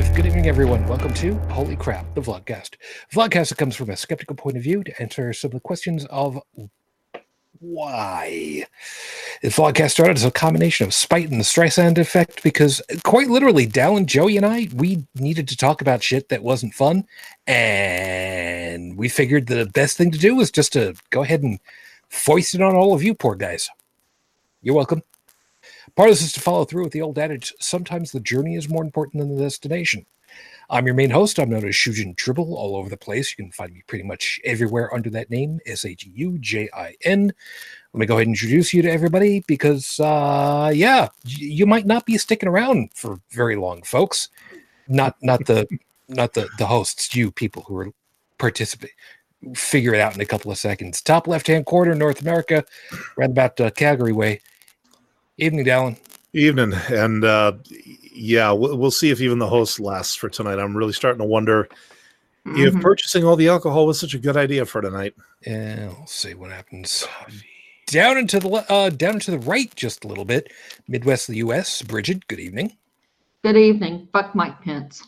And live. Good evening, everyone. Welcome to Holy Crap, the Vlogcast. Vlogcast that comes from a skeptical point of view to answer some of the questions of why. The Vlogcast started as a combination of spite and the Streisand effect because, quite literally, Dallin, Joey, and I, we needed to talk about shit that wasn't fun. And we figured the best thing to do was just to go ahead and foist it on all of you poor guys. You're welcome. Part of this is to follow through with the old adage sometimes the journey is more important than the destination. I'm your main host. I'm known as Shujin Dribble all over the place. You can find me pretty much everywhere under that name, S H U J I N. Let me go ahead and introduce you to everybody because, uh, yeah, you might not be sticking around for very long, folks. Not, not the, not the the hosts. You people who are participate. Figure it out in a couple of seconds. Top left-hand corner, North America, right about uh, Calgary way. Evening, Dallin. Evening, and uh, yeah, we'll, we'll see if even the host lasts for tonight. I'm really starting to wonder if Mhm. purchasing all the alcohol was such a good idea for tonight. Yeah, we'll see what happens. Down into the uh, down into the right just a little bit, Midwest of the U.S. Bridget, good evening. Good evening. Fuck Mike Pence.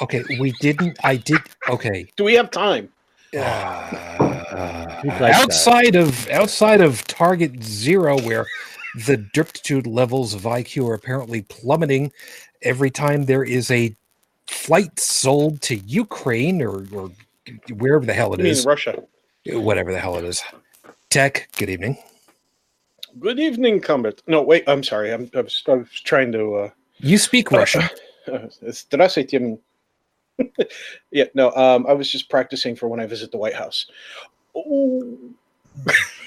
Okay, we didn't. I did. Okay. Do we have time? Uh, You'd like that. outside of outside of target zero, where the derptitude levels of IQ are apparently plummeting every time there is a flight sold to Ukraine or, or wherever the hell it I mean, is, Russia. whatever the hell it is. Tech, good evening. Good evening, Cumbit. No, wait. I'm sorry. I'm, I, was, I was trying to. Uh, You speak Russian. Здравствуйте. yeah, no. Um, I was just practicing for when I visit the White House. Oh,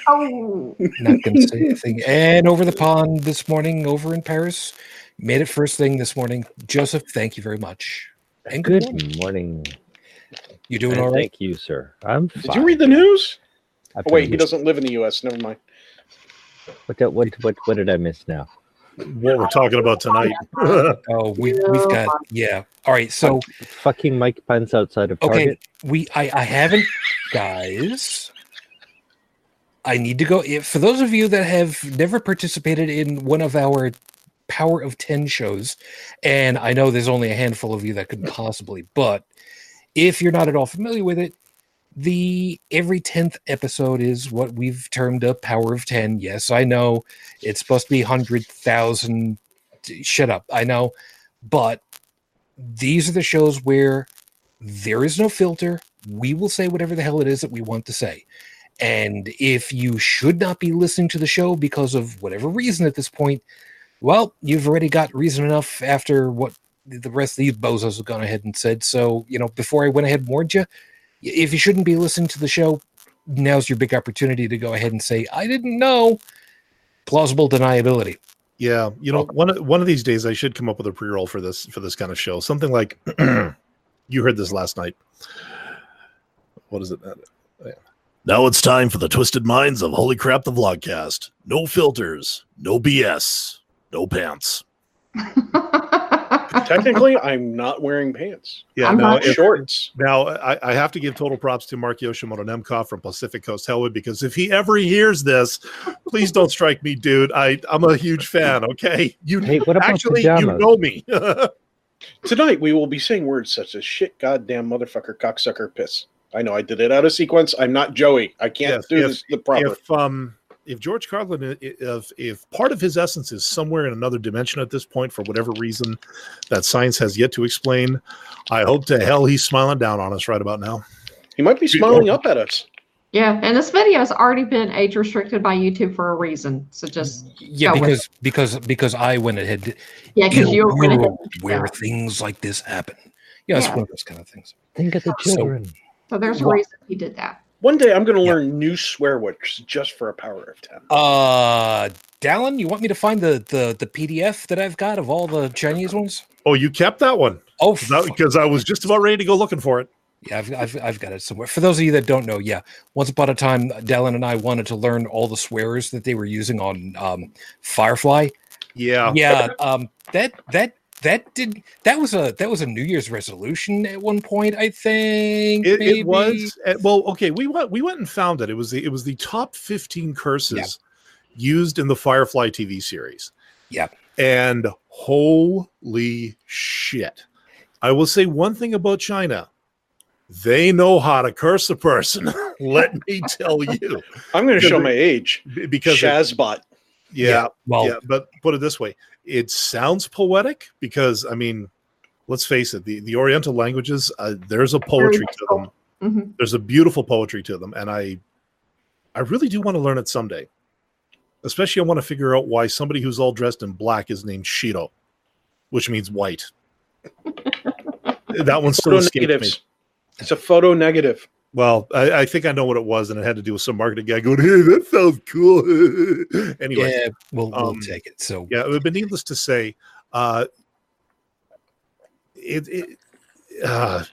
Oh, Not going to say anything. And over the pond this morning, over in Paris, made it first thing this morning. Joseph, thank you very much. And good, morning. Good morning. You doing and all right? Thank you, sir. I'm did fine. you read the news? Oh, wait, he doesn't live in the U.S. Never mind. What, the- what, what, what did I miss now? What we're talking about tonight. Oh, we, we've got yeah. All right, so Fucking Mike Pence outside of okay, Target. we I I haven't guys. I need to go. If, for those of you that have never participated in one of our Power of Ten shows, and I know there's only a handful of you that could possibly, but if you're not at all familiar with it, the every 10th episode is what we've termed a Power of 10. Yes, I know it's supposed to be 100,000. Shut up. I know. But these are the shows where there is no filter. We will say whatever the hell it is that we want to say. And if you should not be listening to the show because of whatever reason at this point, well, you've already got reason enough after what the rest of these bozos have gone ahead and said. So, you know, before I went ahead and warned you, if you shouldn't be listening to the show, now's your big opportunity to go ahead and say, I didn't know. Plausible deniability. yeah, you know, one of, one of these days I should come up with a pre-roll for this for this kind of show. Something like you heard this last night. What is it? Uh, Now it's time for the twisted minds of Holy Crap the Vlogcast. No filters, no BS, no pants. Technically, I'm not wearing pants. Yeah, I'm now not if, Shorts. Now, I, I have to give total props to Mark Yoshimoto Nemcoff from Pacific Coast Hellway because if he ever hears this, please don't strike me, dude. I, I'm a huge fan, okay? You Hey, what about actually you know me. Tonight, we will be saying words such as shit, goddamn, motherfucker, cocksucker, piss. I know I did it out of sequence. I'm not Joey. I can't Yes, do if- this the proper. if um if George Carlin if if part of his essence is somewhere in another dimension at this point for whatever reason that science has yet to explain, I hope to hell he's smiling down on us right about now. he might be smiling up at us. yeah, and this video has already been age restricted by YouTube for a reason. So just Yeah, Go with because because because I went ahead yeah, because you're gonna world where things like this happen. Yeah, it's one of those kind of things. Think of the children. So there's a reason he did that. One day, I'm going to Yeah. learn new swear words just for a power of 10. Uh Dallin, you want me to find the the the PDF that I've got of all the Chinese ones? Oh, you kept that one Oh, fuck. because I was just about ready to go looking for it. yeah, I've, I've I've got it somewhere. For those of you that don't know, yeah, once upon a time, Dallin and I wanted to learn all the swears that they were using on um, Firefly. Yeah, Yeah, um, that that that did that was a that was a New Year's resolution at one point. I think It, maybe. it was uh, well. Okay, we went we went and found it. It was the it was the top fifteen curses used in the Firefly TV series. Yeah, And holy shit. I will say one thing about China. They know how to curse a person. Let me tell you. I'm going to show my age. Because it- Shazbot. yeah, Well, yeah, but put it this way, it sounds poetic because I mean, let's face it, the, the Oriental languages, uh, there's a poetry to them. Mhm. There's a beautiful poetry to them, and I, I really do want to learn it someday. Especially, I want to figure out why somebody who's all dressed in black is named Shiro, which means white. that one still Photo escapes me. It's a photo negative. Well, I, I think I know what it was, and it had to do with some marketing guy going, "Hey, that sounds cool." anyway, yeah, we'll, we'll um, take it. So yeah, but needless to say, uh, it, it uh,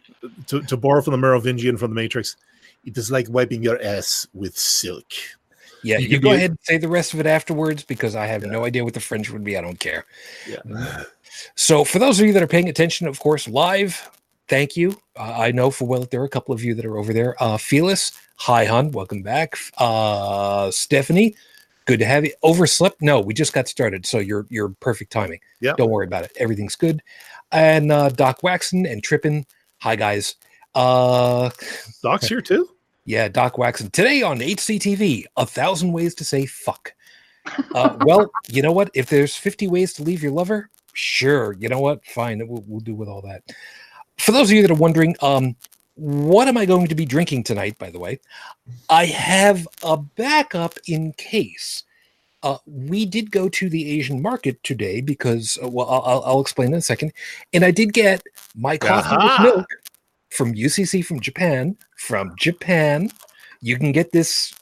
to, to borrow from the Merovingian from the Matrix, it is like wiping your ass with silk. yeah, you you, go be- ahead and say the rest of it afterwards because I have Yeah. no idea what the French would be. I don't care. Yeah. So, for those of you that are paying attention, of course, live, thank you. Uh, I know for well that there are a couple of you that are over there. Uh, Felis, hi, hon, welcome back. Uh, Stephanie, good to have you. Overslept? No, we just got started, so you're you're perfect timing. Yeah. don't worry about it. Everything's good. And uh, Doc Waxon and Trippin, hi guys. Uh, Doc's here too. yeah, Doc Waxon today on HCTV. A thousand ways to say fuck. Uh, well, you know what? If there's 50 ways to leave your lover, sure. You know what? Fine. We'll, we'll do with all that. For those of you that are wondering, um, what am I going to be drinking tonight? By the way, I have a backup in case. Uh, we did go to the Asian market today because, uh, well, I'll, I'll- explain in a second. And I did get my coffee Aha. with milk from UCC from Japan. From Japan, you can get this.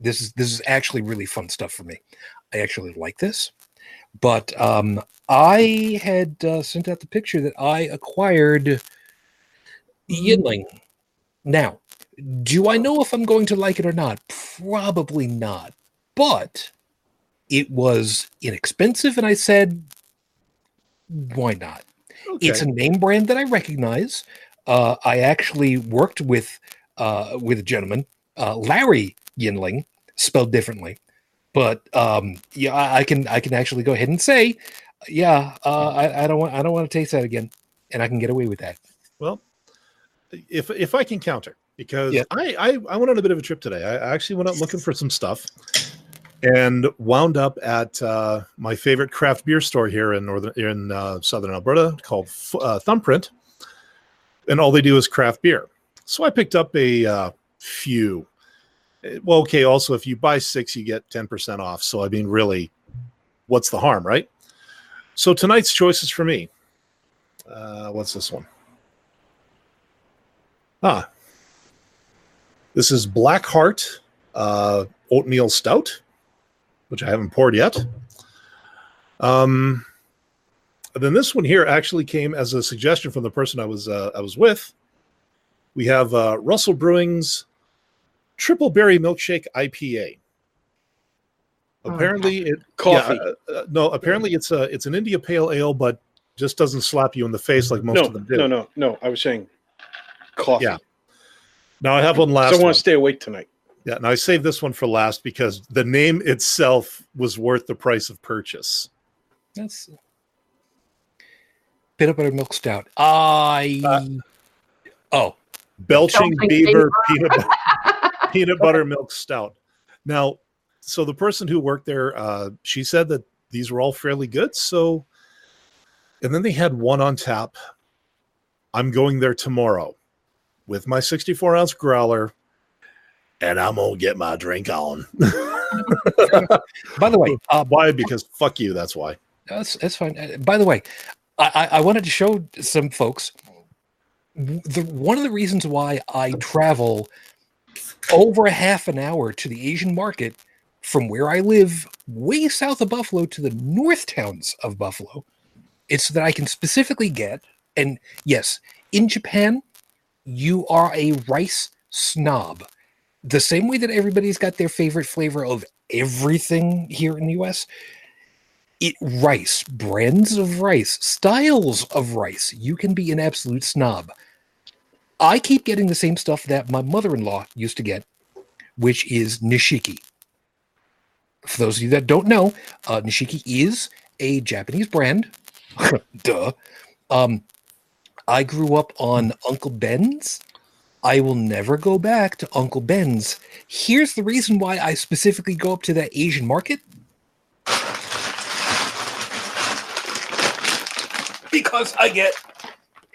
This is this is actually really fun stuff for me. I actually like this, but um, I had uh, sent out the picture that I acquired Yuengling. Now, do I know if I'm going to like it or not? Probably not. But it was inexpensive, and I said, why not? Okay. It's a name brand that I recognize. Uh, I actually worked with uh, with a gentleman, uh, Larry Yinling, spelled differently, but um, yeah, I, I can I can actually go ahead and say, yeah, uh, I, I don't want I don't want to taste that again, and I can get away with that. well, if if I can counter, because Yeah. I, I I went on a bit of a trip today. I actually went out looking for some stuff, and wound up at uh, my favorite craft beer store here in northern in uh, southern Alberta called F- uh, Thumbprint, and all they do is craft beer. So I picked up a uh, few. Well, okay. Also, if you buy six, you get ten percent off. So I mean, really, what's the harm, right? So tonight's choices for me. Uh, what's this one? Ah, this is Black Heart uh, oatmeal stout, which I haven't poured yet. Um, then this one here actually came as a suggestion from the person I was uh, I was with. We have uh, Russell Brewing's Triple Berry Milkshake IPA. Oh, Apparently, it Coffee. yeah, uh, uh, no, apparently it's a it's an India Pale Ale, but just doesn't slap you in the face like most no, of them do. no, no, no. I was saying coffee. Yeah, Now I have one last. so I want to stay awake tonight. Yeah, and I saved this one for last because the name itself was worth the price of purchase. That's peanut butter milk stout. I Uh, oh Belching Belching Beaver peanut butter, peanut butter milk stout. Now, so the person who worked there, uh, she said that these were all fairly good. So, and then they had one on tap. I'm going there tomorrow with my 64 ounce growler, and I'm gonna get my drink on. by the way, uh, Why? Because fuck you. That's why. That's that's fine. Uh, by the way, I, I I wanted to show some folks the one of the reasons why I travel over half an hour to the Asian market from where I live, way south of Buffalo to the north towns of Buffalo. It's so that I can specifically get, and yes, in Japan, you are a rice snob. The same way that everybody's got their favorite flavor of everything here in the US, it rice brands of rice styles of rice you can be an absolute snob i keep getting the same stuff that my mother-in-law used to get which is nishiki for those of you that don't know uh, nishiki is a japanese brand duh um, I grew up on Uncle Ben's. I will never go back to Uncle Ben's. Here's the reason why I specifically go up to that Asian market. Because I get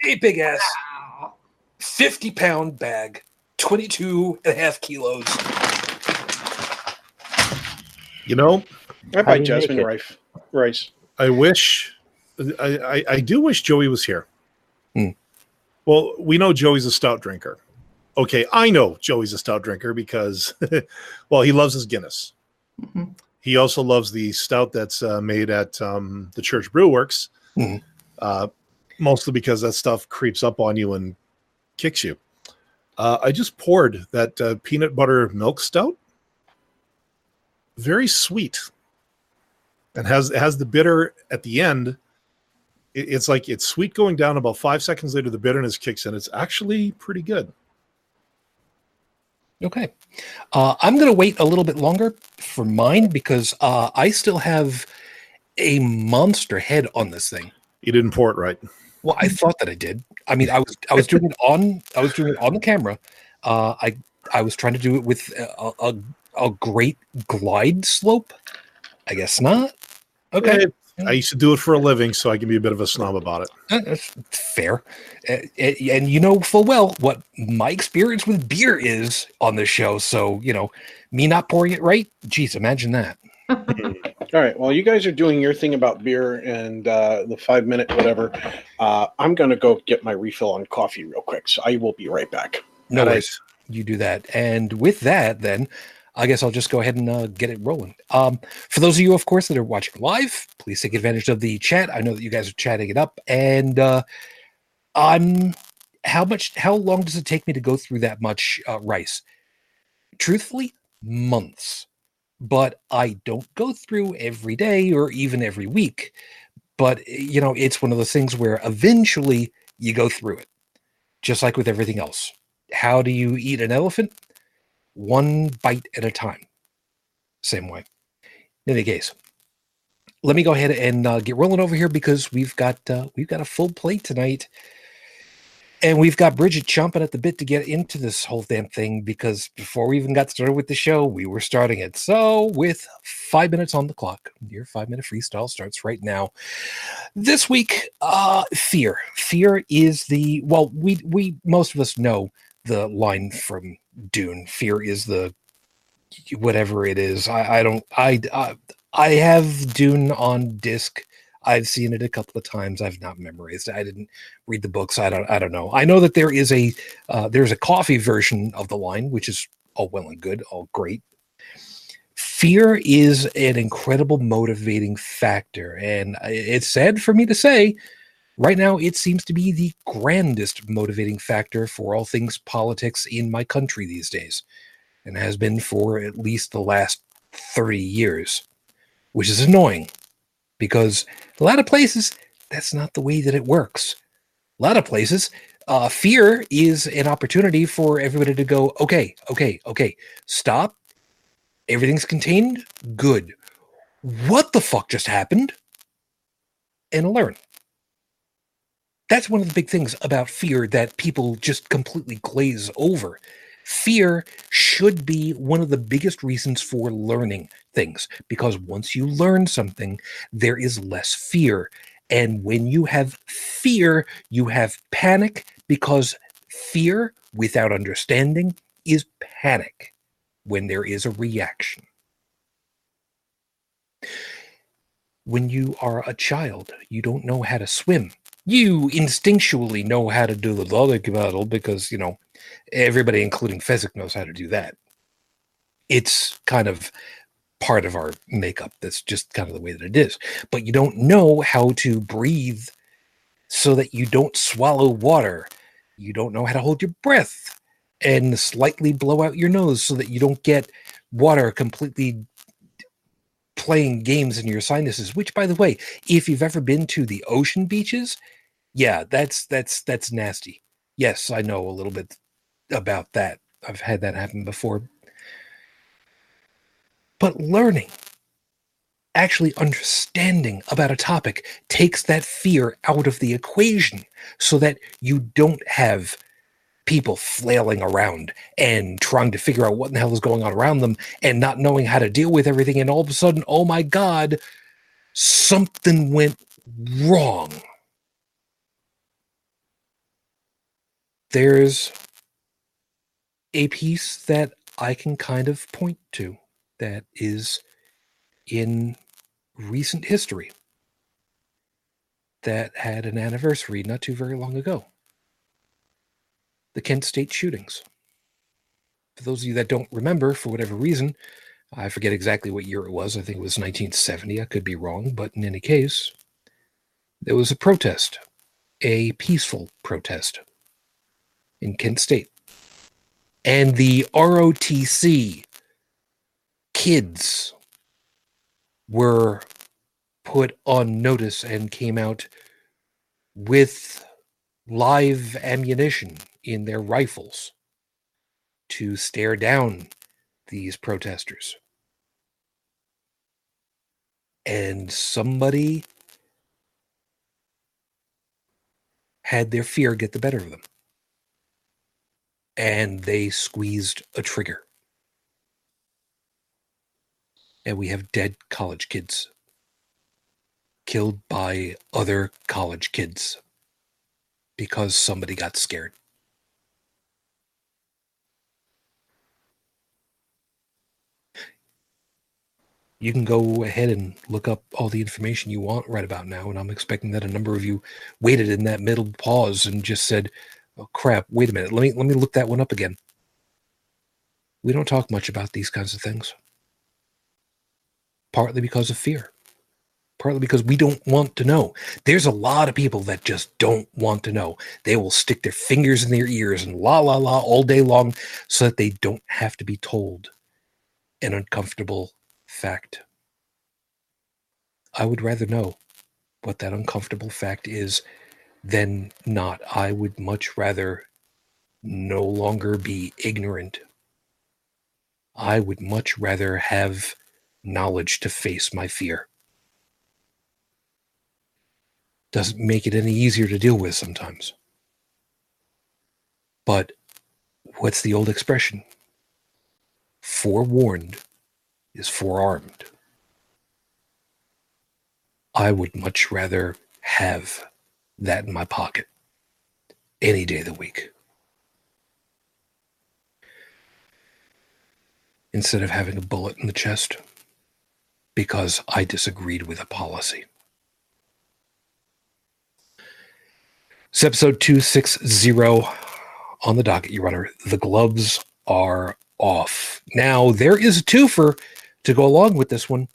a big ass. 50 pound bag, 22 and a half kilos. You know, I How buy do you make jasmine rice. Rice. I wish, I, I, I do wish Joey was here. Hmm. Well, we know Joey's a stout drinker. Okay, I know Joey's a stout drinker because, well, he loves his Guinness. Mhm. He also loves the stout that's uh, made at um, the Church Brew Works, Mhm. uh, mostly because that stuff creeps up on you and kicks you. Uh, I just poured that uh, peanut butter milk stout. Very sweet, and has has the bitter at the end. It- it's like it's sweet going down. About five seconds later, the bitterness kicks in. It's actually pretty good. Okay. Uh, I'm going to wait a little bit longer for mine because uh, I still have a monster head on this thing. You didn't pour it right. Well, I thought that I did. I mean, I was I was doing it on I was doing it on the camera. Uh, I I was trying to do it with a, a, a great glide slope. I guess not. Okay, Eh, I used to do it for a living, so I can be a bit of a snob about it. Uh, That's fair. Uh, and you know full well what my experience with beer is on this show. So, you know, me not pouring it right, geez, imagine that. All right. Well, you guys are doing your thing about beer and uh, the five minute whatever. Uh, I'm going to go get my refill on coffee real quick. So I will be right back. No worries. You do that. And with that, then, I guess I'll just go ahead and uh, get it rolling. Um, for those of you, of course, that are watching live, please take advantage of the chat. I know that you guys are chatting it up. And uh, I'm how much, how long does it take me to go through that much uh, rice? Truthfully, months. But I don't go through every day or even every week. But, you know, it's one of those things where eventually you go through it, just like with everything else. How do you eat an elephant? One bite at a time. Same way. In any case, let me go ahead and uh, get rolling over here because we've got uh, we've got a full plate tonight, and we've got Bridget chomping at the bit to get into this whole damn thing because before we even got started with the show, we were starting it. So with five minutes on the clock, your five minute freestyle starts right now. This week, uh, fear. Fear is the well, we we most of us know the line from Dune. Fear is the whatever it is. I, I don't. I, I I have Dune on disc. I've seen it a couple of times. I've not memorized. it. I didn't read the books. I don't. I don't know. I know that there is a uh, there's a coffee version of the line, which is all well and good, all great. Fear is an incredible motivating factor, and it's sad for me to say, right now it seems to be the grandest motivating factor for all things politics in my country these days and has been for at least the last 30 years which is annoying because a lot of places that's not the way that it works. A lot of places uh, fear is an opportunity for everybody to go okay okay okay stop. Everything's contained. Good. What the fuck just happened? And learn. That's one of the big things about fear that people just completely glaze over. Fear should be one of the biggest reasons for learning things because once you learn something, there is less fear. And when you have fear, you have panic because fear without understanding is panic when there is a reaction. When you are a child, you don't know how to swim you instinctually know how to do the logic battle because you know everybody including Fezzik knows how to do that. It's kind of part of our makeup that's just kind of the way that it is. But you don't know how to breathe so that you don't swallow water. You don't know how to hold your breath and slightly blow out your nose so that you don't get water completely playing games in your sinuses which by the way if you've ever been to the ocean beaches yeah that's that's that's nasty. Yes i know a little bit about that i've had that happen before but learning actually understanding about a topic takes that fear out of the equation so that you don't have people flailing around and trying to figure out what the hell is going on around them and not knowing how to deal with everything. And all of a sudden, oh my God, something went wrong. There's a piece that I can kind of point to that is in recent history that had an anniversary not too very long ago the Kent State shootings. For those of you that don't remember, for whatever reason, I forget exactly what year it was. I think it was 1970. I could be wrong, but in any case, there was a protest, a peaceful protest in Kent State. And the ROTC kids were put on notice and came out with live ammunition in their rifles to stare down these protesters. And somebody had their fear get the better of them. And they squeezed a trigger. And we have dead college kids killed by other college kids because somebody got scared. you can go ahead and look up all the information you want right about now. And I'm expecting that a number of you waited in that middle pause and just said, "Oh crap! Wait a minute. Let me let me look that one up again." We don't talk much about these kinds of things. Partly because of fear. Partly because we don't want to know. There's a lot of people that just don't want to know. They will stick their fingers in their ears and la la la all day long so that they don't have to be told an uncomfortable fact. I would rather know what that uncomfortable fact is than not. I would much rather no longer be ignorant. I would much rather have knowledge to face my fear. Doesn't make it any easier to deal with sometimes. But what's the old expression? Forewarned is forearmed. I would much rather have that in my pocket any day of the week instead of having a bullet in the chest because I disagreed with a policy. It's episode 260 on the docket, Your Honor. The gloves are off. Now, there is a twofer to go along with this one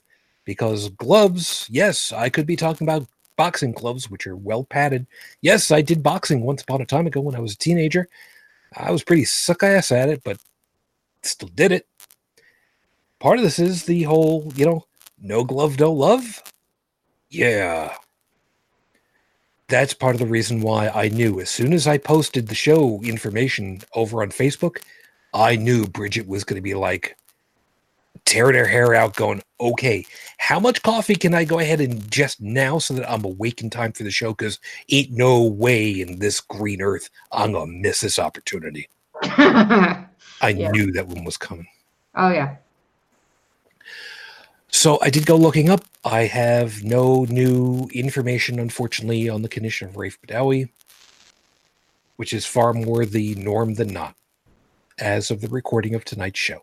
because gloves, yes, I could be talking about boxing gloves, which are well padded. Yes, I did boxing once upon a time ago when I was a teenager. I was pretty suck ass at it, but still did it. Part of this is the whole, you know, no glove, no love. Yeah. That's part of the reason why I knew as soon as I posted the show information over on Facebook, I knew Bridget was going to be like, tearing their hair out, going, okay, how much coffee can I go ahead and ingest now so that I'm awake in time for the show? Because ain't no way in this green earth I'm going to miss this opportunity. I Yeah. knew that one was coming. oh yeah. So I did go looking up. I have no new information, unfortunately, on the condition of Raif Badawi, which is far more the norm than not, as of the recording of tonight's show.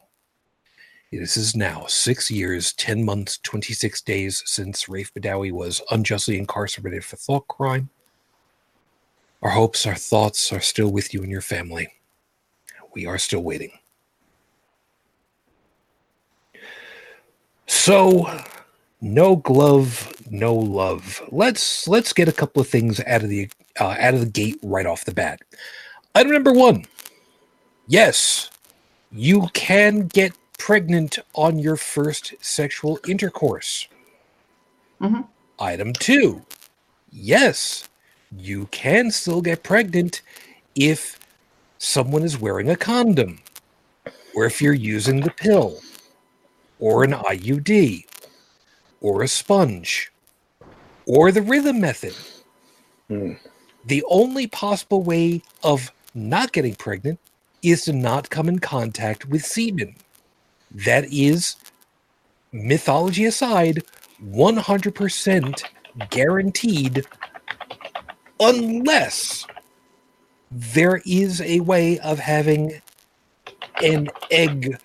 This is now six years, 10 months, 26 days since Raif Badawi was unjustly incarcerated for thought crime. Our hopes, our thoughts are still with you and your family. We are still waiting. So, no glove, no love. Let's let's get a couple of things out of the uh, out of the gate right off the bat. Item number one. Yes, you can get pregnant on your first sexual intercourse. Mhm. Item two. Yes, you can still get pregnant if someone is wearing a condom, or if you're using the pill, or an IUD, or a sponge or the rhythm method. Hmm. The only possible way of not getting pregnant is to not come in contact with semen. That is, mythology aside, 100% guaranteed unless there is a way of having an egg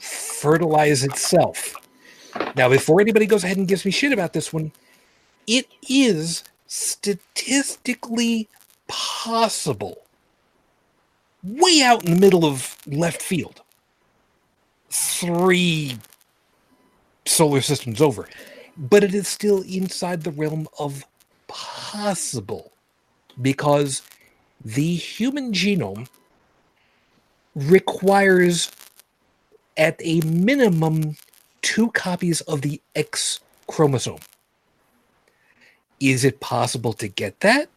fertilize itself. Now, before anybody goes ahead and gives me shit about this one, it is statistically possible, way out in the middle of left field, three solar systems over, but it is still inside the realm of possible because the human genome requires at a minimum two copies of the X chromosome. Is it possible to get that?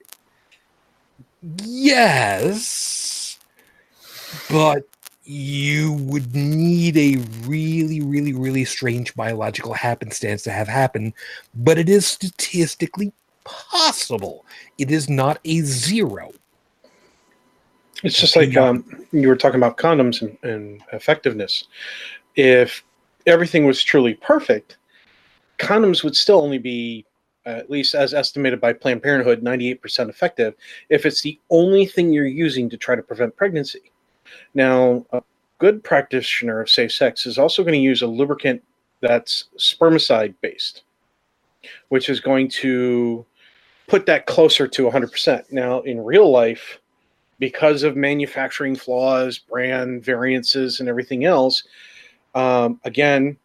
Yes. But you would need a really, really, really strange biological happenstance to have happen. But it is statistically possible. It is not a zero. It's just like um, you were talking about condoms and, and effectiveness. If everything was truly perfect, condoms would still only be, uh, at least as estimated by Planned Parenthood, 98% effective if it's the only thing you're using to try to prevent pregnancy. Now, a good practitioner of safe sex is also going to use a lubricant that's spermicide based, which is going to put that closer to 100%. Now, in real life, because of manufacturing flaws, brand variances, and everything else, um, again,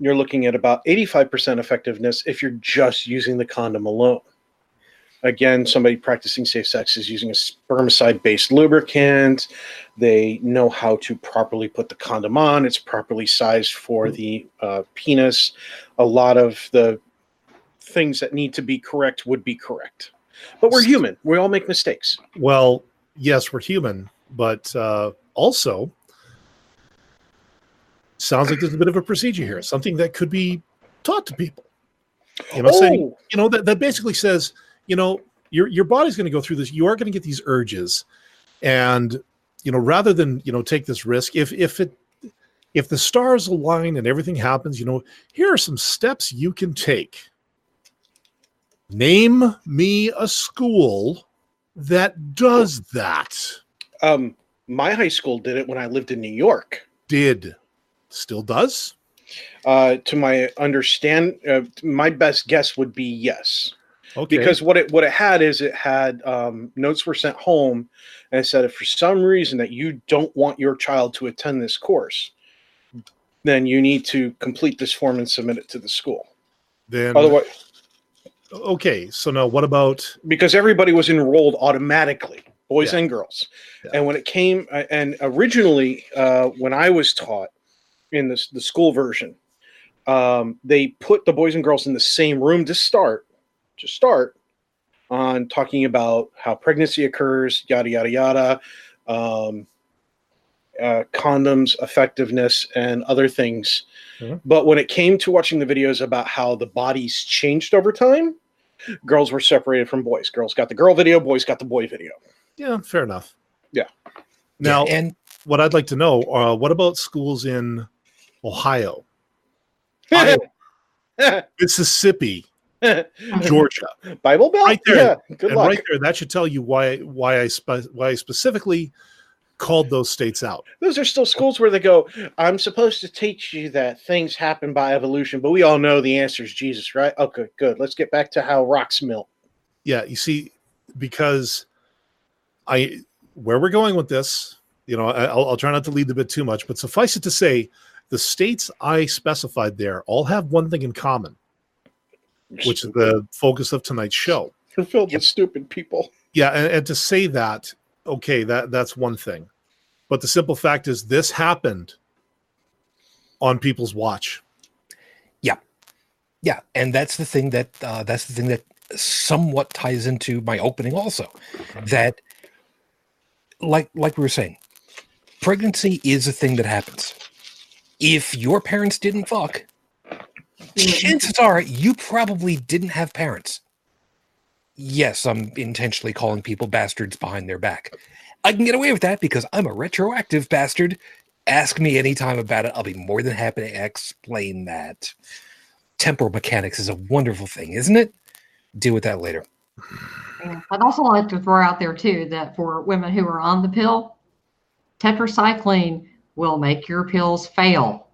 you're looking at about 85% effectiveness if you're just using the condom alone. Again, somebody practicing safe sex is using a spermicide based lubricant. They know how to properly put the condom on. It's properly sized for the uh, penis. A lot of the things that need to be correct would be correct. But we're human. We all make mistakes. Well, yes, we're human, but uh, also sounds like there's a bit of a procedure here, something that could be taught to people. You know, saying Oh, you know that, that basically says you know your your body's going to go through this. You are going to get these urges, and you know rather than you know take this risk, if if it if the stars align and everything happens, you know here are some steps you can take. Name me a school that does that. um, my high school did it when I lived in New York. Did still does. Uh, to my understand, uh, my best guess would be yes, Okay. because what it what it had is it had um, notes were sent home, and it said if for some reason that you don't want your child to attend this course, then you need to complete this form and submit it to the school. then Otherwise, okay. So now what about because everybody was enrolled automatically, boys Yeah. and girls. Yeah. And when it came, uh, and originally, uh, when I was taught in this, the school version, um, they put the boys and girls in the same room to start, to start on talking about how pregnancy occurs, yada, yada, yada, um, uh, condoms, effectiveness, and other things. Mhm. But when it came to watching the videos about how the bodies changed over time, girls were separated from boys. Girls got the girl video, boys got the boy video. yeah, fair enough. Yeah. Now, and what I'd like to know, uh, what about schools in Ohio, Iowa, Mississippi, Georgia? Bible Belt? Right there. Yeah, good and luck. right there, that should tell you why why I spe- why I specifically called those states out. Those are still schools where they go, I'm supposed to teach you that things happen by evolution, but we all know the answer is Jesus, right? Oh, okay, good. Let's get back to how rocks melt. Yeah, you see, because I where we're going with this, you know, I- I'll, I'll try not to lead the bit too much, but suffice it to say, the states I specified there all have one thing in common, which is the focus of tonight's show. You're filled with stupid people. Yeah, and, and to say that, okay, that that's one thing, but the simple fact is this happened on people's watch. Yeah, yeah, and that's the thing that uh, that's the thing that somewhat ties into my opening also. That, like like we were saying, pregnancy is a thing that happens. If your parents didn't fuck, chances are you probably didn't have parents. Yes, I'm intentionally calling people bastards behind their back. I can get away with that because I'm a retroactive bastard. Ask me anytime about it. I'll be more than happy to explain that. Temporal mechanics is a wonderful thing, isn't it? Deal with that later. I'd also like to throw out there too that for women who are on the pill, tetracycline will make your pills fail.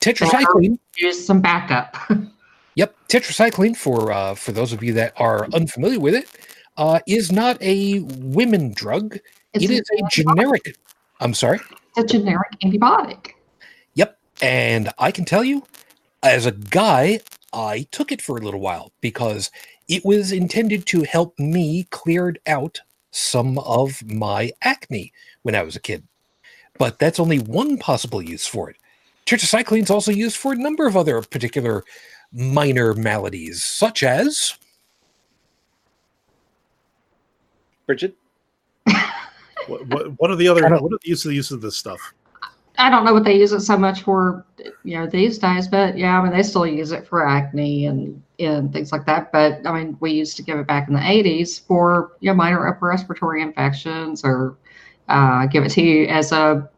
Tetracycline. Use some backup. Yep, tetracycline for uh, for those of you that are unfamiliar with it, uh, is not a women drug. It's it is a antibiotic. generic. I'm sorry. It's a generic antibiotic. Yep, and I can tell you, as a guy, I took it for a little while because it was intended to help me cleared out some of my acne when I was a kid. But that's only one possible use for it. Tetracycline is also used for a number of other particular minor maladies, such as Bridget, What, what, what are the other? I don't- What are the use of the use of this stuff? I don't know what they use it so much for, you know, these days, but yeah, I mean, they still use it for acne and, and things like that. But I mean, we used to give it back in the 80s for, you know, minor upper respiratory infections or uh, give it to you as a,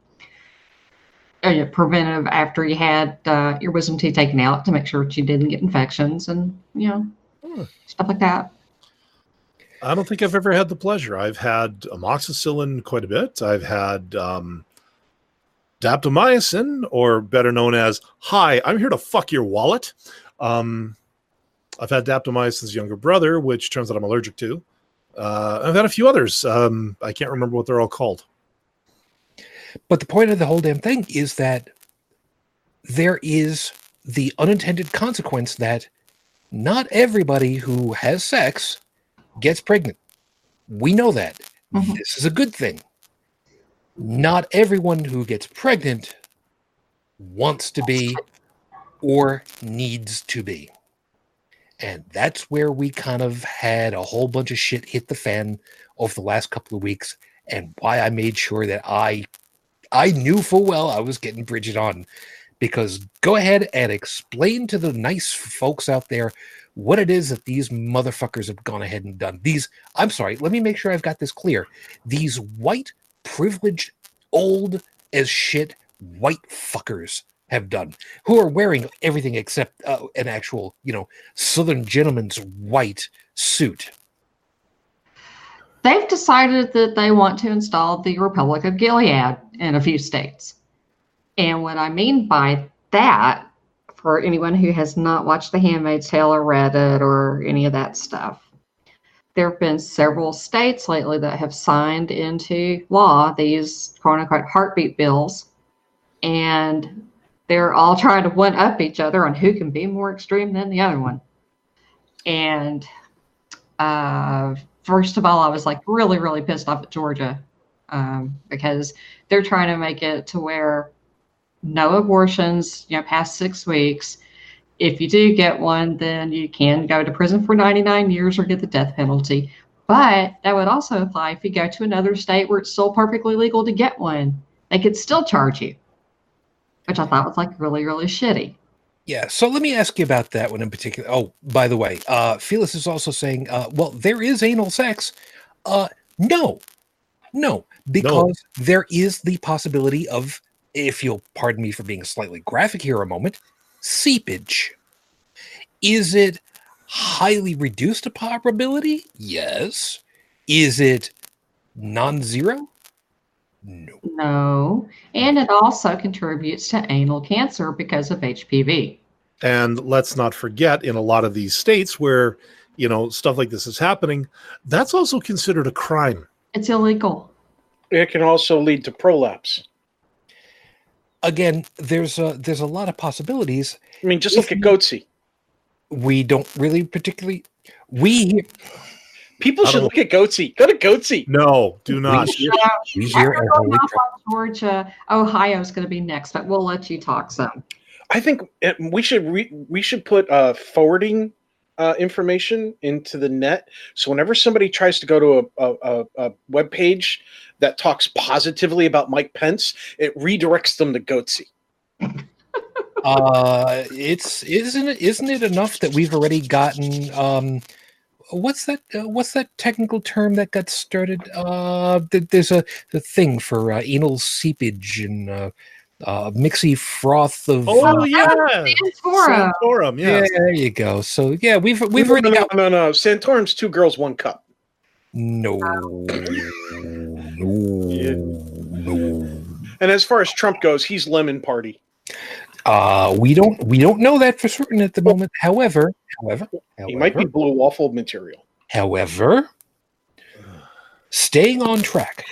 preventive after you had uh, your wisdom teeth taken out to make sure that you didn't get infections and, you know, Hmm. stuff like that. I don't think I've ever had the pleasure. I've had amoxicillin quite a bit. I've had um, daptomycin, or better known as "Hi, I'm here to fuck your wallet." Um, I've had daptomycin's younger brother, which turns out I'm allergic to. Uh, I've had a few others. Um, I can't remember what they're all called. But the point of the whole damn thing is that there is the unintended consequence that not everybody who has sex gets pregnant. We know that. Mhm. This is a good thing. Not everyone who gets pregnant wants to be or needs to be. And that's where we kind of had a whole bunch of shit hit the fan over the last couple of weeks and why I made sure that I I knew full well I was getting Bridget on because go ahead and explain to the nice folks out there what it is that these motherfuckers have gone ahead and done. These, I'm sorry, let me make sure I've got this clear. These white, privileged, old as shit white fuckers have done who are wearing everything except uh, an actual, you know, Southern gentleman's white suit. They've decided that they want to install the Republic of Gilead in a few states. And what I mean by that, for anyone who has not watched The Handmaid's Tale or read it or any of that stuff, there have been several states lately that have signed into law these quote unquote heartbeat bills. And they're all trying to one up each other on who can be more extreme than the other one. And uh, first of all, I was like really, really pissed off at Georgia um, because they're trying to make it to where no abortions, you know, past six weeks. If you do get one, then you can go to prison for 99 years or get the death penalty. But that would also apply if you go to another state where it's still perfectly legal to get one. They could still charge you, which I thought was like really, really shitty. Yeah, so let me ask you about that one in particular. Oh, by the way, uh Felix is also saying, uh, well, there is anal sex. Uh no. No, because there is the possibility of, if you'll pardon me for being slightly graphic here a moment, seepage. Is it highly reduced a probability? Yes. Is it non-zero? No. No. And it also contributes to anal cancer because of HPV. And let's not forget, in a lot of these states where you know stuff like this is happening, that's also considered a crime. It's illegal. It can also lead to prolapse. Again, there's a there's a lot of possibilities. I mean, just look at Goatse. We don't really particularly we People should don't- look at Goatse. Go to Goatse. No, do not. we here, we Yeah, here we're at going Holy off on Georgia. Ohio's going to be next, but we'll let you talk some. I think it, we should re, we should put uh, forwarding uh, information into the net. So whenever somebody tries to go to a, a, a, a web page that talks positively about Mike Pence, it redirects them to Goatse. uh, it's isn't it isn't it enough that we've already gotten um, what's that uh, what's that technical term that got started? Uh, th- there's a the thing for uh, anal seepage and uh, uh, mixy froth of. Oh uh, yeah, Santorum. Santorum, yeah, yeah. there you go. So yeah, we've we've no, already no, got no, no, no. Santorum's two girls, one cup. No, Yeah. no, no. And as far as Trump goes, he's lemon party. Uh, we don't we don't know that for certain at the moment. However, however, He might be blue waffle material. However, staying on track.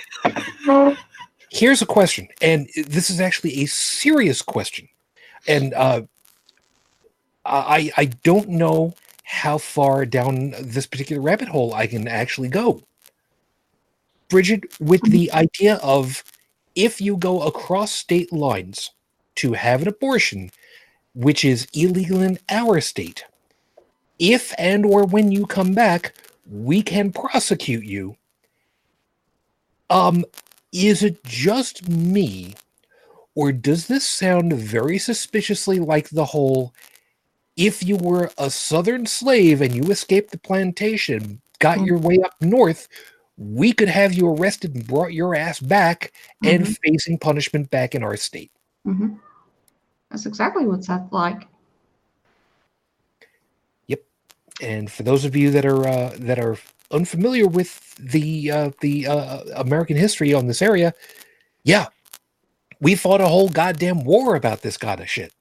Here's a question, and this is actually a serious question, and uh, I I don't know how far down this particular rabbit hole I can actually go. Bridget, with the idea of if you go across state lines to have an abortion, which is illegal in our state, if and or when you come back, we can prosecute you. Um, is it just me, or does this sound very suspiciously like the whole if you were a southern slave and you escaped the plantation, got Mm. your way up north, we could have you arrested and brought your ass back and Mhm. facing punishment back in our state? hmm That's exactly what that's like. Yep. And for those of you that are uh, that are unfamiliar with the uh, the uh, American history on this area, yeah, we fought a whole goddamn war about this kind of shit,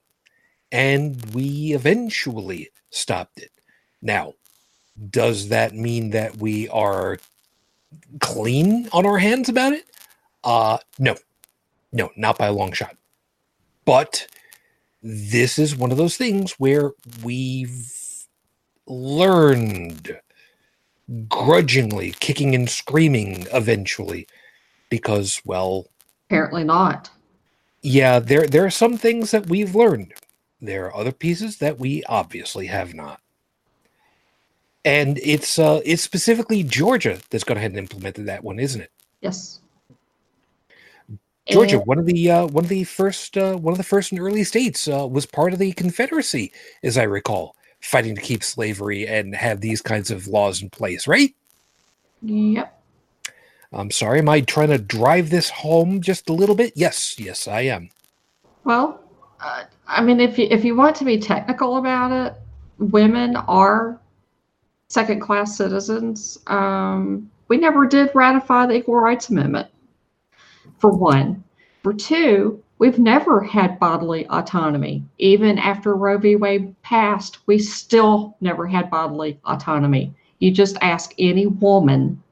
and we eventually stopped it. Now, does that mean that we are clean on our hands about it? Uh, no, no, not by a long shot. But this is one of those things where we've learned grudgingly, kicking and screaming eventually, because, well, Apparently not. yeah, there there are some things that we've learned. There are other pieces that we obviously have not. And it's uh it's specifically Georgia that's gone ahead and implemented that one, isn't it? Yes. Georgia, And- one of the uh, one of the first uh, one of the first and early states, uh, was part of the Confederacy, as I recall, fighting to keep slavery and have these kinds of laws in place, right? Yep. I'm sorry, am I trying to drive this home just a little bit? Yes, yes, I am. Well, uh, I mean, if you if you want to be technical about it, women are second class citizens. Um, we never did ratify the Equal Rights Amendment. For one, for two, we've never had bodily autonomy. Even after Roe v. Wade passed, we still never had bodily autonomy. You just ask any woman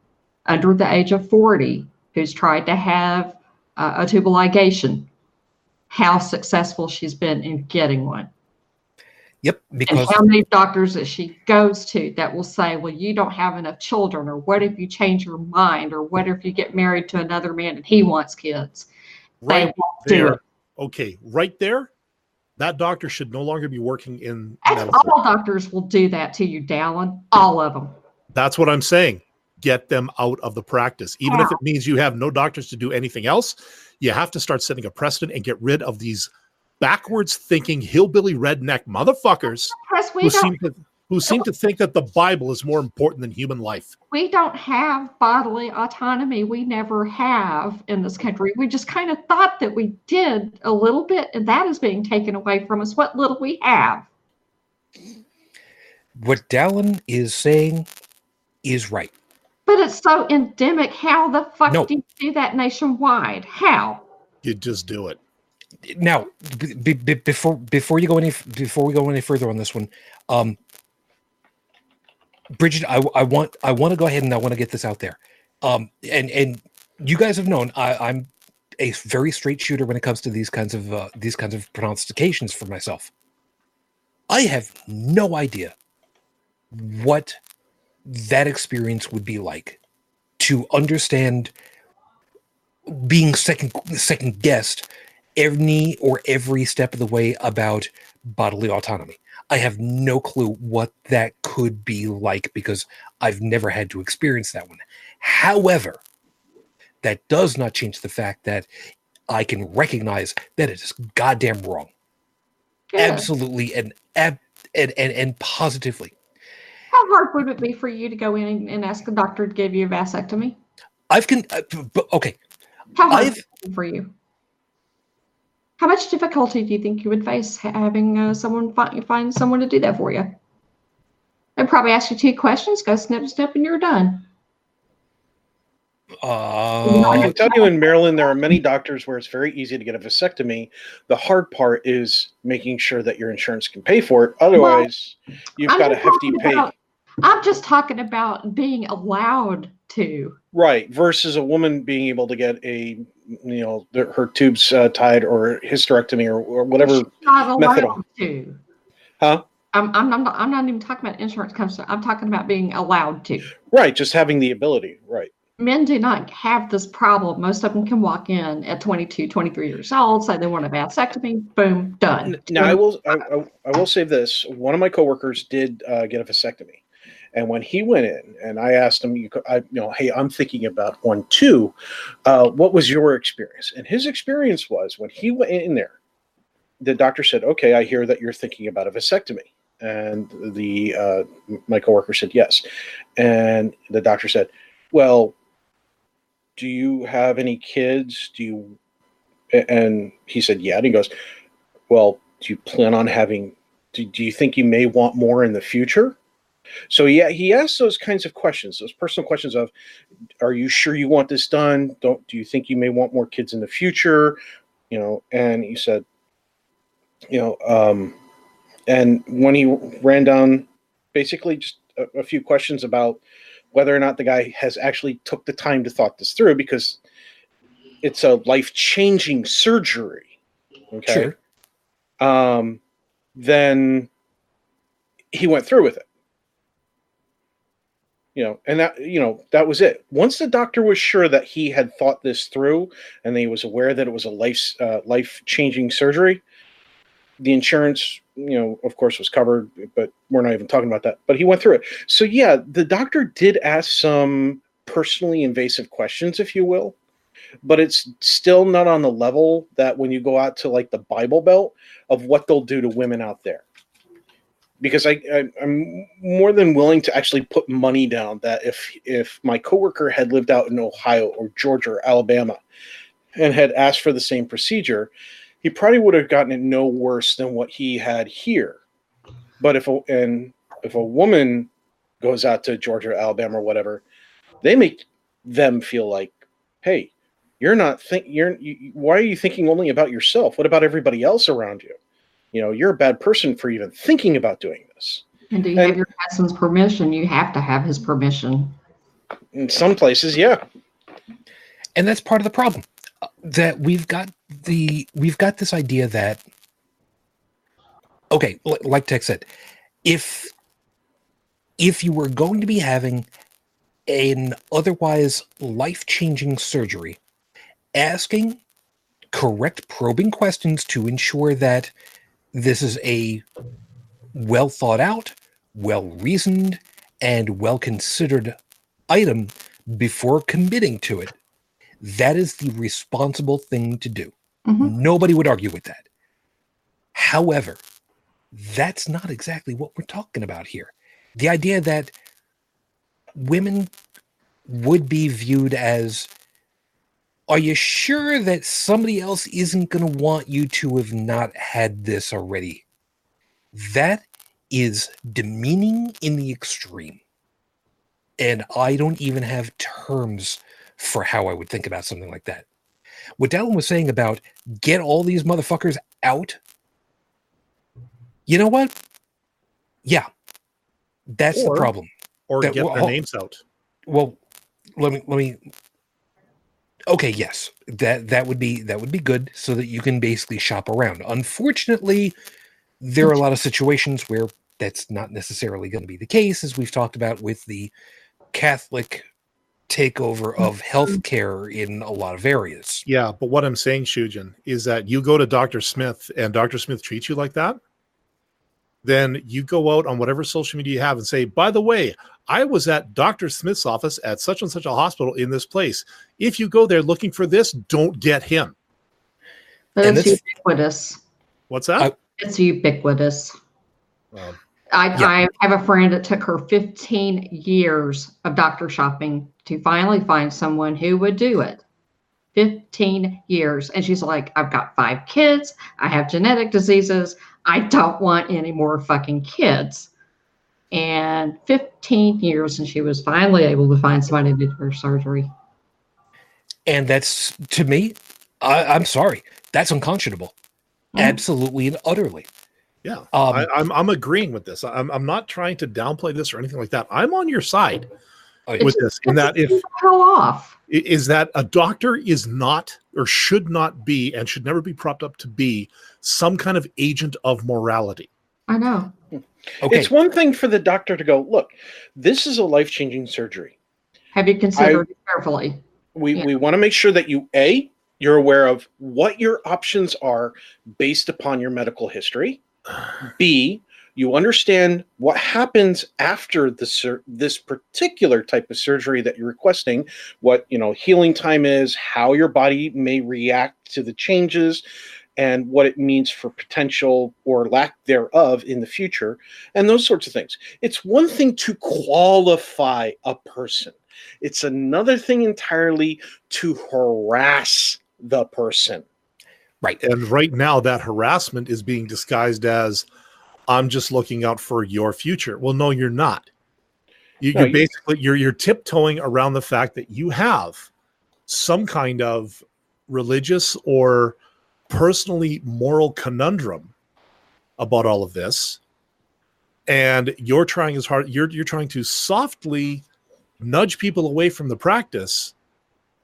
under the age of 40 who's tried to have uh, a tubal ligation how successful she's been in getting one Yep, and how many doctors that she goes to that will say well you don't have enough children or what if you change your mind or what if you get married to another man and he wants kids Right there. Okay, right there. That doctor should no longer be working in That's all doctors will do that to you dallin all of them That's what I'm saying. Get them out of the practice. Even if it means you have no doctors to do anything else, you have to start setting a precedent and get rid of these backwards thinking hillbilly redneck motherfuckers we who seem to who seem to think that the Bible is more important than human life. we don't have bodily autonomy we never have in this mm-hmm. country we just kind of thought that we did a little bit and that is being taken away from us what little we have what Dallin is saying is right. But it's so endemic. How the fuck No. do you do that nationwide? How? You just do it. Now, b- b- before before you go any before we go any further on this one, um, Bridget, I, I want I want to go ahead and I want to get this out there. Um, and and you guys have known I, I'm a very straight shooter when it comes to these kinds of uh, these kinds of pronunciations for myself. I have no idea what that experience would be like to understand being second second guessed any or every step of the way about bodily autonomy. I have no clue what that could be like because I've never had to experience that one. However, that does not change the fact that I can recognize that it is goddamn wrong. Good. absolutely and ab- and, and and positively. How hard would it be for you to go in and, and ask a doctor to give you a vasectomy? I've con- uh, b- b- okay. How hard I've- would it be for you? How much difficulty do you think you would face having uh, someone find, find someone to do that for you? They'd probably ask you two questions, go snip, snip, and you're done. I Uh, can tell you in Maryland, there are many doctors where it's very easy to get a vasectomy. The hard part is making sure that your insurance can pay for it. Otherwise, you've I'm got a hefty talking pay. I'm just talking about being allowed to. Right. Versus a woman being able to get a, you know, her tubes uh, tied or hysterectomy or, or whatever. She's not method allowed to. Huh? I'm, I'm, I'm, not, I'm not even talking about insurance companies. I'm talking about being allowed to. Right. Just having the ability. Right. Men do not have this problem. Most of them can walk in at 22, 23 years old, say they want a vasectomy, boom, done. Now I will I, I, I will say this: one of my coworkers did uh, get a vasectomy, and when he went in, and I asked him, you, I, you know, hey, I'm thinking about one too. Uh, what was your experience? And his experience was when he went in there, the doctor said, "Okay, I hear that you're thinking about a vasectomy." And the uh, my coworker said yes, and the doctor said, "Well, do you have any kids? Do you?" And he said, "Yeah." And he goes, well, do you plan on having, do, do you think you may want more in the future? So yeah, he asked those kinds of questions, those personal questions of, are you sure you want this done? Don't, do you think you may want more kids in the future? You know, and he said, you know, um, and when he ran down basically just a, a few questions about whether or not the guy has actually took the time to thought this through because it's a life-changing surgery. Okay Sure. um, then he went through with it. You know, and that you know that was it. Once the doctor was sure that he had thought this through and he was aware that it was a life uh, life changing surgery, the insurance, you know, of course, was covered. But we're not even talking about that. But he went through it. So yeah, the doctor did ask some personally invasive questions, if you will but it's still not on the level that when you go out to like the Bible Belt of what they'll do to women out there. Because I, I I'm more than willing to actually put money down that if if my coworker had lived out in Ohio or Georgia or Alabama and had asked for the same procedure, he probably would have gotten it no worse than what he had here. But if a, and if a woman goes out to Georgia, Alabama, or whatever, they make them feel like, hey, you're not think you're you, you- why are you thinking only about yourself what about everybody else around you you know you're a bad person for even thinking about doing this And do you And- have your husband's permission? You have to have his permission. in some places yeah and that's part of the problem uh, that we've got the we've got this idea that okay like tech said if if you were going to be having an otherwise life-changing surgery asking correct probing questions to ensure that this is a well thought out well reasoned and well considered item before committing to it that is the responsible thing to do. Mhm. Nobody would argue with that. However, that's not exactly what we're talking about here. The idea that women would be viewed as are you sure that somebody else isn't going to want you to have not had this already? That is demeaning in the extreme. And I don't even have terms for how I would think about something like that. What Dallin was saying about get all these motherfuckers out. You know what? Yeah, that's Or- the problem. or That- get well, their names out. Well, let me let me. Okay, yes, that that would be that would be good, so that you can basically shop around. Unfortunately, there are a lot of situations where that's not necessarily going to be the case, as we've talked about with the Catholic takeover of mm-hmm. healthcare in a lot of areas. Yeah, but what I'm saying, Shujin, is that you go to Dr. Smith and Dr. Smith treats you like that, then you go out on whatever social media you have and say, by the way, I was at Dr. Smith's office at such and such a hospital in this place. If you go there looking for this, don't get him. And That's this- ubiquitous. What's that? I- It's ubiquitous. Um, I, Yeah. I have a friend that took her 15 years of doctor shopping to finally find someone who would do it. 15 years. And she's like, I've got five kids. I have genetic diseases. I don't want any more fucking kids. And 15 years, and she was finally able to find somebody to do her surgery. And that's to me, I, I'm sorry, that's unconscionable. Mhm. Absolutely and utterly. yeah, Um, I, I'm I'm agreeing with this. I'm I'm not trying to downplay this or anything like that. I'm on your side I- with this. In that if Hell off. is that a doctor is not or should not be and should never be propped up to be some kind of agent of morality. I know. okay, It's one thing for the doctor to go, look, this is a life changing surgery. Have you considered it carefully? We, Yeah. we want to make sure that you, A, you're aware of what your options are based upon your medical history. B, you understand what happens after the sur- this particular type of surgery that you're requesting, what you know healing time is, how your body may react to the changes, and what it means for potential or lack thereof in the future, and those sorts of things. It's one thing to qualify a person. It's another thing entirely to harass the person. right. And right now, that harassment is being disguised as I'm just looking out for your future. Well, no, you're not. You, No, you- basically you're you're tiptoeing around the fact that you have some kind of religious or personally moral conundrum about all of this, and you're trying as hard you're you're trying to softly nudge people away from the practice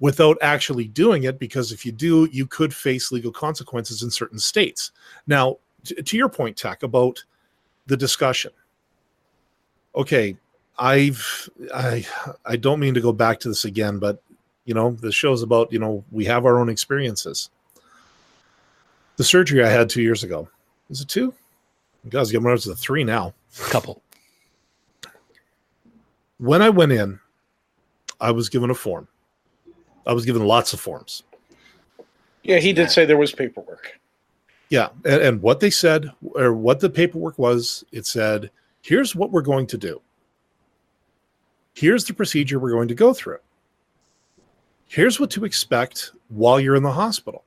without actually doing it because if you do you could face legal consequences in certain states. Now t- to your point tech about the discussion. Okay i've i i don't mean to go back to this again but you know the show's about you know we have our own experiences the surgery i had two years ago is it two guys getting up to the three now Couple. when I went in, I was given a form. I was given lots of forms. Yeah, he did say there was paperwork. Yeah. And, and what they said, or what the paperwork was, it said, here's what we're going to do. Here's the procedure we're going to go through. Here's what to expect while you're in the hospital.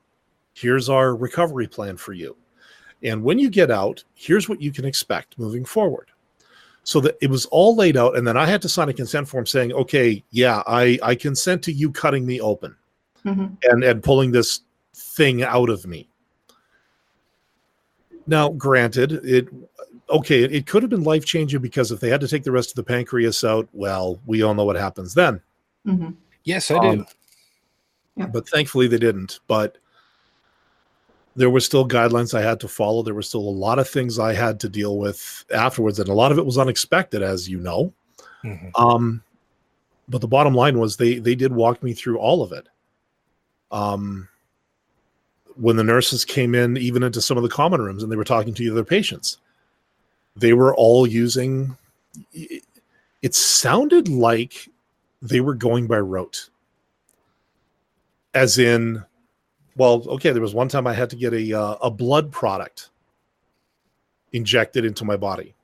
Here's our recovery plan for you. And when you get out, here's what you can expect moving forward. So that it was all laid out. And then I had to sign a consent form saying, okay, yeah, I, I consent to you cutting me open Mhm. and, and pulling this thing out of me. Now, granted, it okay, it, it could have been life changing because if they had to take the rest of the pancreas out, well, we all know what happens then. Mhm. Yes, I do. Um, Yeah. But thankfully, they didn't. But there were still guidelines I had to follow. There were still a lot of things I had to deal with afterwards, and a lot of it was unexpected, as you know. Mhm. Um, but the bottom line was they they did walk me through all of it. Um, when the nurses came in, even into some of the common rooms, and they were talking to the other patients, they were all using. It, it sounded like they were going by rote, as in, well, okay. There was one time I had to get a uh, a blood product injected into my body.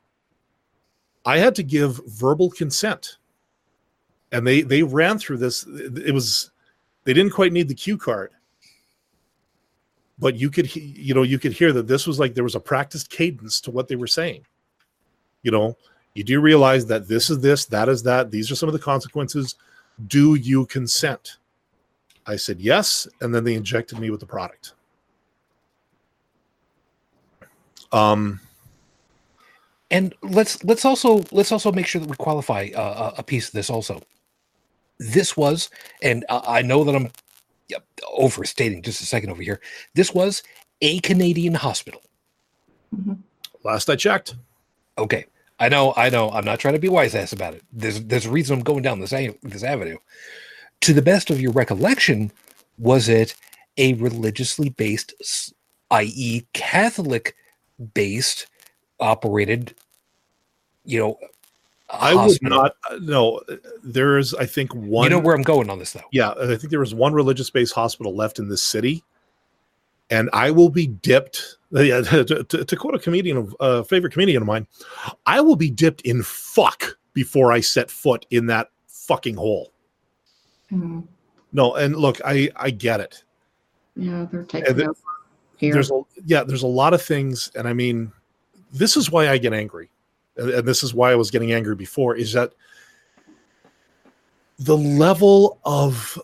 I had to give verbal consent. And they they ran through this. It was they didn't quite need the cue card. But you could you know, you could hear that this was like there was a practiced cadence to what they were saying. You know, you do realize that this is this, that is that, these are some of the consequences. Do you consent? I said yes, and then they injected me with the product. Um And let's let's also let's also make sure that we qualify uh, a- a piece of this also. This was, and I I know that I'm yep, overstating just a second over here. This was a Canadian hospital. last I checked. Okay, I know, I know. I'm not trying to be wise ass about it. There's there's a reason I'm going down this a- this avenue. To the best of your recollection, was it a religiously based, i.e., Catholic based, operated? You know, I would not uh, no there is I think one You know where I'm going on this, though. Yeah, I think there was one religious based hospital left in this city, and I will be dipped. Yeah, to, to, to quote a comedian of a uh, favorite comedian of mine, I will be dipped in fuck before I set foot in that fucking hole. Mm, No, and look, I I get it. yeah, they're taking the- over here. There's a yeah, there's a lot of things, and I mean, this is why I get angry, and, and this is why I was getting angry before. Is that the level of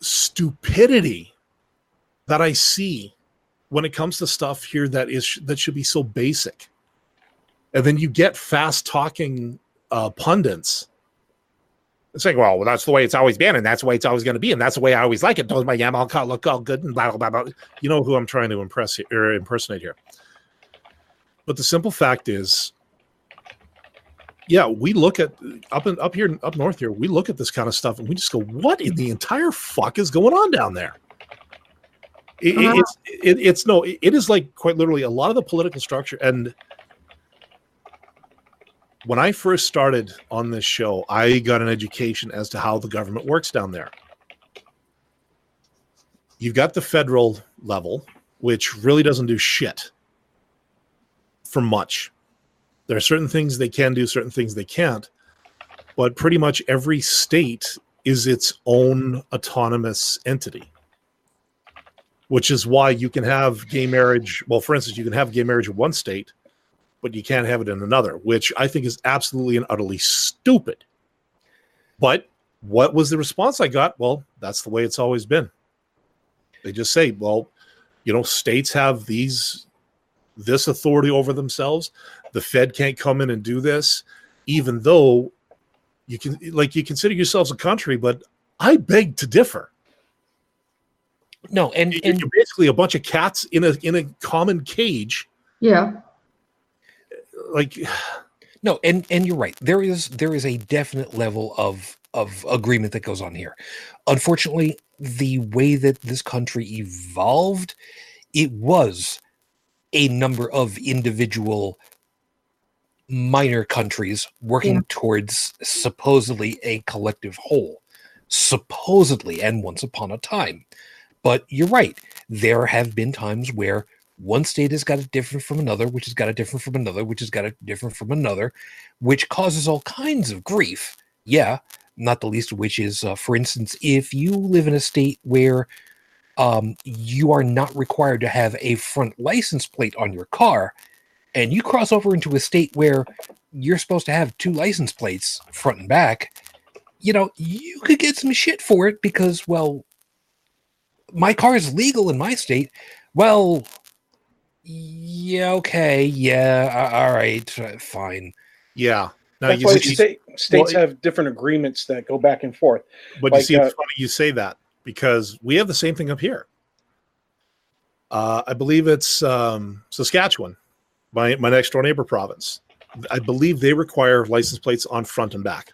stupidity that I see when it comes to stuff here that is that should be so basic, and then you get fast talking uh, pundits saying, "Well, that's the way it's always been, and that's the way it's always going to be, and that's the way I always like it." Does my yam all look all good and blah blah blah blah. You know who I'm trying to impress here, or impersonate here. But the simple fact is, yeah, we look at up and up here up north here, we look at this kind of stuff and we just go, "What in the entire fuck is going on down there?" It, it- uh-huh. it's it, it's no, it is like quite literally a lot of the political structure and. When I first started on this show, I got an education as to how the government works down there. You've got the federal level, which really doesn't do shit for much. There are certain things they can do, certain things they can't, but pretty much every state is its own autonomous entity. Which is why you can have gay marriage. Well, for instance, you can have gay marriage in one state, but you can't have it in another, which I think is absolutely and utterly stupid. But what was the response I got? Well, that's the way it's always been. They just say, well, you know, states have these this authority over themselves. The Fed can't come in and do this, even though you can like you consider yourselves a country, but I beg to differ. No, and You- and You're basically a bunch of cats in a in a common cage. yeah. Like No, and and you're right. There is there is a definite level of of agreement that goes on here. Unfortunately, the way that this country evolved, it was a number of individual minor countries working Yeah. towards supposedly a collective whole. Supposedly, and once upon a time. But you're right. There have been times where one state has got it different from another, which has got it different from another, which has got it different from another, which causes all kinds of grief. Yeah, not the least of which is, uh, for instance, if you live in a state where um, you are not required to have a front license plate on your car, and you cross over into a state where you're supposed to have two license plates, front and back, you know, you could get some shit for it because, well, my car is legal in my state. Well, yeah, okay, yeah, all right, uh, fine. Yeah. Now That's you why see, state, states well, have different agreements that go back and forth. but you like, see, it's uh, funny you say that because we have the same thing up here. Uh, I believe it's um, Saskatchewan, my my next door neighbor province. I believe they require license plates on front and back.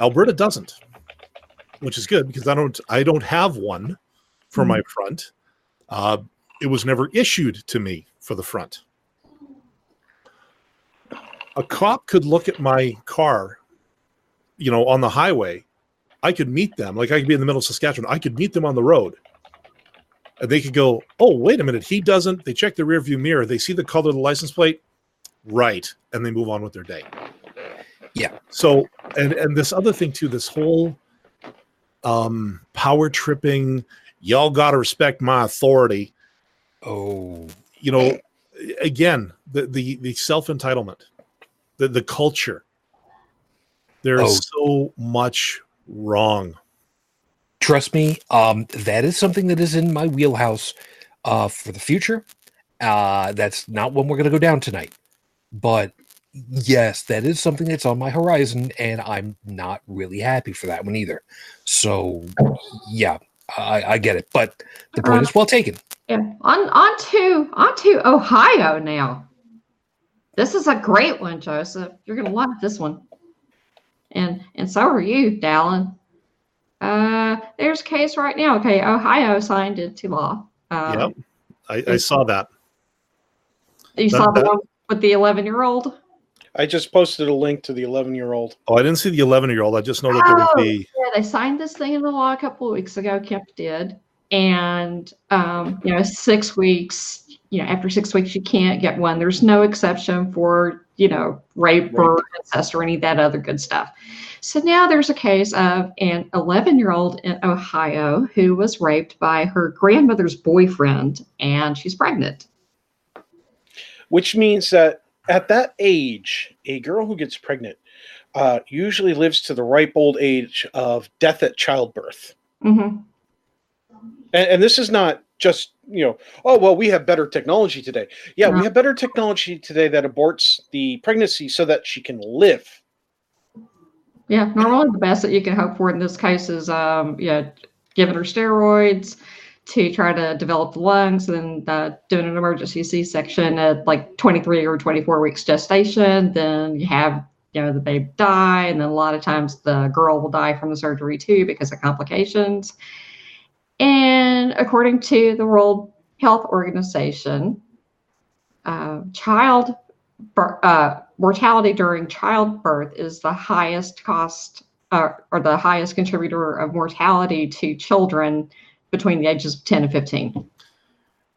Alberta doesn't, which is good because I don't I don't have one for my front. Uh, it was never issued to me for the front. A cop could look at my car, you know, on the highway. I could meet them, like I could be in the middle of Saskatchewan. I could meet them on the road, and they could go, "Oh, wait a minute, he doesn't." They check the rear view mirror. They see the color of the license plate, right, and they move on with their day. Yeah. So, and and this other thing too, this whole um power tripping. Y'all got to respect my authority. Oh, You know, again, the the the self entitlement, the the culture. There's Oh. so much wrong. trust me, um, that is something that is in my wheelhouse uh, for the future. Uh, that's not one we're going to go down tonight, but yes, that is something that's on my horizon, and I'm not really happy for that one either. So, yeah, I, I get it, but the point is well taken. Yeah. On on to on to Ohio now. This is a great one, Joseph. You're gonna love this one. And and so are you, Dallin. Uh there's a case right now. Okay, Ohio signed into law. Um, Yep. I, I saw that. You That- saw the that- one with the 11 year old? I just posted a link to the 11 year old. Oh, I didn't see the 11 year old. I just know that there was Oh. the. Yeah, they signed this thing into law a couple of weeks ago. Kemp did. And um, you know, six weeks. You know, after six weeks, you can't get one. There's no exception for you know rape or incest or any of that other good stuff. So now there's a case of an 11 year old in Ohio who was raped by her grandmother's boyfriend, and she's pregnant. which means that at that age, a girl who gets pregnant uh, usually lives to the ripe old age of death at childbirth. hmm And, and this is not just you know, oh well, we have better technology today. Yeah, we have better technology today that aborts the pregnancy so that she can live. Yeah, normally the best that you can hope for in this case is, um, yeah, giving her steroids to try to develop the lungs, and then uh, doing an emergency C-section at like 23 or 24 weeks gestation. Then you have, you know, the baby die, and then a lot of times the girl will die from the surgery too because of complications. And according to the World Health Organization, uh, child uh, mortality during childbirth is the highest cost uh, or the highest contributor of mortality to children between the ages of 10 and 15.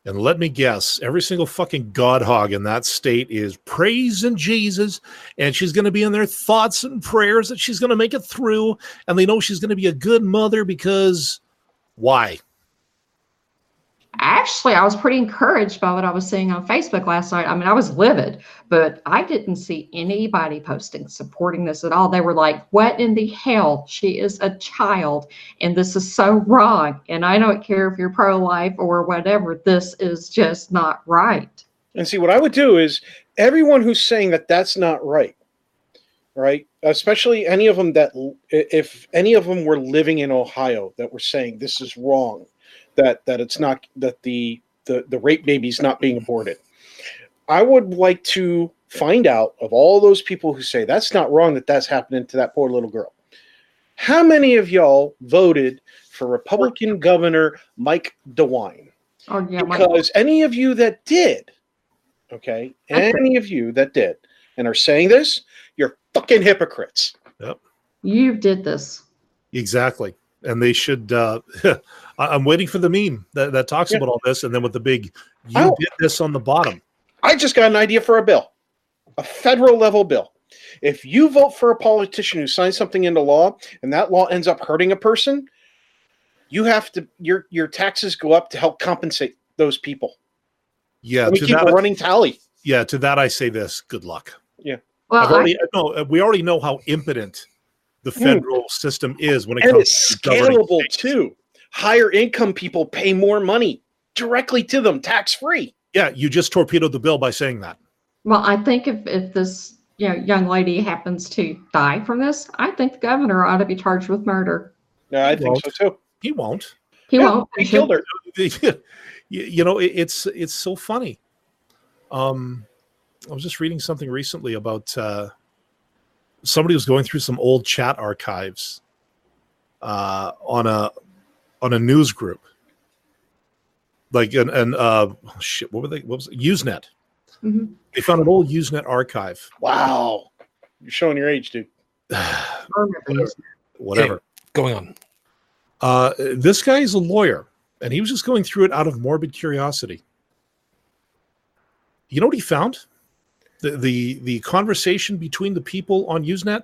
And let me guess, every single fucking god hog in that state is praising Jesus, and she's going to be in their thoughts and prayers that she's going to make it through, and they know she's going to be a good mother because why? Actually, I was pretty encouraged by what I was seeing on Facebook last night. I mean, I was livid, but I didn't see anybody posting supporting this at all. They were like, What in the hell? She is a child, and this is so wrong. And I don't care if you're pro life or whatever, this is just not right. And see, what I would do is everyone who's saying that that's not right, right? Especially any of them that, if any of them were living in Ohio that were saying this is wrong, that that it's not that the the the rape baby's not being aborted. I would like to find out of all those people who say that's not wrong that that's happening to that poor little girl. How many of y'all voted for Republican Governor Mike DeWine? Oh, yeah. because any of you that did, okay, any of you that did and are saying this, you're fucking hypocrites. Yep. You did this. Exactly. And they should. Uh, I- I'm waiting for the meme that, that talks Yeah. about all this, and then with the big "you Oh. did this" on the bottom. I just got an idea for a bill, a federal level bill. If you vote for a politician who signs something into law and that law ends up hurting a person, you have to your your taxes go up to help compensate those people. Yeah, we to keep that, a running tally. yeah, to that I say this: good luck. Well, I've I- already, no, we already know how impotent the Mm. federal system is when it And comes it's to scalable states. too. Higher income people pay more money directly to them, tax free. Yeah, you just torpedoed the bill by saying that. well, I think if, if this you know young lady happens to die from this, I think the governor ought to be charged with murder. Yeah, I think so too. He won't. He Yeah, won't. He killed her. you, you know, it's it's so funny. Um, I was just reading something recently about uh, somebody was going through some old chat archives uh, on a on a news group, like an, an uh, oh, shit. What were they? What was it? Usenet? Mhm. They found an old Usenet archive. Wow. You're showing your age, dude. I remember this. Whatever. Going on. Uh, this guy is a lawyer, and he was just going through it out of morbid curiosity. You know what he found? The the the conversation between the people on Usenet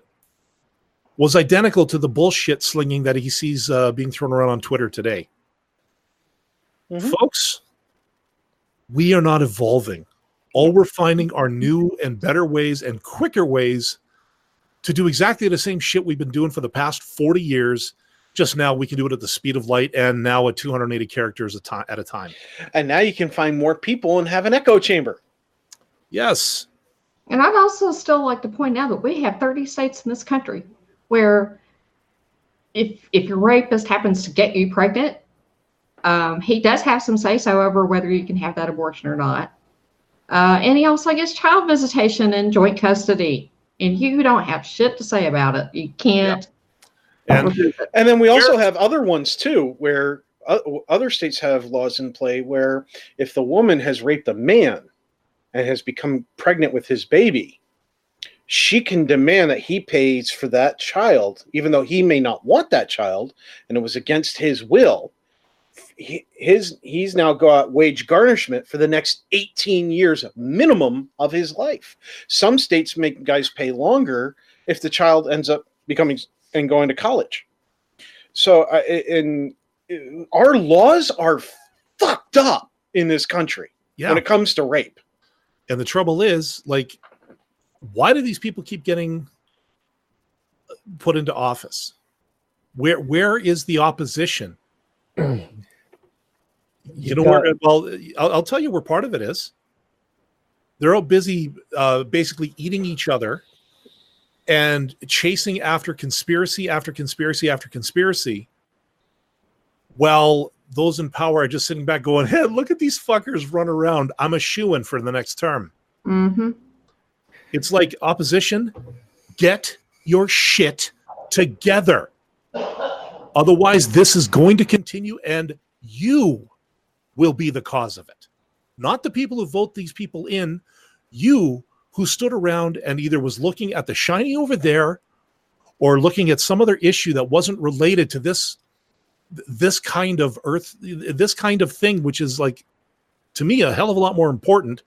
was identical to the bullshit slinging that he sees uh, being thrown around on Twitter today. Mhm. Folks, we are not evolving. All we're finding are new and better ways and quicker ways to do exactly the same shit we've been doing for the past 40 years just now we can do it at the speed of light and now at 280 characters a time at a time And now you can find more people and have an echo chamber. yes And I'd also still like to point out that we have 30 states in this country where if if your rapist happens to get you pregnant, um, he does have some say so over whether you can have that abortion or not. Uh, and he also gets child visitation and joint custody. And you don't have shit to say about it. You can't. and. And then we also have other ones too, where uh, other states have laws in play where if the woman has raped a man and has become pregnant with his baby, she can demand that he pays for that child, even though he may not want that child and it was against his will. he- his he's now got wage garnishment for the next 18 years minimum of his life. Some states make guys pay longer if the child ends up becoming and going to college. So, uh, in our laws are fucked up in this country Yeah. when it comes to rape. And the trouble is, like, why do these people keep getting put into office? Where where is the opposition? you know got- where? Well, I'll, I'll tell you where part of it is. They're all busy, uh, basically eating each other and chasing after conspiracy after conspiracy after conspiracy. While those in power are just sitting back going, "Hey, look at these fuckers run around. I'm a shoe in for the next term." Mm-hmm. It's like opposition, get your shit together. Otherwise, this is going to continue and you will be the cause of it. Not the people who vote these people in, you who stood around and either was looking at the shiny over there or looking at some other issue that wasn't related to this this kind of earth this kind of thing which is like to me a hell of a lot more important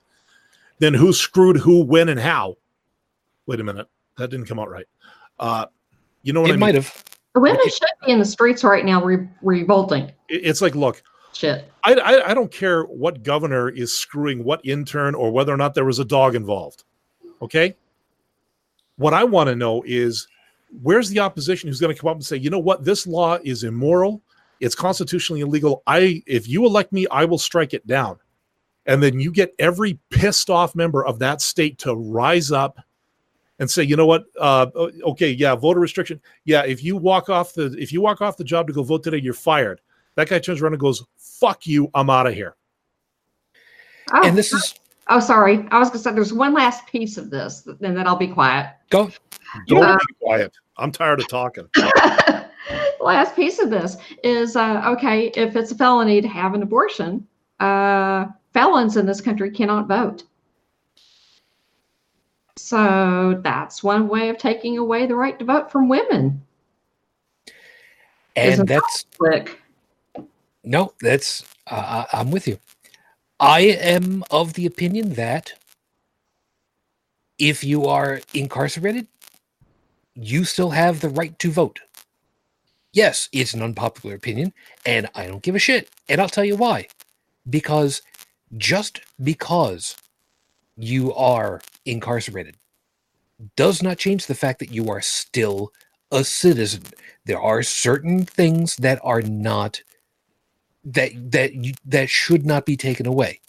than who screwed who, when, and how. Wait a minute, that didn't come out right. Uh, you know what it I mean? might have. The women should be in the streets right now re- revolting. It's like, look, Shit. I, I I don't care what governor is screwing what intern or whether or not there was a dog involved. Okay. What I want to know is where's the opposition who's going to come up and say, you know what, this law is immoral, it's constitutionally illegal. I if you elect me, I will strike it down. And then you get every pissed off member of that state to rise up and say, you know what, uh, okay, yeah, voter restriction. Yeah, if you walk off the if you walk off the job to go vote today, you're fired. That guy turns around and goes, "Fuck you, I'm out of here." Oh, And this is oh, sorry. I was going to say there's one last piece of this, and then I'll be quiet. go. Don't Yeah. be quiet. I'm tired of talking. last piece of this is uh, okay if it's a felony to have an abortion uh, felons in this country cannot vote so that's one way of taking away the right to vote from women And that's no, that's uh, I'm with you. I am of the opinion that if you are incarcerated, you still have the right to vote. Yes, it's an unpopular opinion, and I don't give a shit. And I'll tell you why. Because just because you are incarcerated does not change the fact that you are still a citizen. There are certain things that are not that that you, that should not be taken away.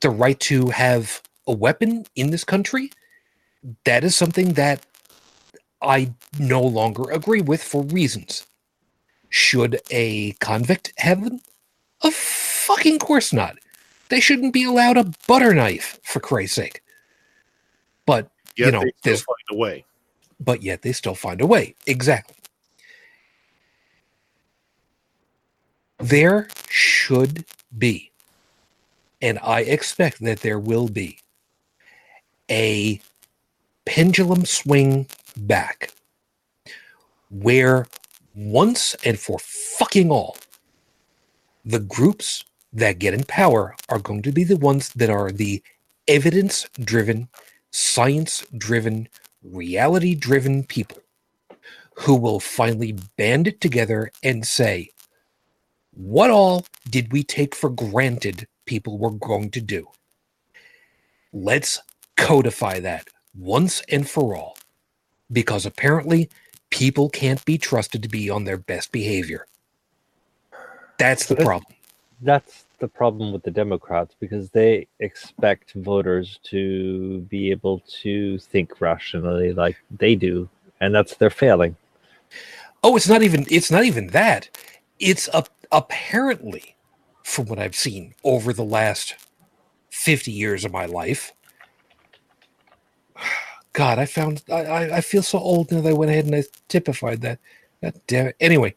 The right to have a weapon in this country, that is something that I no longer agree with for reasons. Should a convict have them? Of fucking course not. They shouldn't be allowed a butter knife, for Christ's sake. But Yet You know, they still find a way. but yet they still find a way. Exactly. There should be, and I expect that there will be, a pendulum swing back where once and for fucking all, the groups that get in power are going to be the ones that are the evidence driven, science driven, reality driven people who will finally band it together and say, what all did we take for granted people were going to do? Let's codify that once and for all. Because apparently, people can't be trusted to be on their best behavior. That's the problem. That's the problem with the Democrats because they expect voters to be able to think rationally like they do, and that's their failing. Oh, it's not even it's not even that. It's a, apparently from what I've seen over the last 50 years of my life. God, I found I, I, feel so old now that I went ahead and I typified that. God damn it. Anyway,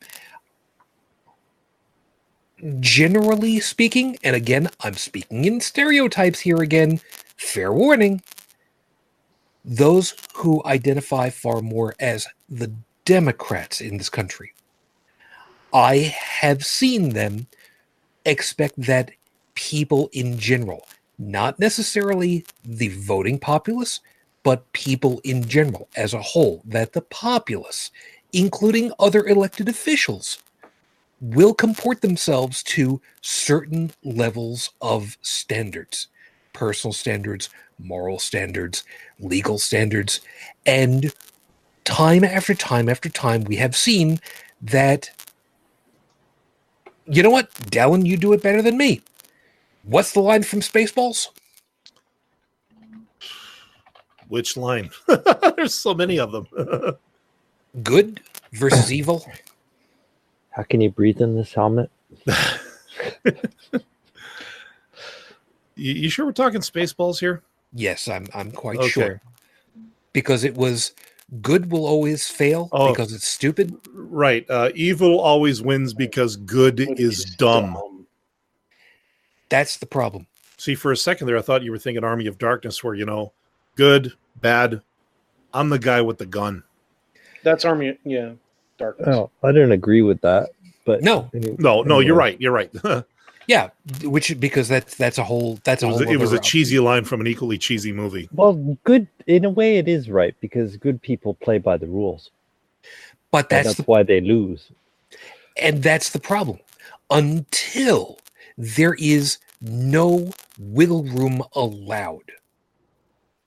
generally speaking, and again, I'm speaking in stereotypes here again, fair warning. Those who identify far more as the Democrats in this country. I have seen them expect that people in general, not necessarily the voting populace, but people in general as a whole, that the populace, including other elected officials, will comport themselves to certain levels of standards personal standards, moral standards, legal standards. And time after time after time, we have seen that. You know what? Dallin, you do it better than me. What's the line from Spaceballs? Which line? There's so many of them. Good versus evil. How can you breathe in this helmet? you, you sure we're talking Spaceballs here? Yes, I'm I'm quite Okay. sure. Because it was good will always fail Oh. because it's stupid. Right. Uh, evil always wins because good is dumb. That's the problem. See, for a second there, I thought you were thinking Army of Darkness, where you know, good, bad. I'm the guy with the gun. That's Army. Yeah, darkness. Oh, I don't agree with that. But No. any- No, no, you're right. You're right. Yeah, which because that's that's a whole that's a whole it was a other, uh, cheesy line from an equally cheesy movie. Well, good in a way it is right because good people play by the rules. but that's that's the, why they lose. and that's the problem. Until there is no wiggle room allowed.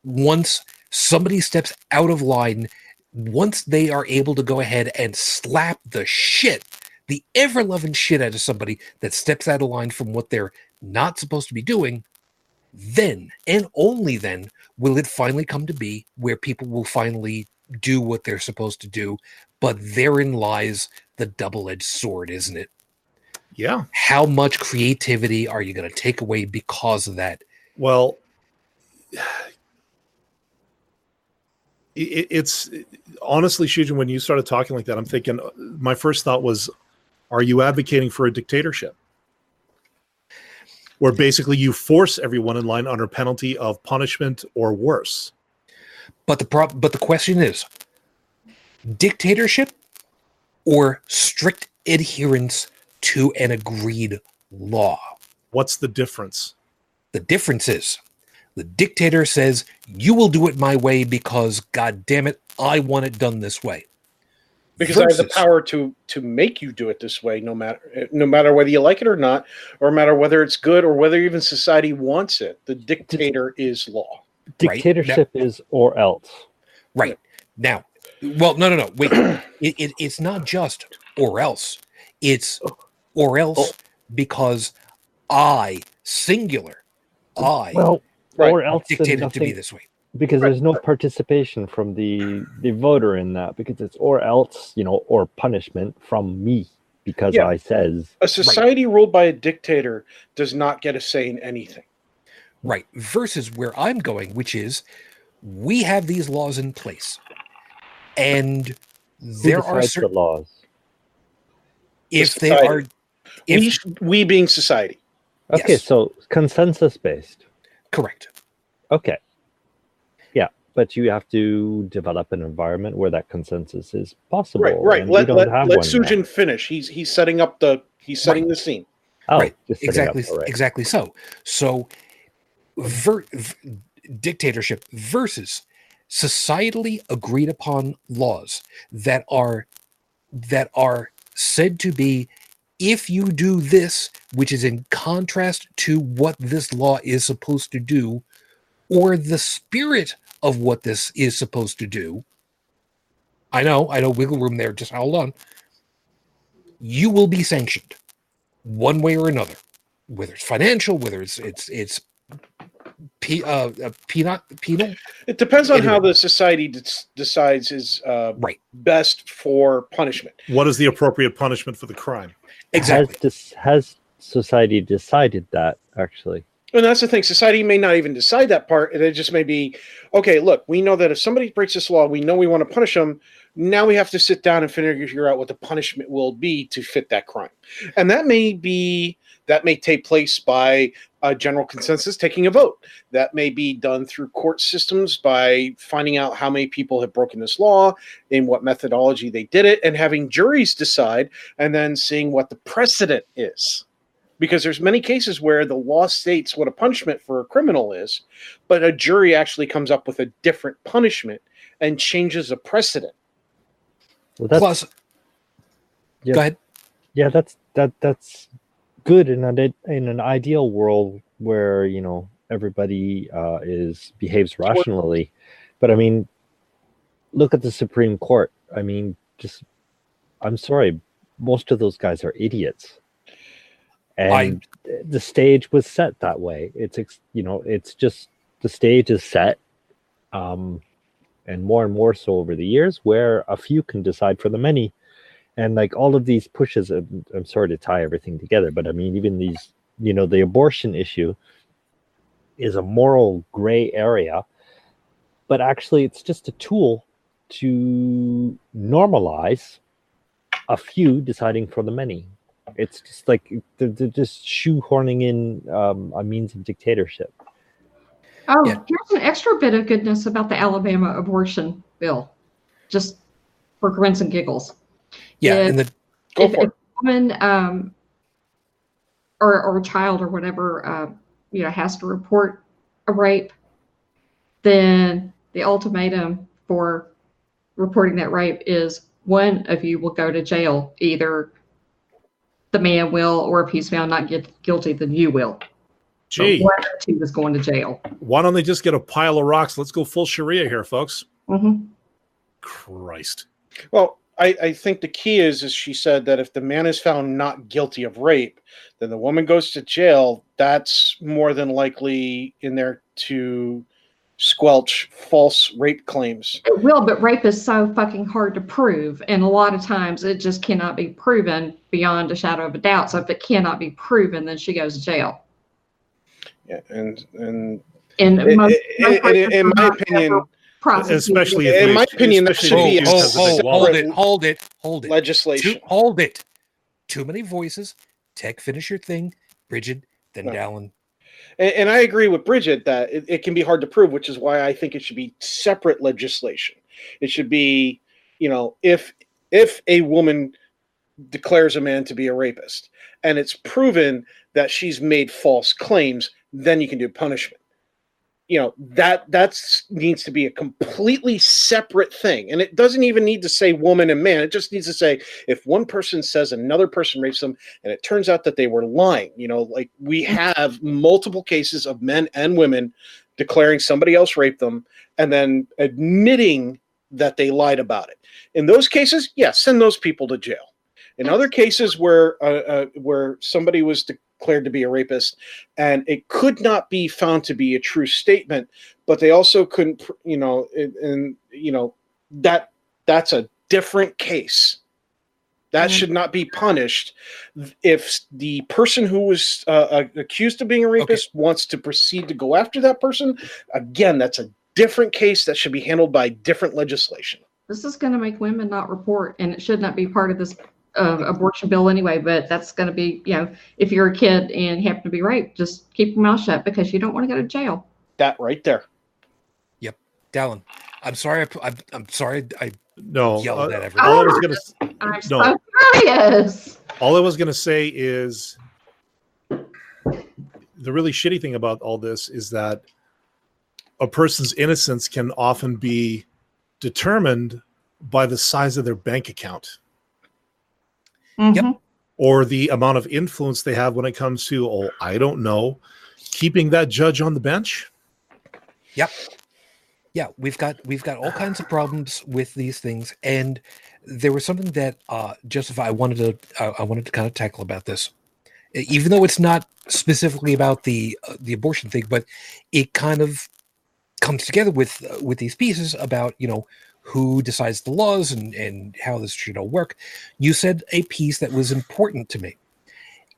Once somebody steps out of line, once they are able to go ahead and slap the shit, the ever loving shit out of somebody that steps out of line from what they're not supposed to be doing, then and only then will it finally come to be where people will finally do what they're supposed to do. But therein lies the double edged sword, isn't it? Yeah. How much creativity are you going to take away because of that? Well, it, it's honestly, Shujin, when you started talking like that, I'm thinking my first thought was, are you advocating for a dictatorship? Where basically you force everyone in line under penalty of punishment or worse. But the prob- but the question is dictatorship or strict adherence to an agreed law. What's the difference? The difference is the dictator says, You will do it my way because, God damn it, I want it done this way. because I have the power to to make you do it this way, no matter no matter whether you like it or not, or matter whether it's good or whether even society wants it. The dictator is law. Right. Dictatorship is or else. Right. Now, well, no, no, no. Wait. it, it, it's not just or else. It's oh. or else Oh. because I, singular, I Well, Right. or else dictated it to be this way. because there's no participation from the the voter in that because it's or else you know or punishment from me because Yeah. I says A society ruled by a dictator does not get a say in anything. Right. Versus where I'm going, which is we have these laws in place. And who there are certain the laws. if they are we, if sh- we being society. Okay, Yes. so consensus based. Correct. Okay. Yeah, but you have to develop an environment where that consensus is possible. Right, right. and we Let don't let, have let one now. Sujin finish. He's he's setting up the he's setting the scene. Oh, right. just setting up, Exactly exactly so. So ver- v- dictatorship versus societally agreed upon laws that are that are said to be if you do this which is in contrast to what this law is supposed to do or the spirit of what this is supposed to do i know i know wiggle room there just hold on you will be sanctioned one way or another whether it's financial whether it's it's it's P, uh, uh, penal penal It depends on how the society d- decides is uh, right best for punishment. What is the appropriate punishment for the crime? Exactly Has, this, has society decided that actually? And that's the thing. Society may not even decide that part. It just may be, okay, look, we know that if somebody breaks this law, we know we want to punish them. Now we have to sit down and figure out what the punishment will be to fit that crime. And that may be, that may take place by a general consensus taking a vote. That may be done through court systems by finding out how many people have broken this law, in what methodology they did it, and having juries decide, and then seeing what the precedent is. because there's many cases where the law states what a punishment for a criminal is, but a jury actually comes up with a different punishment and changes a precedent. Well, that's Plus, Yeah. go ahead. yeah, that's that that's good in an in an ideal world where you know everybody uh, is behaves rationally. But I mean, look at the Supreme Court. I mean, just I'm sorry, most of those guys are idiots, and I- the stage was set that way. It's you know, it's just the stage is set. Um, and more and more so over the years, where a few can decide for the many, and like all of these pushes I'm, I'm sorry to tie everything together but i mean even these you know the abortion issue is a moral gray area but actually it's just a tool to normalize a few deciding for the many it's just like they're, they're just shoehorning in um, a means of dictatorship Oh, Yeah. here's an extra bit of goodness about the Alabama abortion bill, just for grins and giggles. Yeah, Yeah. and the Go if, for if it. a woman um, or or a child or whatever uh, you know has to report a rape, then the ultimatum for reporting that rape is one of you will go to jail. Either the man will, or if he's found not guil- guilty, then you will. So Gee, one of the two is going to jail. why don't they just get a pile of rocks? Let's go full Sharia here, folks. hmm Christ. Well, I, I think the key is, is she said that if the man is found not guilty of rape, then the woman goes to jail. That's more than likely in there to squelch false rape claims. It will, but rape is so fucking hard to prove. And a lot of times it just cannot be proven beyond a shadow of a doubt. So if it cannot be proven, then she goes to jail. Yeah, and and And i- most, i- most i- rapists in my opinion, prosecuted. Especially in they- my opinion, that should be if a they use as a oh, hold it, hold it, hold it. Too, legislation. hold it. Too many voices. Tech, finish your thing. Bridget, then No. Dallin. And, and I agree with Bridget that it, it can be hard to prove, which is why I think it should be separate legislation. It should be, you know, if if a woman declares a man to be a rapist and it's proven that she's made false claims, then you can do punishment. You know that that's needs to be a completely separate thing, and it doesn't even need to say woman and man. It just needs to say if one person says another person rapes them, and it turns out that they were lying. You know, like we have multiple cases of men and women declaring somebody else raped them and then admitting that they lied about it. In those cases, yes, send those people to jail. In other cases where uh, uh, where somebody was declared to be a rapist and it could not be found to be a true statement, but they also couldn't, you know, and, and you know that that's a different case. That Mhm. should not be punished if the person who was uh, uh, accused of being a rapist wants to proceed to go after that person. Again, that's a different case that should be handled by different legislation. This is going to make women not report, and it should not be part of this uh, abortion bill anyway. But that's going to be, you know, if you're a kid and happen to be raped, just keep your mouth shut because you don't want to go to jail. That right there. Yep, Dallin. I'm sorry. I, pu- I'm, I'm sorry. I No, yelled uh, at everybody. all I was gonna s- I'm No. so furious. all I was gonna say is the really shitty thing about all this is that a person's innocence can often be determined by the size of their bank account Mhm. or the amount of influence they have when it comes to oh I don't know keeping that judge on the bench. Yep. Yeah we've got we've got all kinds of problems with these things and there was something that uh justify i wanted to uh, i wanted to kind of tackle about this even though it's not specifically about the uh, the abortion thing but it kind of comes together with uh, with these pieces about you know who decides the laws and and how this should all work. You said a piece that was important to me.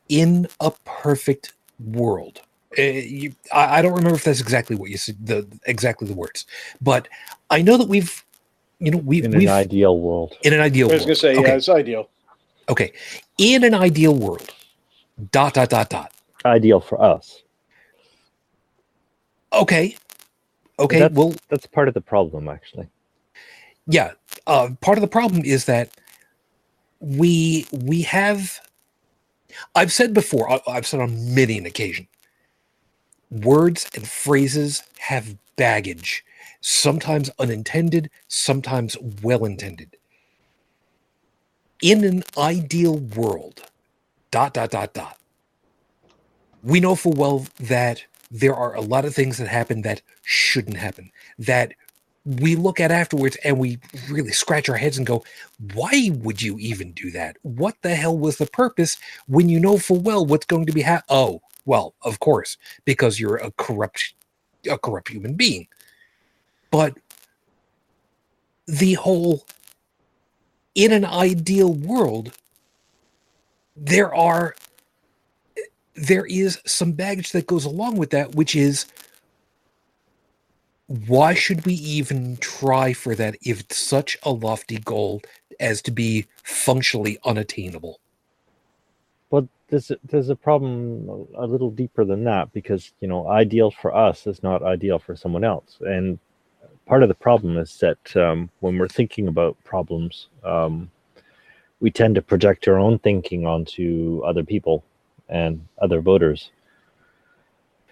In a perfect world uh, you, I, I don't remember if that's exactly what you said the exactly the words but i know that we've you know we've, in an we've ideal world. In an ideal I was going to say, okay, yeah, it's ideal. okay. In an ideal world dot dot dot dot. Ideal for us. Okay. Okay that's, well that's part of the problem actually yeah uh part of the problem is that we we have I've said before, I've said on many an occasion, words and phrases have baggage, sometimes unintended, sometimes well intended. In an ideal world, dot, dot, dot, dot, we know full well that there are a lot of things that happen that shouldn't happen, that we look at afterwards and we really scratch our heads and go, why would you even do that? What the hell was the purpose when you know full well what's going to be happening? Oh, well, of course, because you're a corrupt, a corrupt human being. But the whole, in an ideal world, there are, there is some baggage that goes along with that, which is why should we even try for that if it's such a lofty goal as to be functionally unattainable? But there's a- there's a problem a little deeper than that because you know ideal for us is not ideal for someone else, and part of the problem is that um, when we're thinking about problems, um, we tend to project our own thinking onto other people and other voters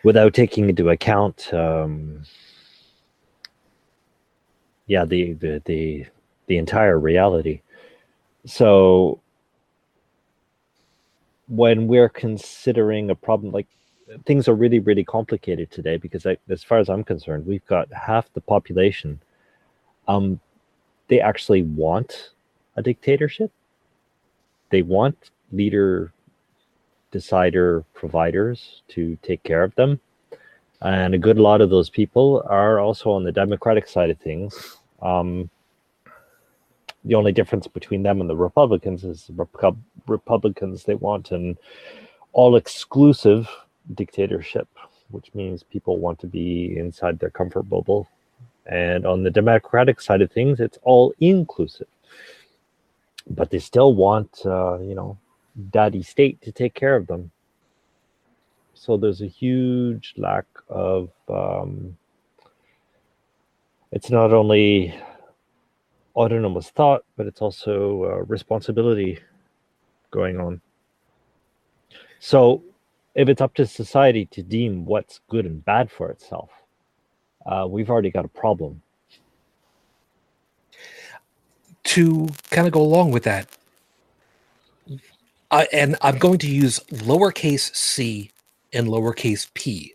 without taking into account um, yeah the, the the the entire reality. So when we're considering a problem like things are really really complicated today because I, as far as i'm concerned we've got half the population um they actually want a dictatorship. They want leader decider providers to take care of them and a good lot of those people are also on the democratic side of things. Um, the only difference between them and the republicans is Repub- republicans they want an all exclusive dictatorship which means people want to be inside their comfort bubble. And on the democratic side of things it's all inclusive but they still want uh, you know daddy state to take care of them so there's a huge lack of um, it's not only autonomous thought but it's also uh, responsibility going on. So if it's up to society to deem what's good and bad for itself uh, we've already got a problem. To kind of go along with that, I and I'm going to use lowercase c and lowercase p,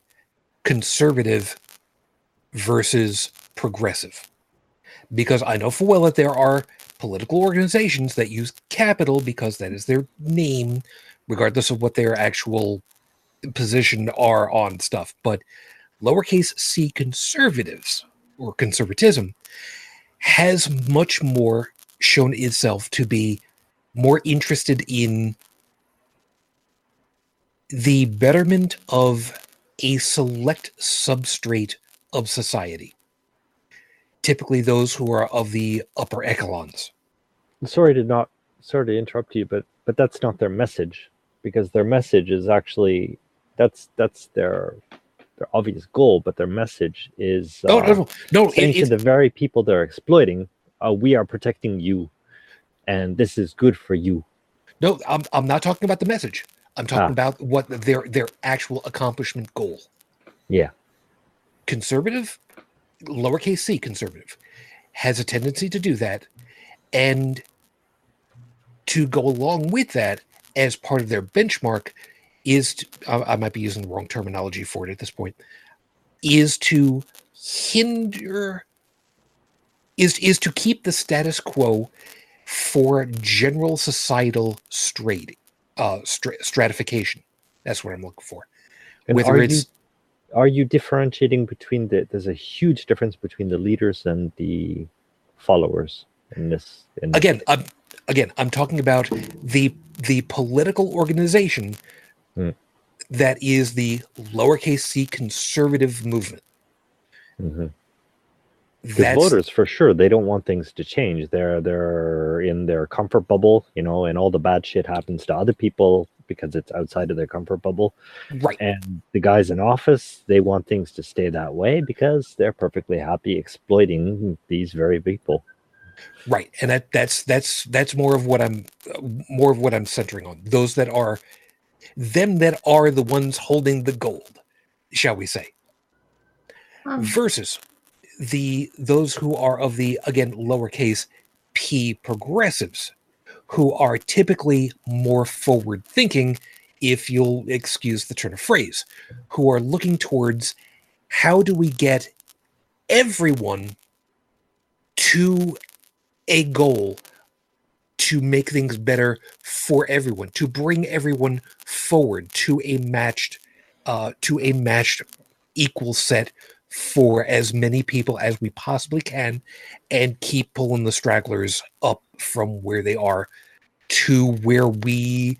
conservative versus progressive, because I know full well that there are political organizations that use capital because that is their name, regardless of what their actual position are on stuff. But lowercase c conservatives or conservatism has much more shown itself to be more interested in the betterment of a select substrate of society. Typically, those who are of the upper echelons. sorry to not sorry to interrupt you but but that's not their message because their message is actually that's that's their their obvious goal but their message is No, uh, no, no, no. It, to the very people they're exploiting uh, we are protecting you and this is good for you no, I'm, I'm not talking about the message. I'm talking Ah. about what their their actual accomplishment goal. yeah conservative, lowercase c conservative, has a tendency to do that. And to go along with that as part of their benchmark is, to, I, I might be using the wrong terminology for it at this point, is to hinder, is, is to keep the status quo for general societal straight, uh, stra- stratification. That's what I'm looking for. and Whether are it's you are you differentiating between the there's a huge difference between the leaders and the followers in this in again i'm again i'm talking about the the political organization Hmm. that is the lowercase c conservative movement Mhm. Because voters, for sure, they don't want things to change. They're they're in their comfort bubble, you know, and all the bad shit happens to other people because it's outside of their comfort bubble. right And the guys in office, they want things to stay that way because they're perfectly happy exploiting these very people. right and that that's that's that's more of what i'm uh, more of what i'm centering on those that are them that are the ones holding the gold, shall we say, Um, versus the those who are of the again lowercase p progressives, who are typically more forward thinking, if you'll excuse the turn of phrase, who are looking towards how do we get everyone to a goal to make things better for everyone, to bring everyone forward to a matched, uh, to a matched equal set for as many people as we possibly can, and keep pulling the stragglers up from where they are to where we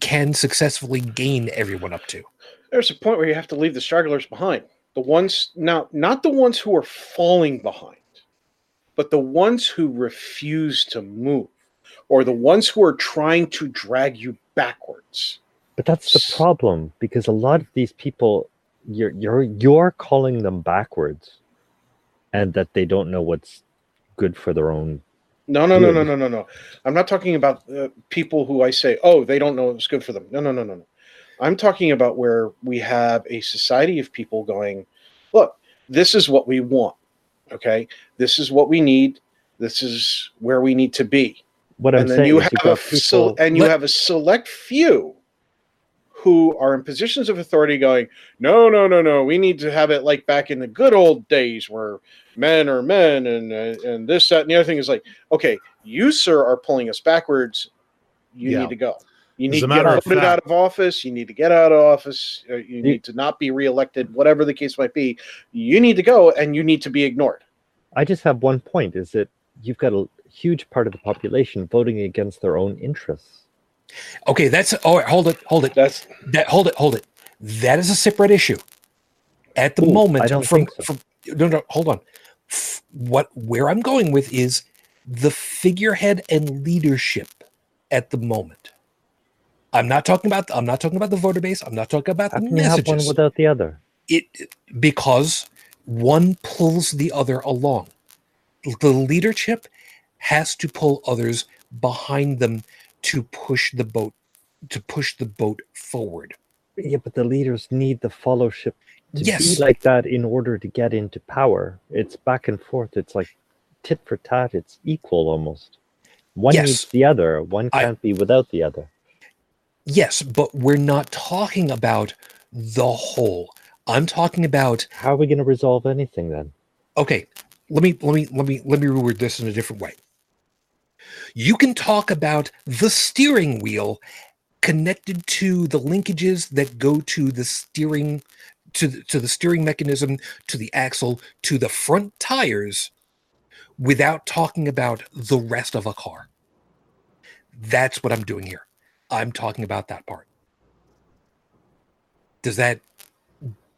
can successfully gain everyone up to. There's a point where you have to leave the stragglers behind. The ones now, not the ones who are falling behind, but the ones who refuse to move, or the ones who are trying to drag you backwards. But that's the problem because a lot of these people, you're you're you're calling them backwards, and that they don't know what's good for their own. No, no, no, no, no, no, no. I'm not talking about uh, people who I say, oh, they don't know what's good for them. No, no, no, no, no. I'm talking about where we have a society of people going, look, this is what we want. Okay. This is what we need. This is where we need to be. What I'm then saying you have a got so, and you Let- have a select few who are in positions of authority going, no, no, no, no. We need to have it like back in the good old days where men are men and uh, and this, that, and the other thing is like, okay, you sir are pulling us backwards. You Yeah. need to go. You need to get voted out of office. You need to get out of office. uh, You You- need to not be reelected. Whatever the case might be, you need to go, and you need to be ignored. I just have one point: is that you've got a huge part of the population voting against their own interests. Okay, that's all right. Hold it, hold it. That's That hold it, hold it. That is a separate issue. At the Ooh, moment, I don't from, think so. from no, no, hold on. What where I'm going with is the figurehead and leadership at the moment. I'm not talking about. I'm not talking about the voter base. I'm not talking about How the can you have one without the other? it because one pulls the other along. The leadership has to pull others behind them to push the boat to push the boat forward. Yeah, but the leaders need the fellowship to Yes. be like that in order to get into power. It's back and forth. It's like tit for tat. It's equal almost. One Yes. needs the other. One can't be without the other. Yes, but we're not talking about the whole. I'm talking about How are we going to resolve anything then? okay, let me let me let me let me reword this in a different way. You can talk about the steering wheel connected to the linkages that go to the steering to the, to the steering mechanism, to the axle, to the front tires without talking about the rest of a car. That's what I'm doing here. I'm talking about that part. Does that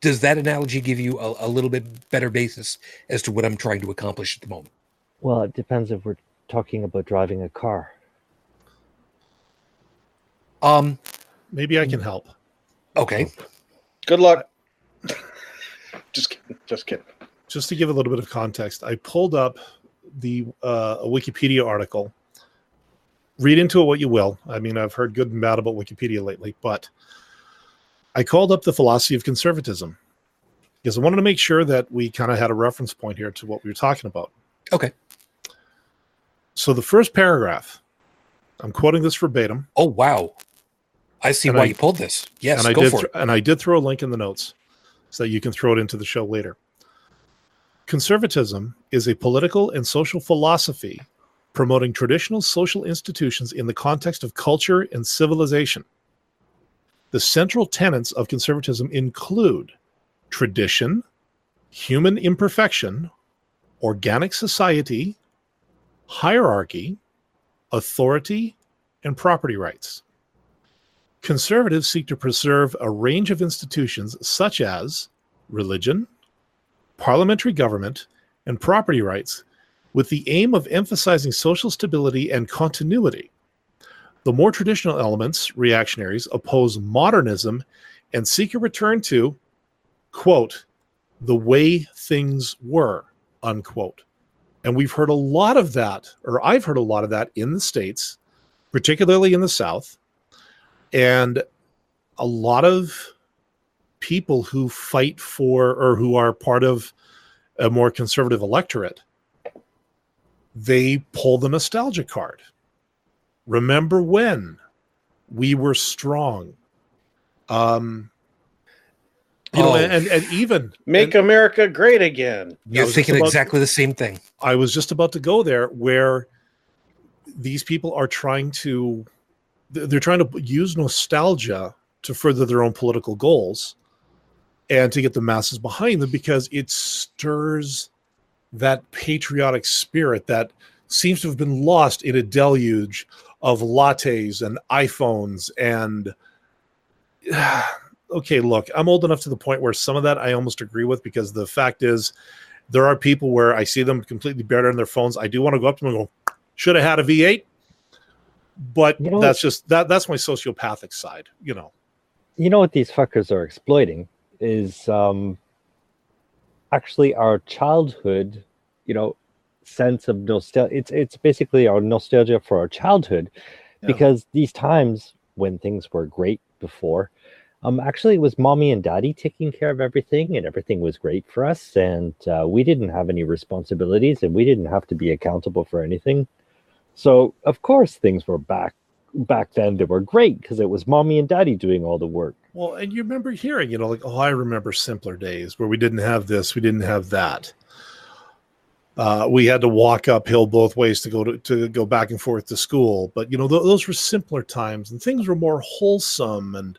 does that analogy give you a, a little bit better basis as to what I'm trying to accomplish at the moment? Well, it depends if we're talking about driving a car. Um, Maybe I can help. okay. good luck. just kidding. Just kidding. Just to give a little bit of context, I pulled up the uh, a Wikipedia article. Read into it what you will. I mean, I've heard good and bad about Wikipedia lately, but I called up the philosophy of conservatism because I wanted to make sure that we kind of had a reference point here to what we were talking about. Okay. So the first paragraph, I'm quoting this verbatim, Oh wow. I see And why I- you pulled this. Yes, and I go did for th- it. and I did throw a link in the notes so that you can throw it into the show later. Conservatism is a political and social philosophy promoting traditional social institutions in the context of culture and civilization. The central tenets of conservatism include tradition, human imperfection, organic society, hierarchy, authority, and property rights. Conservatives seek to preserve a range of institutions such as religion, parliamentary government, and property rights with the aim of emphasizing social stability and continuity. The more traditional elements, reactionaries, oppose modernism and seek a return to, quote, the way things were, unquote. And we've heard a lot of that, or I've heard a lot of that in the States, particularly in the South. And a lot of people who fight for or who are part of a more conservative electorate they pull the nostalgia card. Remember when we were strong? Um you know Oh. and, and even Make and America great again. You're thinking about- exactly the same thing. i was just about to go there where these people are trying to they're trying to use nostalgia to further their own political goals and to get the masses behind them because it stirs that patriotic spirit that seems to have been lost in a deluge of lattes and iPhones and okay look i'm old enough to the point where some of that i almost agree with because the fact is there are people where i see them completely buried on their phones. I do want to go up to them and go should have had a v8 but You know- that's just that that's my sociopathic side you know. You know what these fuckers are exploiting is um actually our childhood you know sense of nostalgia it's it's basically our nostalgia for our childhood Yeah. because these times when things were great before um actually it was mommy and daddy taking care of everything and everything was great for us and uh, we didn't have any responsibilities and we didn't have to be accountable for anything so of course things were back back then they were great because it was mommy and daddy doing all the work Well, and you remember hearing, you know, like, oh, I remember simpler days where we didn't have this, we didn't have that. Uh, we had to walk uphill both ways to go to, to go back and forth to school, but you know, th- those were simpler times, and things were more wholesome, and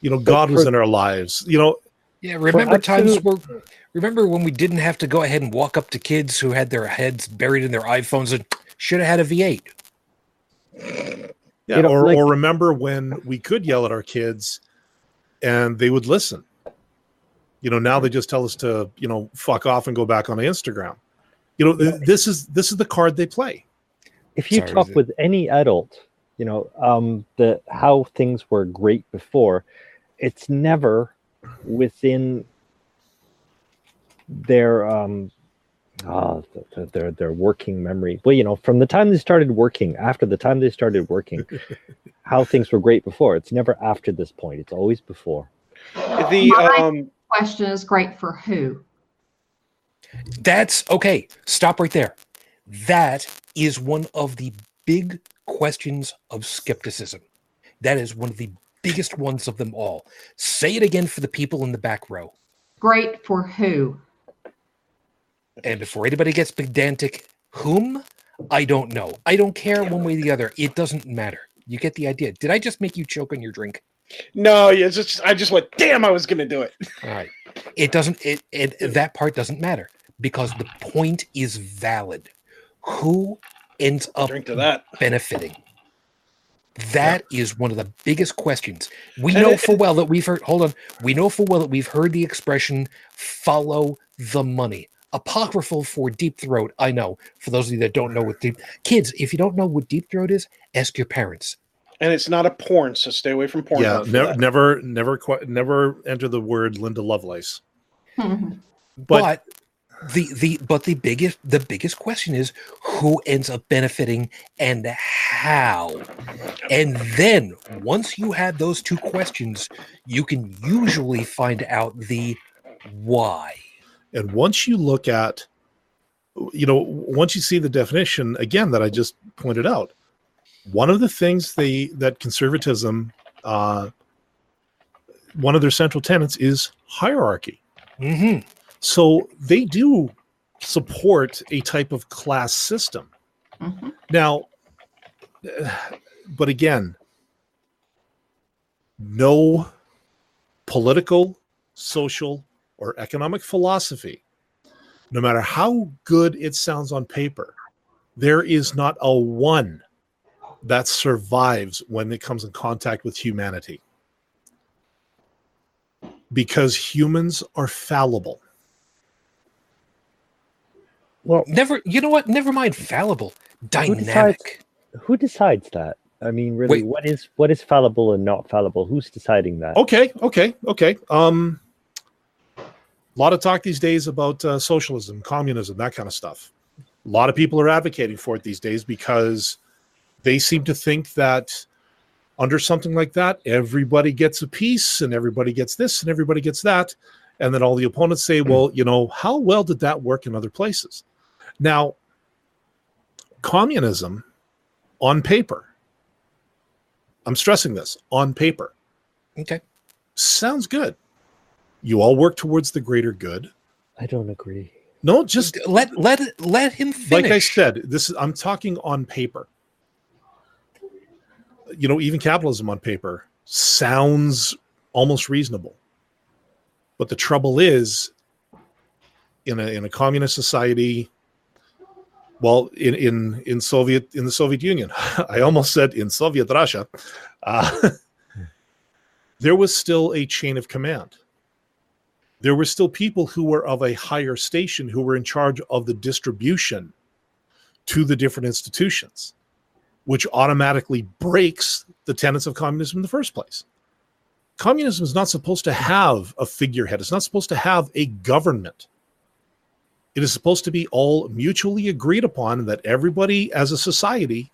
you know, God was in our lives. You know, Yeah, remember times absolute- where remember when we didn't have to go ahead and walk up to kids who had their heads buried in their iPhones and should have had a V8. yeah, You know, or like- or remember when we could yell at our kids, and they would listen. You know, now they just tell us to, you know, fuck off and go back on Instagram. You know, th- this is this is the card they play. if you Sorry, talk with any adult you know um the how things were great before it's never within their um uh, th- th- their their working memory well you know from the time they started working after the time they started working how things were great before it's never after this point it's always before The My um, question is great for who? That's okay. Stop right there. That is one of the big questions of skepticism. That is one of the biggest ones of them all. Say it again for the people in the back row. Great for who? And before anybody gets pedantic, whom? I don't know. I don't care one way or the other. It doesn't matter. You get the idea. Did I just make you choke on your drink? no, yeah, it's just I just went, damn, I was gonna do it. All right. It doesn't it, it that part doesn't matter because the point is valid. Who ends up Drink to that. benefiting? That is one of the biggest questions. We And know it- full well that we've heard hold on. We know full well that we've heard the expression follow the money. Apocryphal for deep throat. I know. For those of you that don't know what deep kids, if you don't know what deep throat is, ask your parents. And it's not a porn, so stay away from porn. yeah, for never, never, never, quite, never enter the word Linda Lovelace. But- but the the but the biggest the biggest question is who ends up benefiting and how. And then once you have those two questions you can usually find out the why. And once you look at, you know, once you see the definition again that I just pointed out, one of the things they that conservatism, uh, one of their central tenets is hierarchy. hmm So they do support a type of class system. Mhm. Now, but again, no political, social, or economic philosophy, no matter how good it sounds on paper, there is not a one that survives when it comes in contact with humanity. Because humans are fallible. Well never you know what never mind fallible decides- dynamic who decides that i mean really Wait. what is what is fallible and not fallible who's deciding that Okay, okay, okay. Um, a lot of talk these days about uh, socialism, communism, that kind of stuff. A lot of people are advocating for it these days because they seem to think that under something like that, everybody gets a piece and everybody gets this and everybody gets that. And then all the opponents say, well, you know, how well did that work in other places? Now, communism on paper, I'm stressing this on paper, Okay. sounds good. You all work towards the greater good. I don't agree. No, just Just let let let him finish. like I said, this is I'm talking on paper. You know, even capitalism on paper sounds almost reasonable. But the trouble is in a in a communist society, well, in in in Soviet in the Soviet Union, I almost said in Soviet Russia, uh, there was still a chain of command. There were still people who were of a higher station who were in charge of the distribution to the different institutions, which automatically breaks the tenets of communism in the first place. Communism is not supposed to have a figurehead, it's not supposed to have a government. It is supposed to be all mutually agreed upon that everybody as a society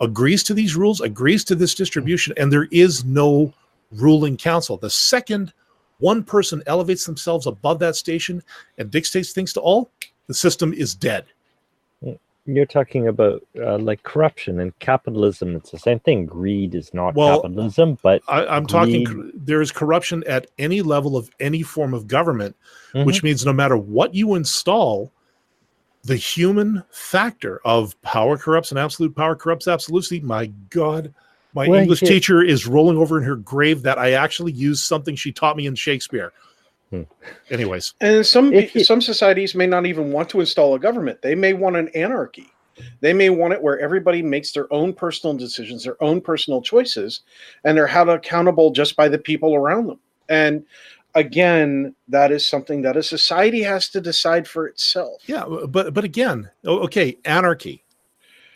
agrees to these rules, agrees to this distribution, and there is no ruling council. The second one person elevates themselves above that station and dictates things to all, the system is dead. You're talking about uh, like corruption and capitalism. It's the same thing. Greed is not Well, capitalism, but I, I'm talking, there is corruption at any level of any form of government, Mhm. which means no matter what you install, the human factor of power corrupts and absolute power corrupts absolutely. My God, my Well, English teacher is rolling over in her grave that I actually used something she taught me in Shakespeare. Hmm. Anyways, And some If you- some societies may not even want to install a government. They may want an anarchy. They may want it where everybody makes their own personal decisions, their own personal choices, and they're held accountable just by the people around them. And again, that is something that a society has to decide for itself. yeah, but but again, okay, anarchy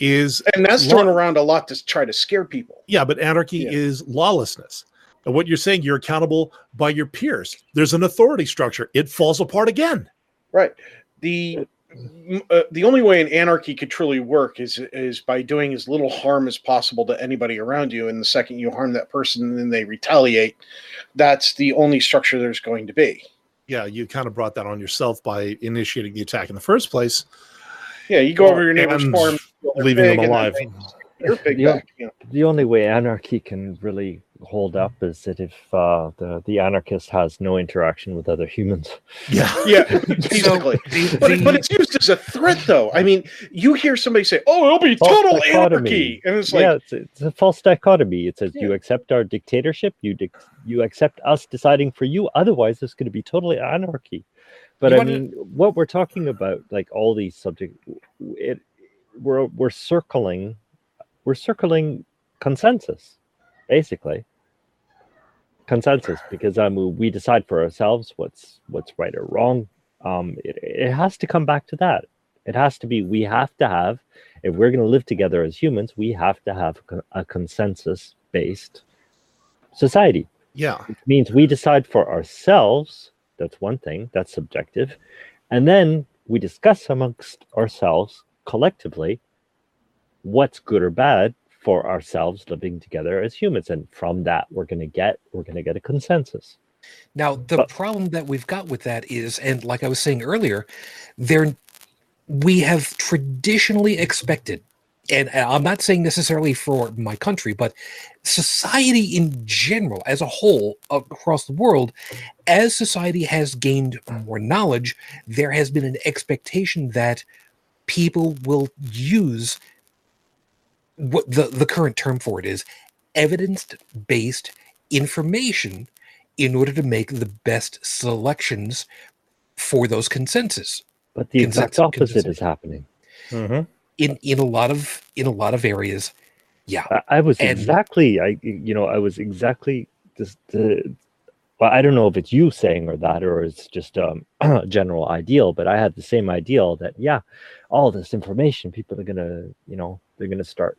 is And that's Law- thrown around a lot to try to scare people. Yeah, but anarchy Yeah. is lawlessness. And what you're saying, you're accountable by your peers. There's an authority structure. It falls apart again. Right. The uh, the only way an anarchy could truly work is is by doing as little harm as possible to anybody around you. And the second you harm that person, and then they retaliate. That's the only structure there's going to be. Yeah, you kind of brought that on yourself by initiating the attack in the first place, Yeah, you go Well, over your neighbor's farm, leaving them pig, and then alive. they- You're big Yeah. back. You know. the only way anarchy can really hold up is that if uh, the the anarchist has no interaction with other humans. Yeah. Yeah, So, basically. the- But, but it's used as a threat, though. I mean, you hear somebody say, "Oh, it'll be False total dichotomy. anarchy," and it's like, yeah, it's, it's a false dichotomy. It says you accept our dictatorship, you dic- you accept us deciding for you. Otherwise, it's going to be totally anarchy. But You I wanna- mean, what we're talking about, like all these subjects, it we're we're circling, we're circling consensus, basically. Consensus, because um, we decide for ourselves what's what's right or wrong. Um, it, it has to come back to that. It has to be. We have to have if we're going to live together as humans, we have to have a consensus based society. Yeah. Which means we decide for ourselves. That's one thing, that's subjective. And then we discuss amongst ourselves collectively what's good or bad for ourselves living together as humans. And from that, we're going to get we're going to get a consensus. Now, the But- problem that we've got with that is, and like I was saying earlier, there we have traditionally expected, and I'm not saying necessarily for my country, but society in general, as a whole, across the world, as society has gained more knowledge, there has been an expectation that people will use what the, the current term for it is evidence-based information in order to make the best selections for those consensus But the exact Consensus- opposite consensus. is happening. Mhm. in in a lot of in a lot of areas yeah I, I was And- exactly I you know I was exactly just the well I don't know if it's you saying or that or it's just um, a general ideal but I had the same ideal that yeah all this information people are gonna you know they're gonna start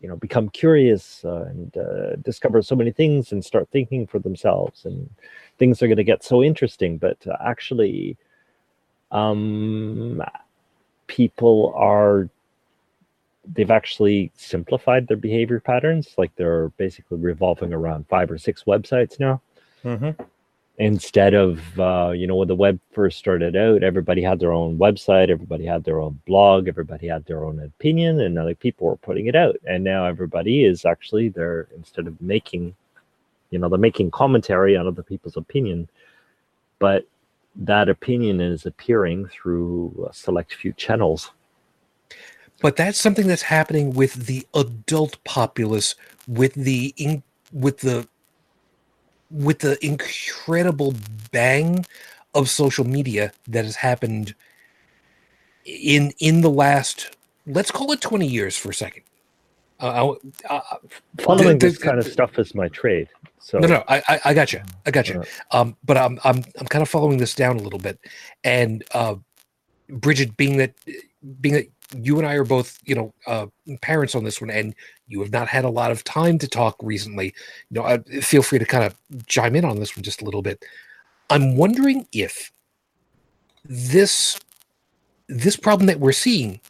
you know become curious uh, and uh, discover so many things and start thinking for themselves and things are gonna get so interesting but uh, actually um people are they've actually simplified their behavior patterns. Like they're basically revolving around five or six websites now. Mhm. Instead of, uh, you know, when the web first started out, everybody had their own website, everybody had their own blog, everybody had their own opinion, and other people were putting it out. And now everybody is actually they're instead of making, you know, they're making commentary on other people's opinion, but that opinion is appearing through a select few channels. but that's something that's happening with the adult populace with the in, with the with the incredible bang of social media that has happened in in the last let's call it 20 years for a second uh, I- uh, Following the- this kind of stuff is my trade. So no no I, I i got you i got you Uh, um but i'm i'm i'm kind of following this down a little bit and uh bridget being that being that you and i are both you know uh parents on this one and you have not had a lot of time to talk recently. You know uh, feel free to kind of chime in on this one just a little bit. I'm wondering if this this problem that we're seeing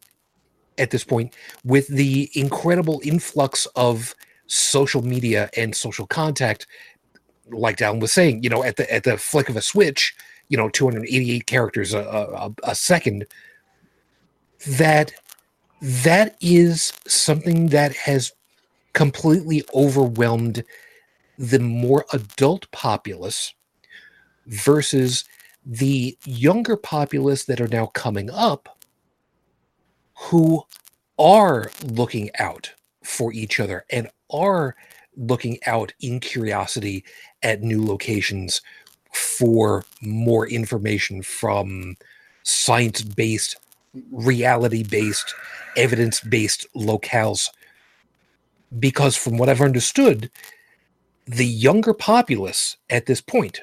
at this point with the incredible influx of social media and social contact like Dallin was saying, you know, at the at the flick of a switch, you know, 288 characters a, a, a second, that that is something that has completely overwhelmed the more adult populace versus the younger populace that are now coming up who are looking out for each other and are looking out in curiosity at new locations for more information from science based, reality based, evidence based locales. Because, from what I've understood, the younger populace at this point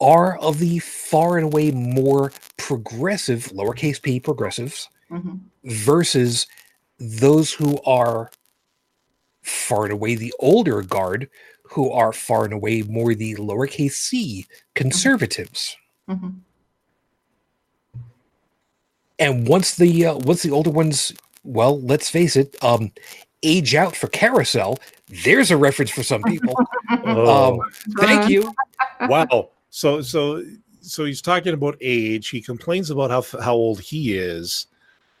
are of the far and away more progressive, lowercase p progressives, Mhm. versus those who are far and away the older guard, who are far and away more the lowercase c conservatives. Mhm. And once the uh, once the older ones, well, let's face it, um, age out for carousel. There's a reference for some people. Oh, Um, thank you. wow. So so so he's talking about age. He complains about how how old he is,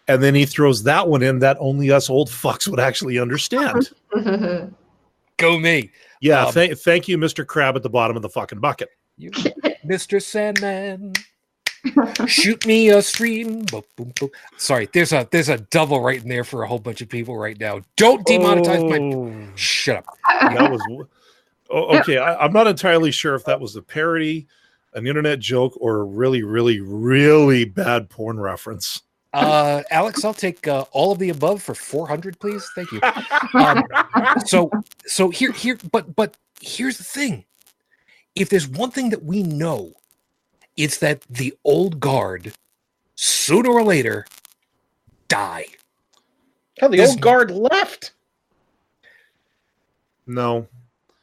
and then he throws that one in that only us old fucks would actually understand. Go me, Yeah. Um, thank thank you, Mister Crab at the bottom of the fucking bucket. you, Mr. Sandman. Shoot me a stream. Boop, boop, boop. Sorry, there's a there's a double right in there for a whole bunch of people right now. Don't demonetize my. Oh, Shut up. that was. Oh, okay, I, I'm not entirely sure if that was a parody, an internet joke, or a really, really, really bad porn reference. Uh, Alex, I'll take uh, all of the above for 400, please. Thank you. Um, so, so here, here, but, but here's the thing: if there's one thing that we know, it's that the old guard, sooner or later, die. Hell, the This- old guard left. No,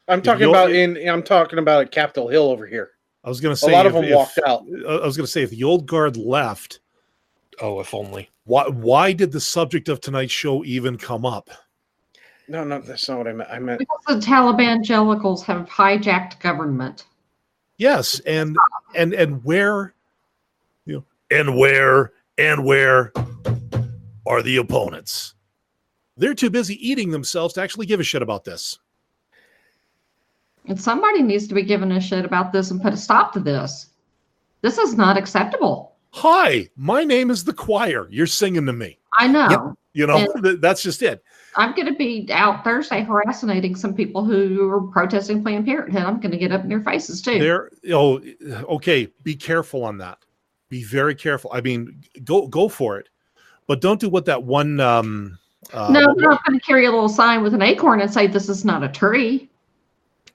I'm talking old- about in. I'm talking about at Capitol Hill over here. I was going to say A say lot of if- them if- walked out. I was going to say if the old guard left, Oh, if only. why why did the subject of tonight's show even come up? No, no, that's not what I meant. I meant Because the Taliban jellicles have hijacked government. Yes, and and and where, you know, and where and where are the opponents? They're too busy eating themselves to actually give a shit about this. And somebody needs to be given a shit about this and put a stop to this. This is not acceptable. Hi, my name is the choir. You're singing to me. I know. Yep. You know, And- that's just it. I'm going to be out Thursday harassing some people who are protesting Planned Parenthood. I'm going to get up in their faces too. There. Oh, okay. Be careful on that. Be very careful. I mean, go go for it, but don't do what that one. Um, uh, no, they're not going to carry a little sign with an acorn and say this is not a tree.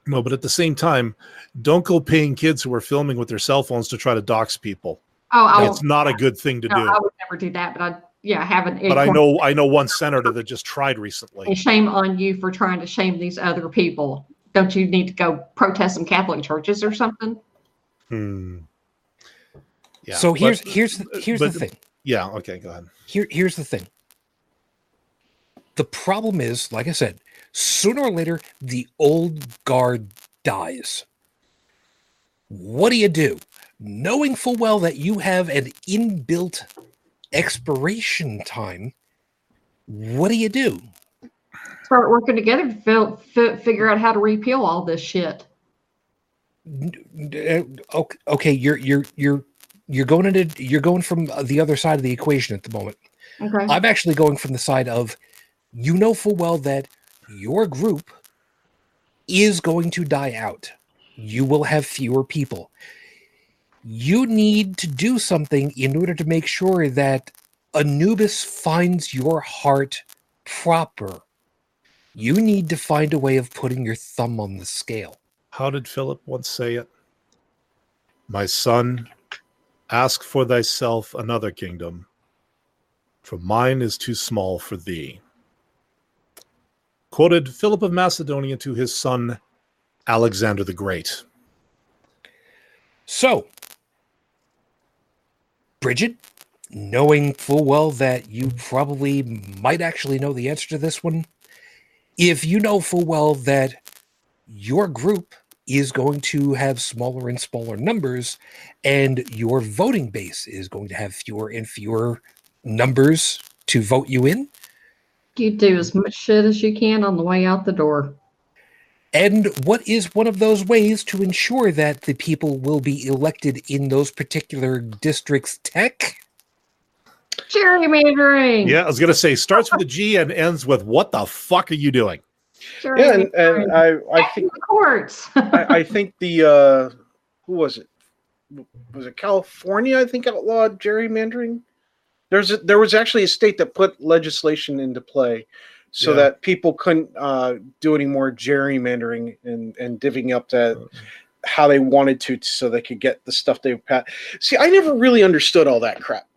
No, but at the same time, don't go paying kids who are filming with their cell phones to try to dox people. Oh, I won't. not a good thing to No, do. I would never do that. But I, yeah, have an acorn. But I know I know one senator that just tried recently. And shame on you for trying to shame these other people. Don't you need to go protest some Catholic churches or something? Hmm. Yeah. so but- here's here's here's but- the thing. yeah. Okay, go ahead. Here here's the thing. The problem is, like I said, sooner or later, the old guard dies. What do you do? Knowing full well that you have an inbuilt expiration time, what do you do? Start working together to figure out how to repeal all this shit. Uh, Okay, okay, you're you're you're you're going into you're going from the other side of the equation at the moment. Okay. I'm actually going from the side of you know full well that your group is going to die out. You will have fewer people. You need to do something in order to make sure that Anubis finds your heart proper. You need to find a way of putting your thumb on the scale. How did Philip once say it? My son, ask for thyself another kingdom, for mine is too small for thee. Quoted Philip of Macedonia to his son, Alexander the Great. So, Bridget, knowing full well that you probably might actually know the answer to this one, if you know full well that your group is going to have smaller and smaller numbers and your voting base is going to have fewer and fewer numbers to vote you in, You do as much shit as you can on the way out the door. And what is one of those ways to ensure that the people will be elected in those particular districts tech? Gerrymandering. Yeah, I was going to say, starts with a G and ends with, what the fuck are you doing? Yeah, and, and I, I think the courts. I, I think the uh, who was it? Was it California? I think outlawed gerrymandering. There's a, there was actually a state that put legislation into play so Yeah. that people couldn't uh, do any more gerrymandering and and divvying up that how they wanted to, so they could get the stuff they pat. See, I never really understood all that crap.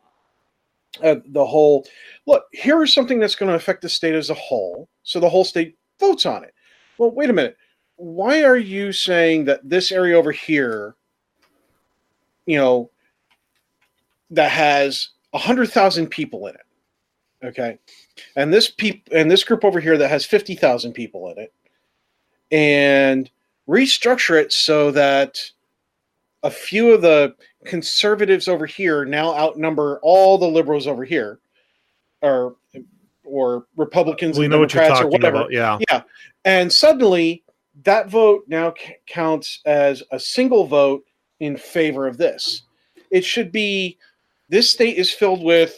Uh, the whole look here is something that's going to affect the state as a whole, so the whole state votes on it. Well, wait a minute. Why are you saying that this area over here, you know, that has a hundred thousand people in it, okay, and this peop and this group over here that has fifty thousand people in it, and restructure it so that a few of the conservatives over here now outnumber all the liberals over here, or or Republicans We and know what you're Democrats or talking whatever. about. Yeah. Yeah. And suddenly that vote now c- counts as a single vote in favor of this. It should be this state is filled with,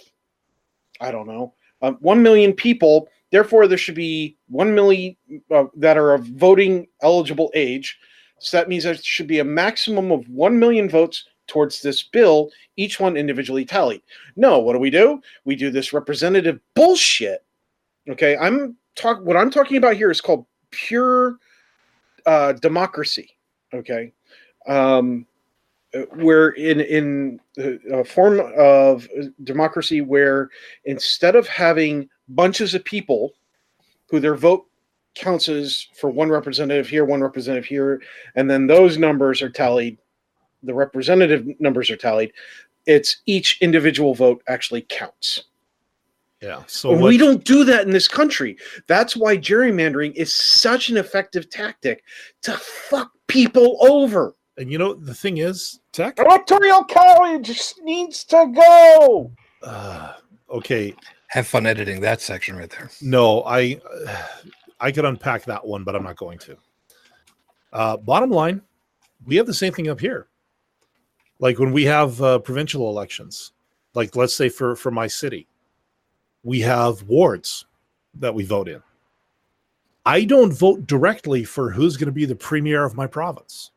I don't know, um, 1 million people. Therefore, there should be 1 million uh, that are of voting eligible age. So that means there should be a maximum of 1 million votes towards this bill, each one individually tallied. No, what do we do? We do this representative bullshit. Okay, I'm talk what I'm talking about here is called pure uh, democracy. Okay, um, where in in a form of democracy where instead of having bunches of people who their vote counts as for one representative here, one representative here, and then those numbers are tallied, the representative numbers are tallied. It's each individual vote actually counts. Yeah. So we don't do that in this country. That's why gerrymandering is such an effective tactic to fuck people over. And you know, the thing is, Tech, Electoral college needs to go. uh, okay, Have fun editing that section right there. no, I, I could unpack that one, but I'm not going to. Uh, bottom line, we have the same thing up here. Like when we have uh, provincial elections, like let's say for for my city, we have wards that we vote in. I don't vote directly for who's going to be the premier of my province.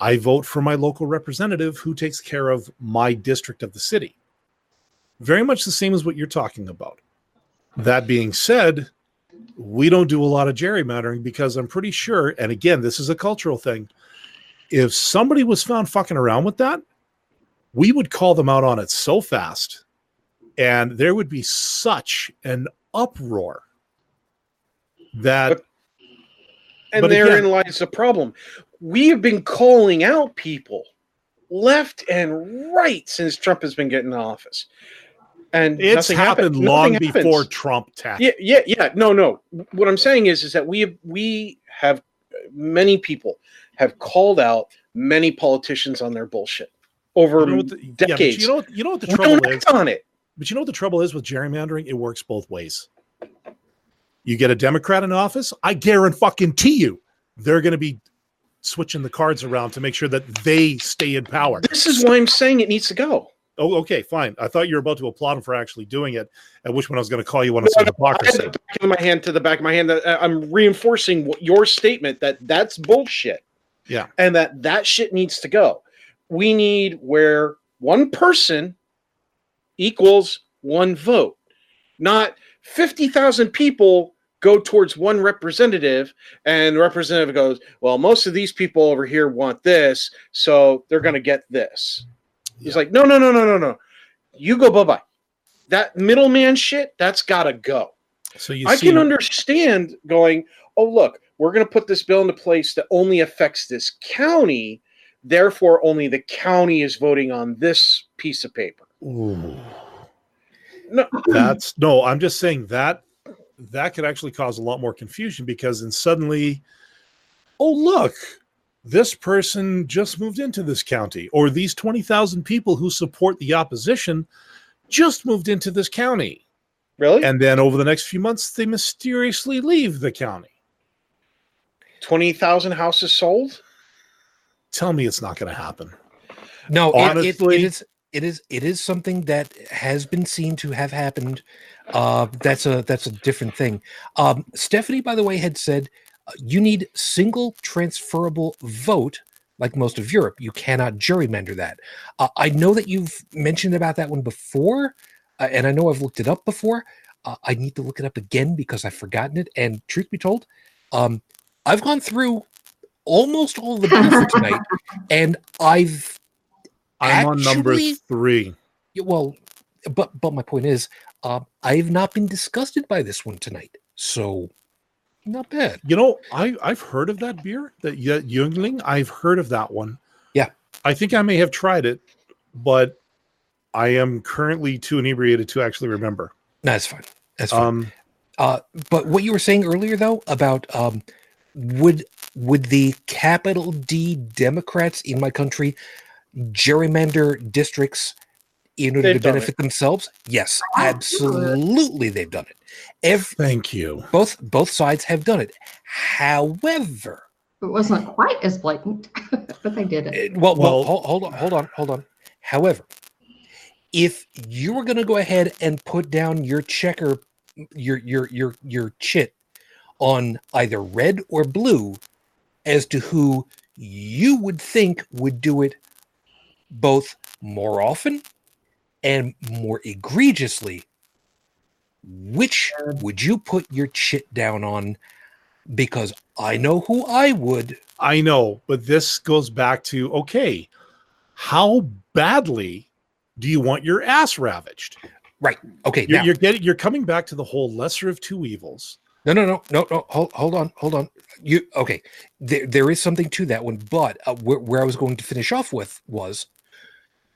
I vote for my local representative who takes care of my district of the city. Very much the same as what you're talking about. That being said, we don't do a lot of gerrymandering because I'm pretty sure, and again, this is a cultural thing. If somebody was found fucking around with that, we would call them out on it so fast, and there would be such an uproar that But- And But therein again- lies the problem. We have been calling out people left and right since Trump has been getting in office. and It's nothing happened long happens. before Trump tax. Yeah, yeah, yeah. No, no. What I'm saying is, is that we we have many people have called out many politicians on their bullshit over You know the, yeah, decades. you know, what- you know what the trouble is. on it. But you know what the trouble is with gerrymandering? It works both ways. You get a Democrat in office, I guarantee you, they're going to be switching the cards around to make sure that they stay in power. This is why I'm saying it needs to go. Oh, okay, fine. I thought you were about to applaud him for actually doing it. At which one I was going to call you I said I hypocrisy. the back of my hand to the back of my hand. Uh, I'm reinforcing what your statement that that's bullshit. Yeah. and that that shit needs to go. We need where one person equals one vote, not fifty thousand people go towards one representative, and the representative goes, "Well, most of these people over here want this, so they're going to get this." He's like, "No, no, no, no, no, no. You go bye bye. That middleman shit, that's got to go." So you I see, can understand going, oh, look, we're going to put this bill into place that only affects this county. Therefore, only the county is voting on this piece of paper. Ooh, No, that's no. I'm just saying that that could actually cause a lot more confusion because then suddenly, oh look, this person just moved into this county, or these twenty thousand people who support the opposition just moved into this county. really? and then over the next few months they mysteriously leave the county 20,000 houses sold? tell me it's not going to happen No, it- it, Honestly- it is it is it is something that has been seen to have happened. Uh, that's a that's a different thing. Um, Stephanie, by the way, had said uh, you need single transferable vote like most of Europe. You cannot gerrymander that. Uh, I know that you've mentioned about that one before, uh, and I know I've looked it up before. Uh, I need to look it up again because I've forgotten it. And truth be told, um, I've gone through almost all the bills for tonight, and I've i'm on number three well, but but my point is, uh, I've not been disgusted by this one tonight, so not bad. you know i i've heard of that beer that Yuengling. i've heard of that one Yeah. i think i may have tried it but i am currently too inebriated to actually remember That's fine. That's fine. um uh, but what you were saying earlier, though, about um, would would the capital D Democrats in my country gerrymander districts in order They've to done benefit themselves? Yes, Absolutely. absolutely, they've done it. Every, thank you both both sides have done it. However, It wasn't quite as blatant, but they did it. Eh, well, well, Well- hold, hold on, hold on, hold on. However, if you were going to go ahead and put down your checker, your your your your chit on either red or blue, as to who you would think would do it both more often and more egregiously, which would you put your chit down on? Because I know who I would. I know, but this goes back to okay, how badly do you want your ass ravaged? Right. Okay, You're, now, you're getting you're coming back to the whole lesser of two evils. No, no, no, no, no. Hold, hold on, hold on. You okay? There, there is something to that one, but uh, where, where I was going to finish off with was,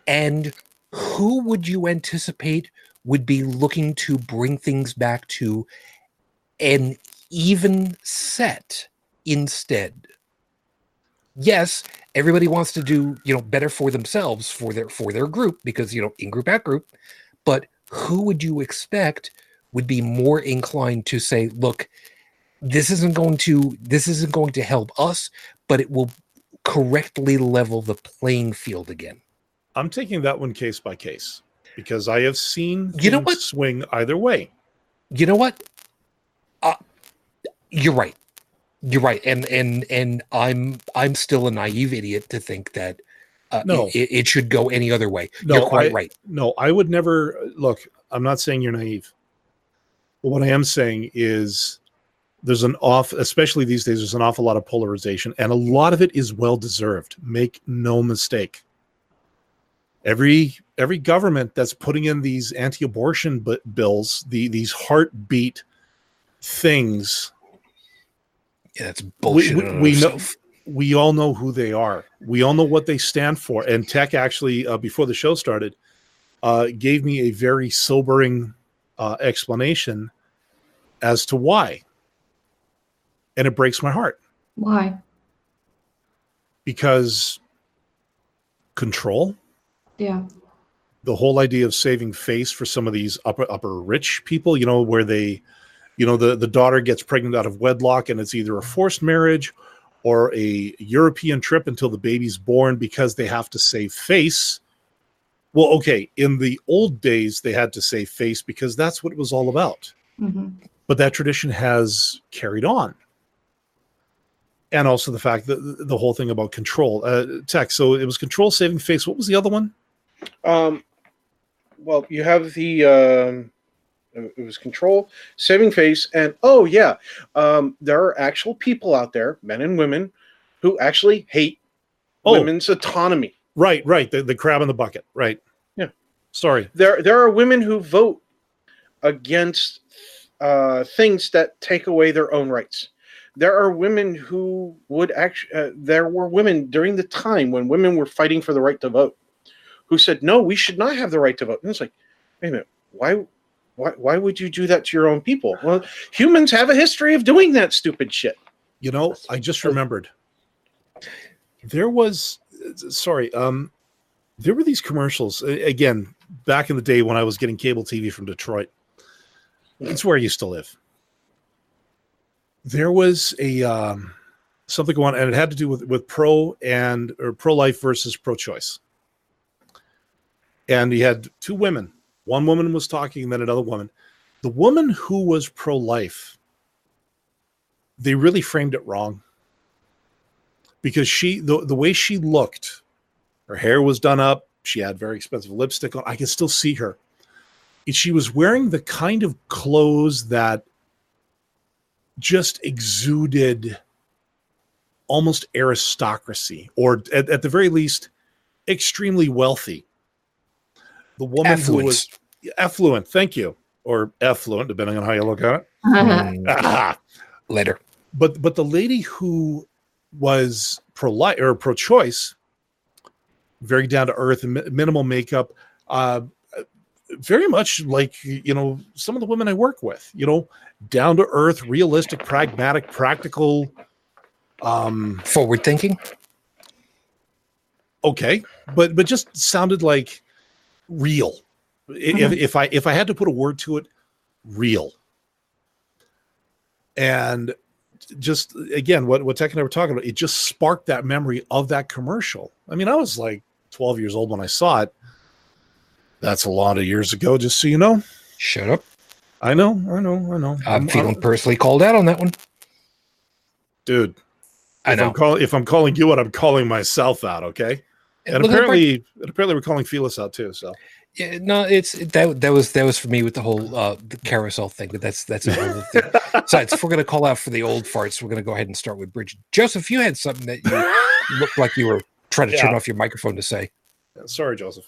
and who would you anticipate would be looking to bring things back to an even set instead? Yes, everybody wants to do you know better for themselves for their for their group because you know in group out group, but who would you expect would be more inclined to say, look, this isn't going to this isn't going to help us, but it will correctly level the playing field again. I'm taking that one case by case because I have seen You know what? swing either way. You know what? Uh, you're right. You're right, and and and I'm I'm still a naive idiot to think that uh, No. it, it should go any other way. No, you're quite I- right. No, I would never look. I'm not saying you're naive, but what I am saying is there's an off, especially these days. There's an awful lot of polarization, and a lot of it is well deserved. Make no mistake. Every every government that's putting in these anti-abortion bu- bills, the these heartbeat things, Yeah, that's bullshit. we, in and we know we all know who they are. We all know what they stand for. And Tech actually, uh, before the show started, uh, gave me a very sobering uh, explanation as to why. And it breaks my heart Why? because control, Yeah. the whole idea of saving face for some of these upper upper rich people, you know, where they, you know, the the daughter gets pregnant out of wedlock and it's either a forced marriage or a European trip until the baby's born because they have to save face. Well, okay, in the old days they had to save face because that's what it was all about. hmm But that tradition has carried on. And also the fact that the- the whole thing about control, uh, tech. So it was control, saving face. What was the other one? Um, well, you have the um, it was control, saving face, and oh yeah, um, there are actual people out there, men and women, who actually hate Oh. women's autonomy. Right, right. The, the crab in the bucket. Right. Yeah. Sorry. There, there are women who vote against uh, things that take away their own rights. There are women who would actually. Uh, there were women during the time when women were fighting for the right to vote, who said, "No, we should not have the right to vote." And it's like, wait a minute, why, why, why would you do that to your own people? Well, humans have a history of doing that stupid shit. You know, I just remembered. There was, sorry, um, there were these commercials again back in the day when I was getting cable TV from Detroit. It's where I used to live. There was a um, something going on, and it had to do with with pro and or pro life versus pro choice. And he had two women. One woman was talking, and then another woman. The woman who was pro life they really framed it wrong because she the, the way she looked her hair was done up she had very expensive lipstick on i can still see her and she was wearing the kind of clothes that just exuded almost aristocracy or at, at the very least extremely wealthy the woman who was affluent. Thank you. Or affluent depending on how you look at it. Mm, Ah, later. but but the lady who was pro life or pro choice very down to earth mi- minimal makeup uh very much like you know some of the women i work with you know down to earth realistic pragmatic practical um Forward thinking. okay. But but just sounded like real. I- if, mm-hmm. if i if i had to put a word to it real. And just again what what tech and i were talking about it just sparked that memory of that commercial. I mean i was like 12 years old when i saw it. That's a lot of years ago just so you know. Shut up. i know i know i know. I'm I'm- feeling personally called out on that one. dude. I if i'm know. calling if i'm calling you out i'm calling myself out okay and Look at the apparently and apparently we're calling Felis out too so Yeah, no, it's that that was that was for me with the whole uh the carousel thing, but that's that's a whole thing. Besides, if we're gonna call out for the old farts, we're gonna go ahead and start with Bridget. Joseph, you had something that you looked like you were trying to turn off your microphone to say. sorry joseph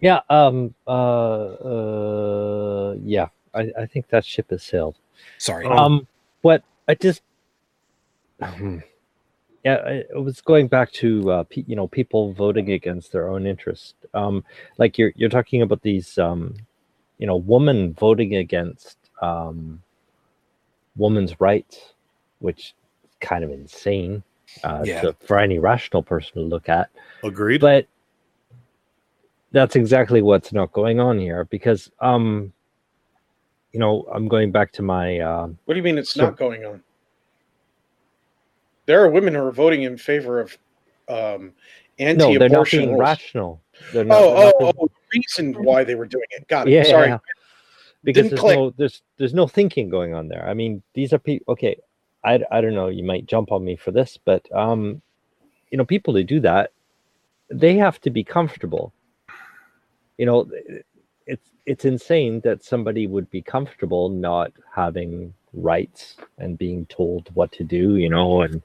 Yeah. Um. Uh. uh yeah. I, I think that ship has sailed. Sorry. Um. But I just. Yeah, I- it was going back to uh, pe- you know people voting against their own interest. Um, like you're you're talking about these um, you know women voting against um, women's rights, which is kind of insane uh, Yeah. to, for any rational person to look at. agreed But that's exactly what's not going on here because um, you know I'm going back to my um, What do you mean it's So- not going on? There are women who are voting in favor of um, anti-abortion no, they're not being rules. rational. They're not, Oh, oh, oh, reason why they were doing it. Got it. yeah, Sorry. because Didn't there's click. no there's there's no thinking going on there. I mean, these are people. Okay, I I don't know. You might jump on me for this, but um, you know, people who do that, they have to be comfortable. You know, it's it's insane that somebody would be comfortable not having rights and being told what to do. You know, and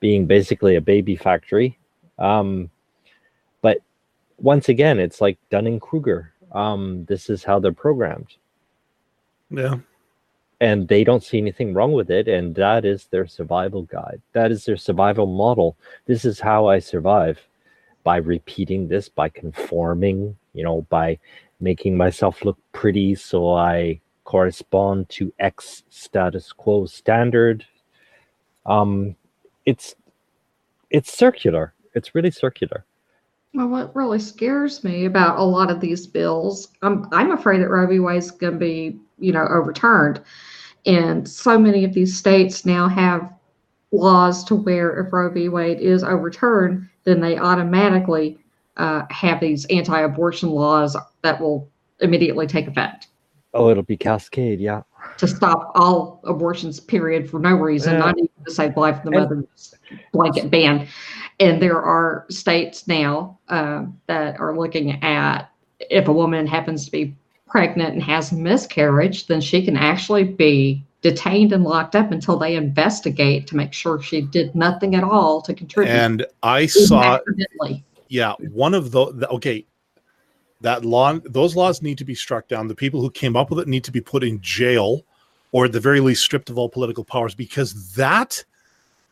being basically a baby factory. Um, but once again, it's like Dunning Kruger. Um, this is how they're programmed yeah and they don't see anything wrong with it and that is their survival guide that is their survival model this is how i survive by repeating this, by conforming, you know, by making myself look pretty so I correspond to X status quo standard. Um, it's it's circular. It's really circular. Well, what really scares me about a lot of these bills, I'm I'm afraid that Roe v. Wade's going to be, you know, overturned, and so many of these states now have laws to where if Roe v. Wade is overturned, then they automatically uh, have these anti-abortion laws that will immediately take effect Oh, it'll be Cascade, yeah. to stop all abortions. Period, for no reason, Yeah. not even to save life of the And- mother. Blanket ban, and there are states now uh, that are looking at if a woman happens to be pregnant and has miscarriage, then she can actually be detained and locked up until they investigate to make sure she did nothing at all to contribute. And I saw, accidentally. yeah, one of the, the okay, that law, those laws need to be struck down. The people who came up with it need to be put in jail, or at the very least stripped of all political powers, because that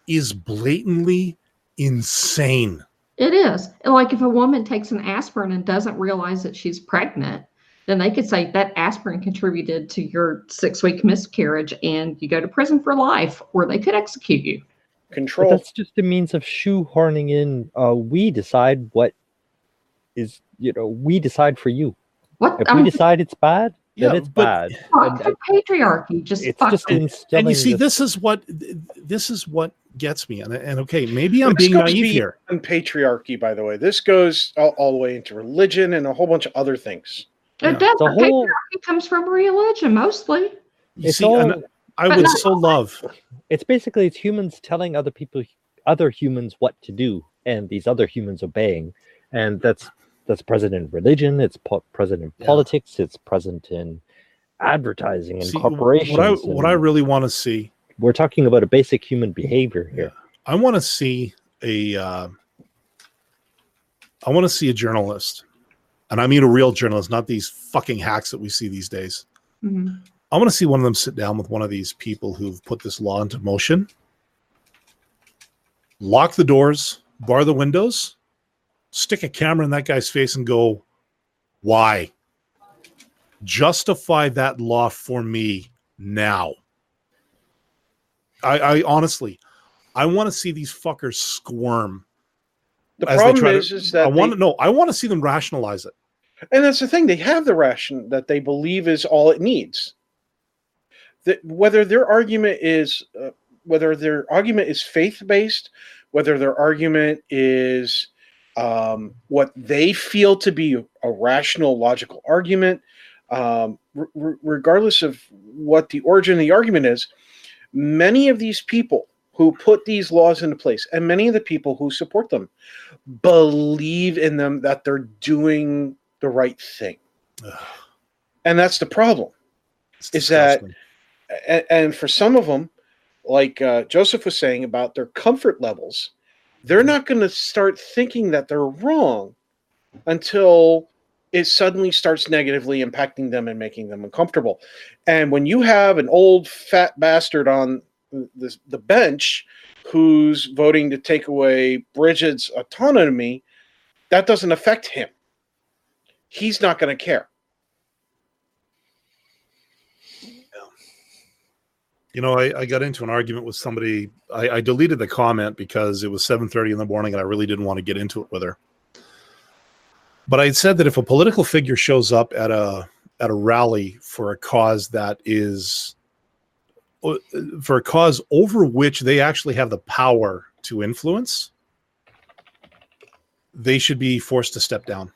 is blatantly insane. It is. Like if a woman takes an aspirin and doesn't realize that she's pregnant, then they could say that aspirin contributed to your six week miscarriage and you go to prison for life, or they could execute you. But Control. that's just a means of shoehorning in. Uh, we decide what is, you know, we decide for you. What If I we decide it's bad, then Yeah, it's but- bad. fuck and the patriarchy. Just It's fuck just it. instilling. and you see, this- this is what this is what gets me. And, and okay, maybe I'm This being goes naive here. beyond patriarchy, by the way. This goes all, all the way into religion and a whole bunch of other things. yeah. It does. the whole Patriarchy comes from religion mostly. You it's see, all I would not so love. it's basically it's humans telling other people other humans what to do and these other humans obeying and that's that's present in religion it's po- present in Yeah. politics it's present in advertising and See, corporations what I what I really want to see we're talking about a basic human behavior here I want to see a uh, I want to see a journalist, and I mean a real journalist, not these fucking hacks that we see these days. Mhm. I want to see one of them sit down with one of these people who've put this law into motion, lock the doors, bar the windows, stick a camera in that guy's face, and go, "Why? Justify that law for me now." I, I honestly, I want to see these fuckers squirm. The problem try to- is, is that I want to know. I want to see them rationalize it. And that's the thing; they have the ration that they believe is all it needs. That whether their argument is uh, whether their argument is faith based, whether their argument is um, what they feel to be a rational, logical argument, um, regardless of what the origin of the argument is, many of these people who put these laws into place, and many of the people who support them, believe in them that they're doing the right thing. Ugh, And that's the problem. it's Is that- And, and for some of them, like uh, Joseph was saying about their comfort levels, they're not going to start thinking that they're wrong until it suddenly starts negatively impacting them and making them uncomfortable. And when you have an old fat bastard on the, the bench who's voting to take away Bridget's autonomy, that doesn't affect him. He's not going to care. You know, I, I got into an argument with somebody. I, I deleted the comment because it was 7:30 in the morning, and I really didn't want to get into it with her. But I had said that if a political figure shows up at a at a rally for a cause that is uh, for a cause over which they actually have the power to influence, they should be forced to step down.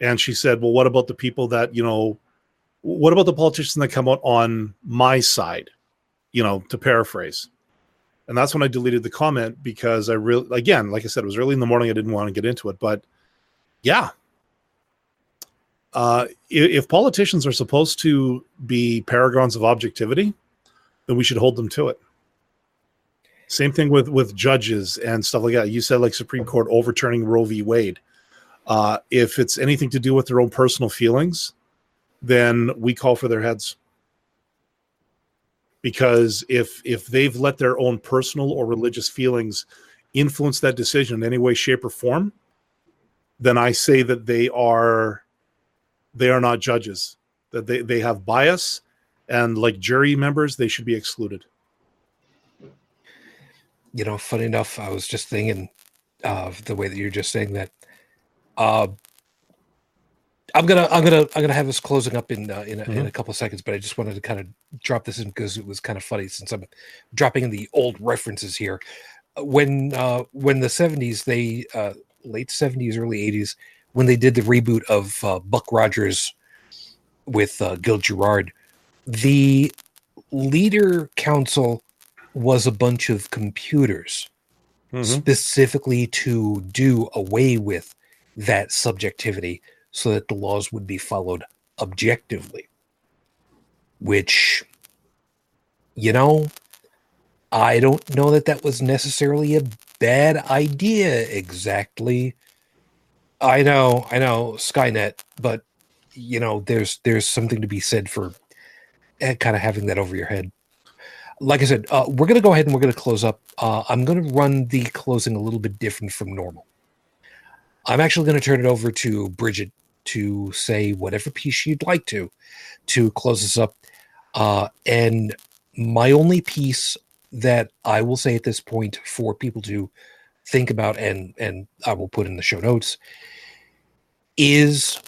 And she said, "Well, what about the people that you know?" What about the politicians that come out on my side you know to paraphrase? And that's when i deleted the comment because i really again like i said it was early in the morning. I didn't want to get into it but yeah. Uh, if, if politicians are supposed to be paragons of objectivity then we should hold them to it. Same thing with with judges and stuff like that. You said like supreme court overturning roe v. Wade. Uh, if it's anything to do with their own personal feelings then we call for their heads because if if they've let their own personal or religious feelings influence that decision in any way, shape, or form, then I say that they are they are not judges. That they, they have bias and like jury members, they should be excluded. You know, funny enough, I was just thinking of the way that you're just saying that. Uh, I'm gonna, I'm gonna, I'm gonna have this closing up in uh, in, a, in Mhm. a couple of seconds, but I just wanted to kind of drop this in because it was kind of funny since I'm dropping in the old references here. When uh, when the 70s, they uh, late 70s, early 80s, when they did the reboot of uh, Buck Rogers with uh, Gil Gerard, the leader council was a bunch of computers Mhm. specifically to do away with that subjectivity so that the laws would be followed objectively. Which, you know, I don't know that that was necessarily a bad idea exactly. I know, I know, Skynet, but you know, there's there's something to be said for eh, kind of having that over your head like I said, uh, we're going to go ahead and we're going to close up. Uh, I'm going to run the closing a little bit different from normal. I'm actually going to turn it over to Bridget to say whatever piece you'd like to to close this up. Uh, and my only piece that I will say at this point for people to think about and and I will put in the show notes is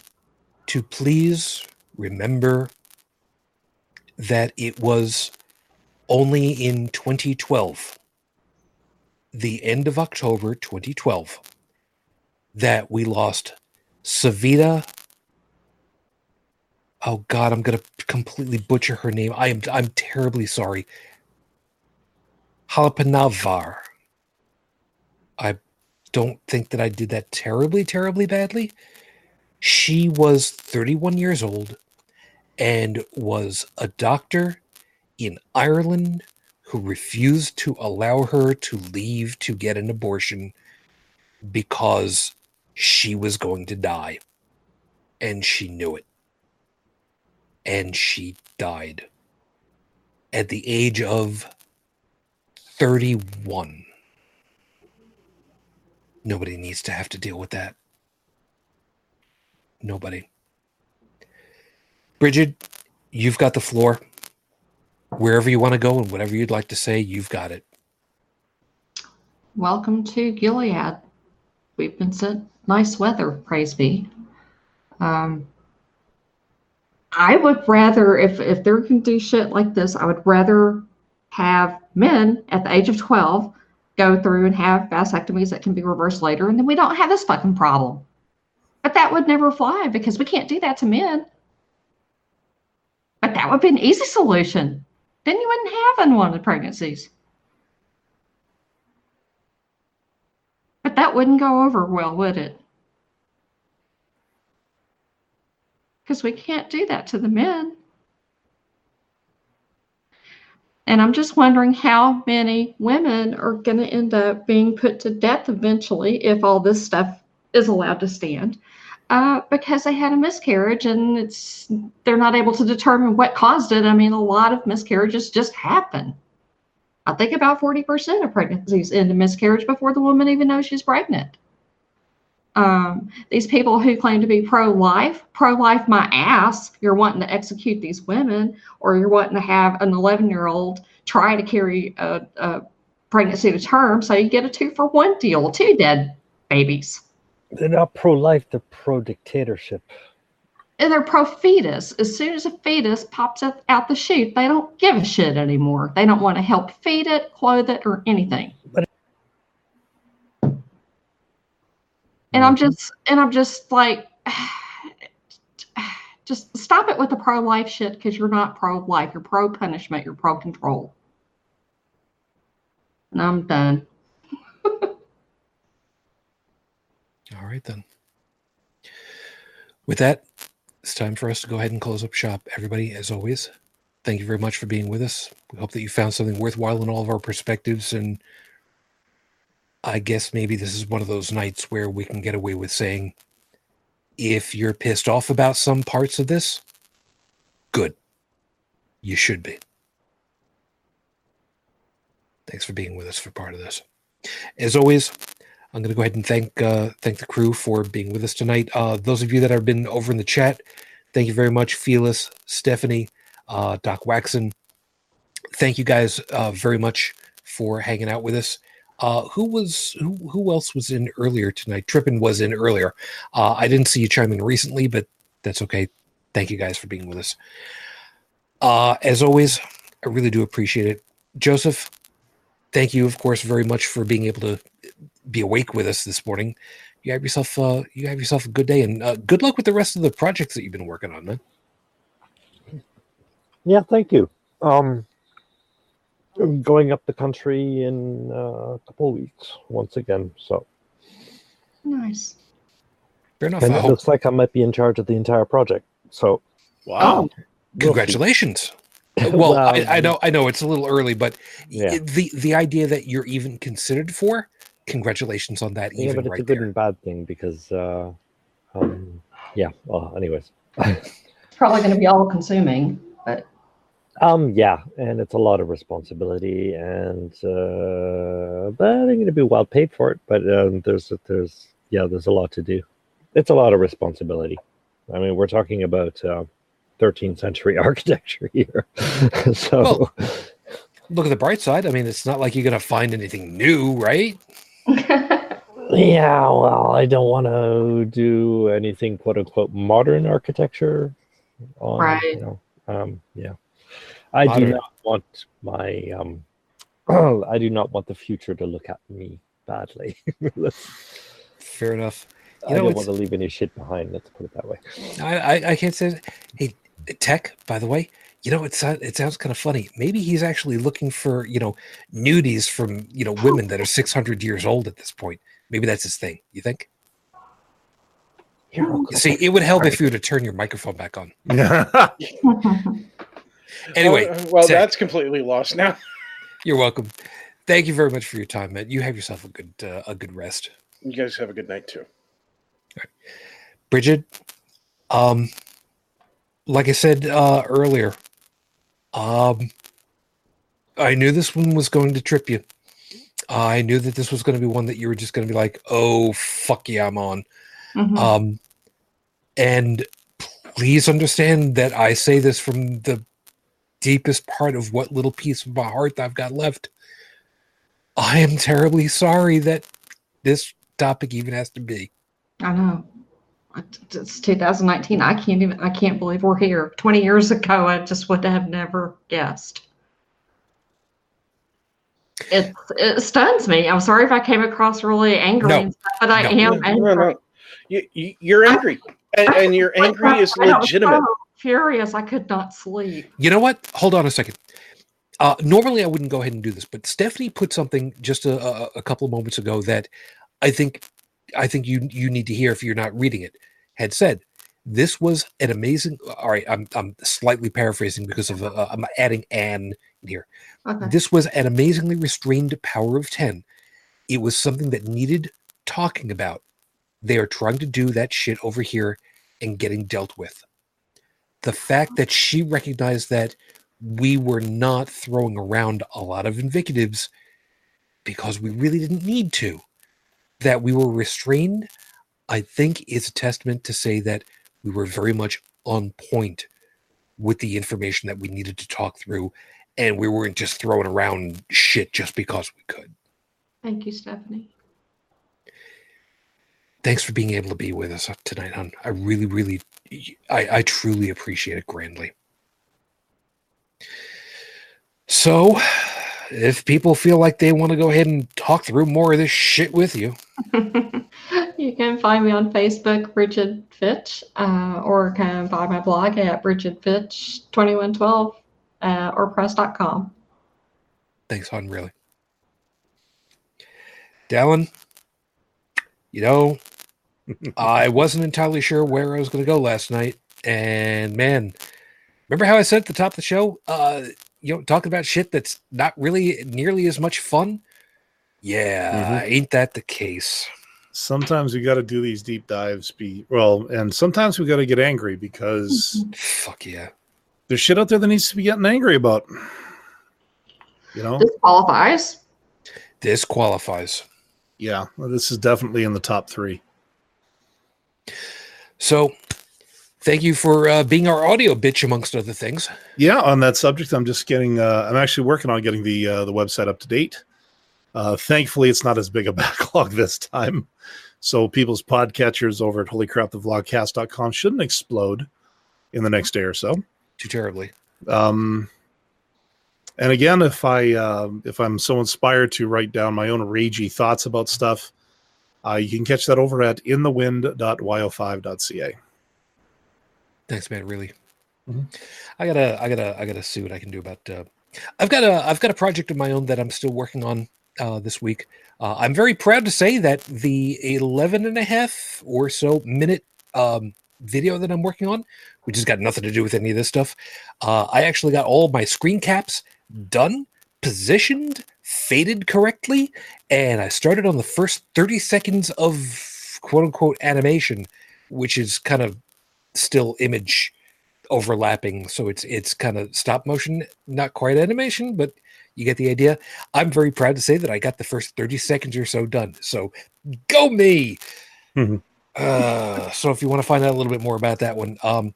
to please remember that it was only in 2012, the end of October 2012, that we lost Savita. Oh God, I'm gonna completely butcher her name. I am I'm terribly sorry. Halappanavar. I don't think that I did that terribly, terribly badly. She was 31 years old and was a doctor in Ireland who refused to allow her to leave to get an abortion because she was going to die. And she knew it. And she died at the age of 31. Nobody needs to have to deal with that. Nobody. Bridget, you've got the floor wherever you want to go and whatever you'd like to say, you've got it. Welcome to Gilead. We've been sent nice weather, praise be. Um, I would rather, if if they're gonna do shit like this, I would rather have men at the age of 12 go through and have vasectomies that can be reversed later, and then we don't have this fucking problem. But that would never fly because we can't do that to men. But that would be an easy solution. Then you wouldn't have unwanted pregnancies. But that wouldn't go over well, would it? Because we can't do that to the men. And I'm just wondering how many women are going to end up being put to death eventually if all this stuff is allowed to stand. Uh, because they had a miscarriage and it's they're not able to determine what caused it. I mean, a lot of miscarriages just happen. I think about 40% of pregnancies end in miscarriage before the woman even knows she's pregnant. Um, these people who claim to be pro-life, pro-life my ass, you're wanting to execute these women or you're wanting to have an 11-year-old try to carry a, a pregnancy to term so you get a two for one deal, two dead babies. They're not pro life, they're pro dictatorship. and they're pro fetus. As soon as a fetus pops up out the chute, they don't give a shit anymore. They don't want to help feed it, clothe it, or anything. But- and I'm mm-hmm. just, and I'm just like, just stop it with the pro life shit because you're not pro life. You're pro punishment. You're pro control. And I'm done. All right, then. With that, it's time for us to go ahead and close up shop. Everybody, as always, thank you very much for being with us. We hope that you found something worthwhile in all of our perspectives. And I guess maybe this is one of those nights where we can get away with saying, if you're pissed off about some parts of this, good. You should be. Thanks for being with us for part of this. As always, I'm going to go ahead and thank uh, thank the crew for being with us tonight. Uh, those of you that have been over in the chat, thank you very much, Felis, Stephanie, uh, Doc Waxon. Thank you guys uh, very much for hanging out with us. Uh, who was who? Who else was in earlier tonight? Trippin was in earlier. Uh, I didn't see you chime in recently, but that's okay. Thank you guys for being with us. Uh, as always, I really do appreciate it, Joseph. Thank you, of course, very much for being able to be awake with us this morning. You have yourself uh, you have yourself a good day, and uh, good luck with the rest of the projects that you've been working on, man. Yeah, thank you. Um, going up the country in uh, a couple weeks once again. So, Nice. Fair enough. and I it hope, looks like I might be in charge of the entire project. So, Wow. we'll see. congratulations. well, I, I know I know it's a little early, but Yeah. the the idea that you're even considered for, congratulations on that. Yeah, even but it's right a good there. and bad thing because, uh, um, yeah. Well, anyways, It's probably going to be all consuming, but um, yeah, and it's a lot of responsibility, and uh, but I'm going to be well paid for it. But um, there's there's yeah, there's a lot to do. It's a lot of responsibility. I mean, we're talking about uh, 13th century architecture here, so. Well, Look at the bright side. I mean, it's not like you're going to find anything new, right? Yeah, well, I don't want to do anything quote unquote modern architecture. On, Right. You know, um, yeah, I Modern. do not want my um, I do not want the future to look at me badly. Fair enough. I know, don't want to leave any shit behind. Let's put it that way. I, I, I can't say. Hey, Tech. By the way, you know it sounds it sounds kind of funny. Maybe he's actually looking for you know nudies from you know women that are six hundred years old at this point. Maybe that's his thing. You think? Here, I'll You go See, it would help if you were to turn your microphone back on. Mm-hmm. Anyway, Oh, well, Tech. that's completely lost now. you're welcome. Thank you very much for your time, man. You have yourself a good uh, a good rest. You guys have a good night too. Bridget, um, like I said uh, earlier, um, I knew this one was going to trip you. I knew that this was going to be one that you were just going to be like, "Oh fuck yeah, I'm on." Mhm. Um, and please understand that I say this from the deepest part of what little piece of my heart I've got left. I am terribly sorry that this topic even has to be. I know. It's 2019. I can't even. I can't believe we're here. 20 years ago, I just would have never guessed. It it stuns me. I'm sorry if I came across really angry, No. stuff, but I No. am No, angry. no, no. You, you, you're angry, and, and your Like, angry is I legitimate. so furious. I could not sleep. You know what? Hold on a second. Uh, normally, I wouldn't go ahead and do this, but Stephanie put something just a, a, a couple of moments ago that I think I think you you need to hear if you're not reading it. Had said this was an amazing. All right, I'm I'm slightly paraphrasing because of uh, I'm adding an in here. Okay. This was an amazingly restrained power of ten. It was something that needed talking about. They are trying to do that shit over here and getting dealt with. The fact that she recognized that we were not throwing around a lot of invectives because we really didn't need to, that we were restrained, I think is a testament to say that we were very much on point with the information that we needed to talk through and we weren't just throwing around shit just because we could. Thank you, Stephanie. Thanks for being able to be with us tonight, hon. I really, really, I, I truly appreciate it grandly. So, if people feel like they want to go ahead and talk through more of this shit with you, you can find me on Facebook, Bridget Fitch, uh, or come by my blog at bridgetfitch2112 uh, or press.com. thanks, hon, really. Dallin, you know, I wasn't entirely sure where I was going to go last night. And man, remember how I said at the top of the show, uh, you know, talking about shit that's not really nearly as much fun? Yeah, ain't that the case? sometimes we got to do these deep dives. Be well, and sometimes we got to get angry because Fuck yeah. there's shit out there that needs to be getting angry about. You know, Disqualifies. This qualifies. Yeah, well, this is definitely in the top three. So, thank you for uh, being our audio bitch, amongst other things. Yeah, on that subject, I'm just getting. Uh, I'm actually working on getting the uh, the website up to date. Uh, thankfully, it's not as big a backlog this time, so people's podcatchers over at holycrapthevlogcast.com shouldn't explode in the next day or so. Too terribly. Um, and again, if I uh, if I'm so inspired to write down my own ragey thoughts about stuff, uh, you can catch that over at inthewind.yo5.ca. Thanks, man. Really. Mhm. I got to I got to I got to see what I can do about. Uh, I've got a, I've got a project of my own that I'm still working on uh, this week. Uh, I'm very proud to say that the 11 and a half or so minute um, video that I'm working on, which has got nothing to do with any of this stuff, uh, I actually got all my screen caps done, positioned, faded correctly, and I started on the first 30 seconds of quote unquote animation, which is kind of still image overlapping so it's it's kind of stop motion not quite animation but you get the idea i'm very proud to say that i got the first 30 seconds or so done so go me Mhm. uh, so if you want to find out a little bit more about that one um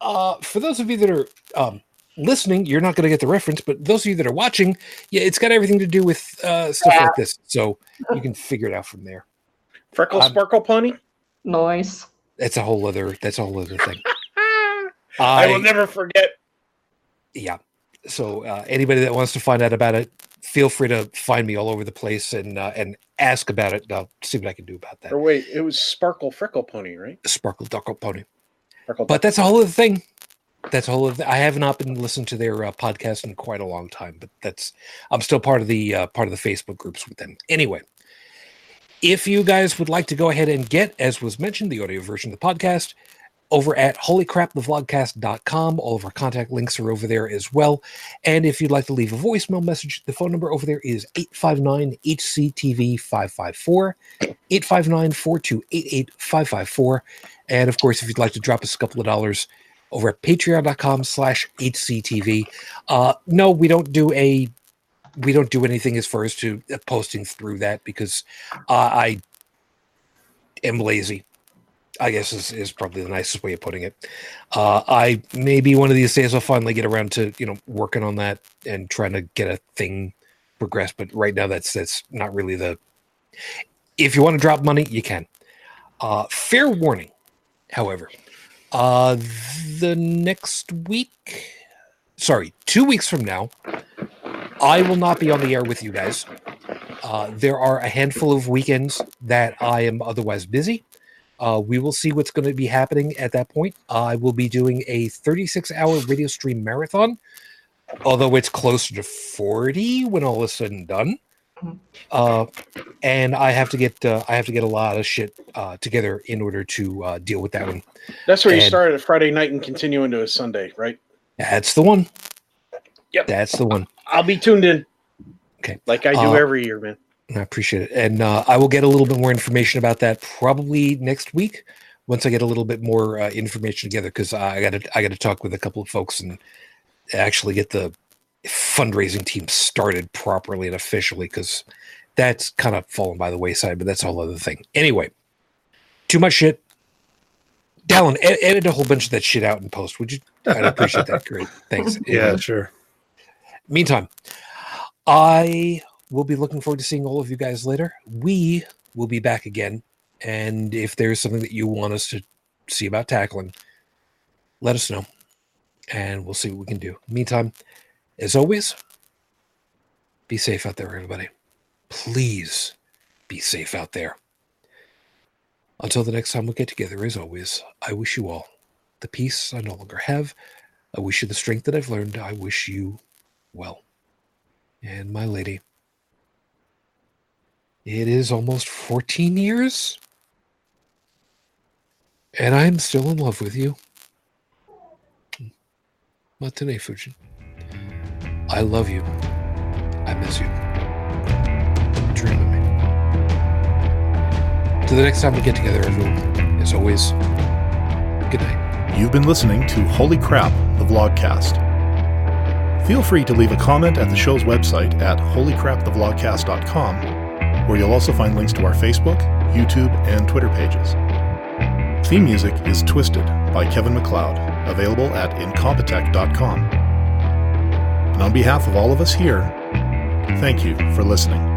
uh for those of you that are um listening you're not going to get the reference but those of you that are watching yeah it's got everything to do with uh stuff like this so you can figure it out from there Freckle I'm- Sparkle Pony. Noise. that's a whole other that's a whole other thing I will never forget. yeah so uh, anybody that wants to find out about it feel free to find me all over the place and uh, and ask about it i'll see what i can do about that Or wait, it was Sparkle Freckle Pony, right? sparkle duckle pony Freckle but that's a whole other thing that's a whole other i have not been listening to their uh, podcast in quite a long time but that's i'm still part of the uh, part of the facebook groups with them anyway if you guys would like to go ahead and get as was mentioned the audio version of the podcast over at holycrapthevlogcast.com. All of our contact links are over there as well. And if you'd like to leave a voicemail message, the phone number over there is 859 HCTV 554, 859 4288 554. And of course, if you'd like to drop us a couple of dollars over at patreon.com slash HCTV. Uh, no, we don't do a we don't do anything as far as to uh, posting through that because uh, I am lazy. I guess is, is probably the nicest way of putting it. Uh, I maybe one of these days I'll finally get around to you know working on that and trying to get a thing progress. But right now that's that's not really the. If you want to drop money, you can. Uh, fair warning, however, uh, the next week, sorry, two weeks from now, I will not be on the air with you guys. Uh, there are a handful of weekends that I am otherwise busy. Uh, we will see what's going to be happening at that point. I will be doing a 36 hour radio stream marathon, although it's closer to 40 when all is said and done. Uh, and I have to get uh, I have to get a lot of shit uh, together in order to uh, deal with that one. That's where you And- a Friday night and continue into a Sunday, right? That's the one. Yep. That's the one. I'll be tuned in. Okay. Like I do Uh, every year, man. I appreciate it. And uh, I will get a little bit more information about that probably next week once I get a little bit more uh, information together because I got to I got to talk with a couple of folks and actually get the fundraising team started properly and officially because that's kind of fallen by the wayside. But that's a whole other thing. Anyway, too much shit. Dallin, ed- edit a whole bunch of that shit out and post. Would you? I'd appreciate that. Great. Thanks. Yeah, sure. Meantime, I will be looking forward to seeing all of you guys later. We will be back again. And if there's something that you want us to see about tackling, let us know. And we'll see what we can do. Meantime, as always, be safe out there, everybody. Please be safe out there. Until the next time we get together, as always, I wish you all the peace I no longer have. I wish you the strength that I've learned. I wish you well. And my lady, it is almost 14 years, and I'm still in love with you. Matane Fujin. I love you. I miss you. Dream of me. To the next time we get together, everyone, as always, good night. You've been listening to Holy Crap, the Vlogcast. Feel free to leave a comment at the show's website at holycrapthevlogcast.com, where you'll also find links to our Facebook, YouTube, and Twitter pages. Theme music is Twisted by Kevin MacLeod, available at incompetech.com. And on behalf of all of us here, thank you for listening.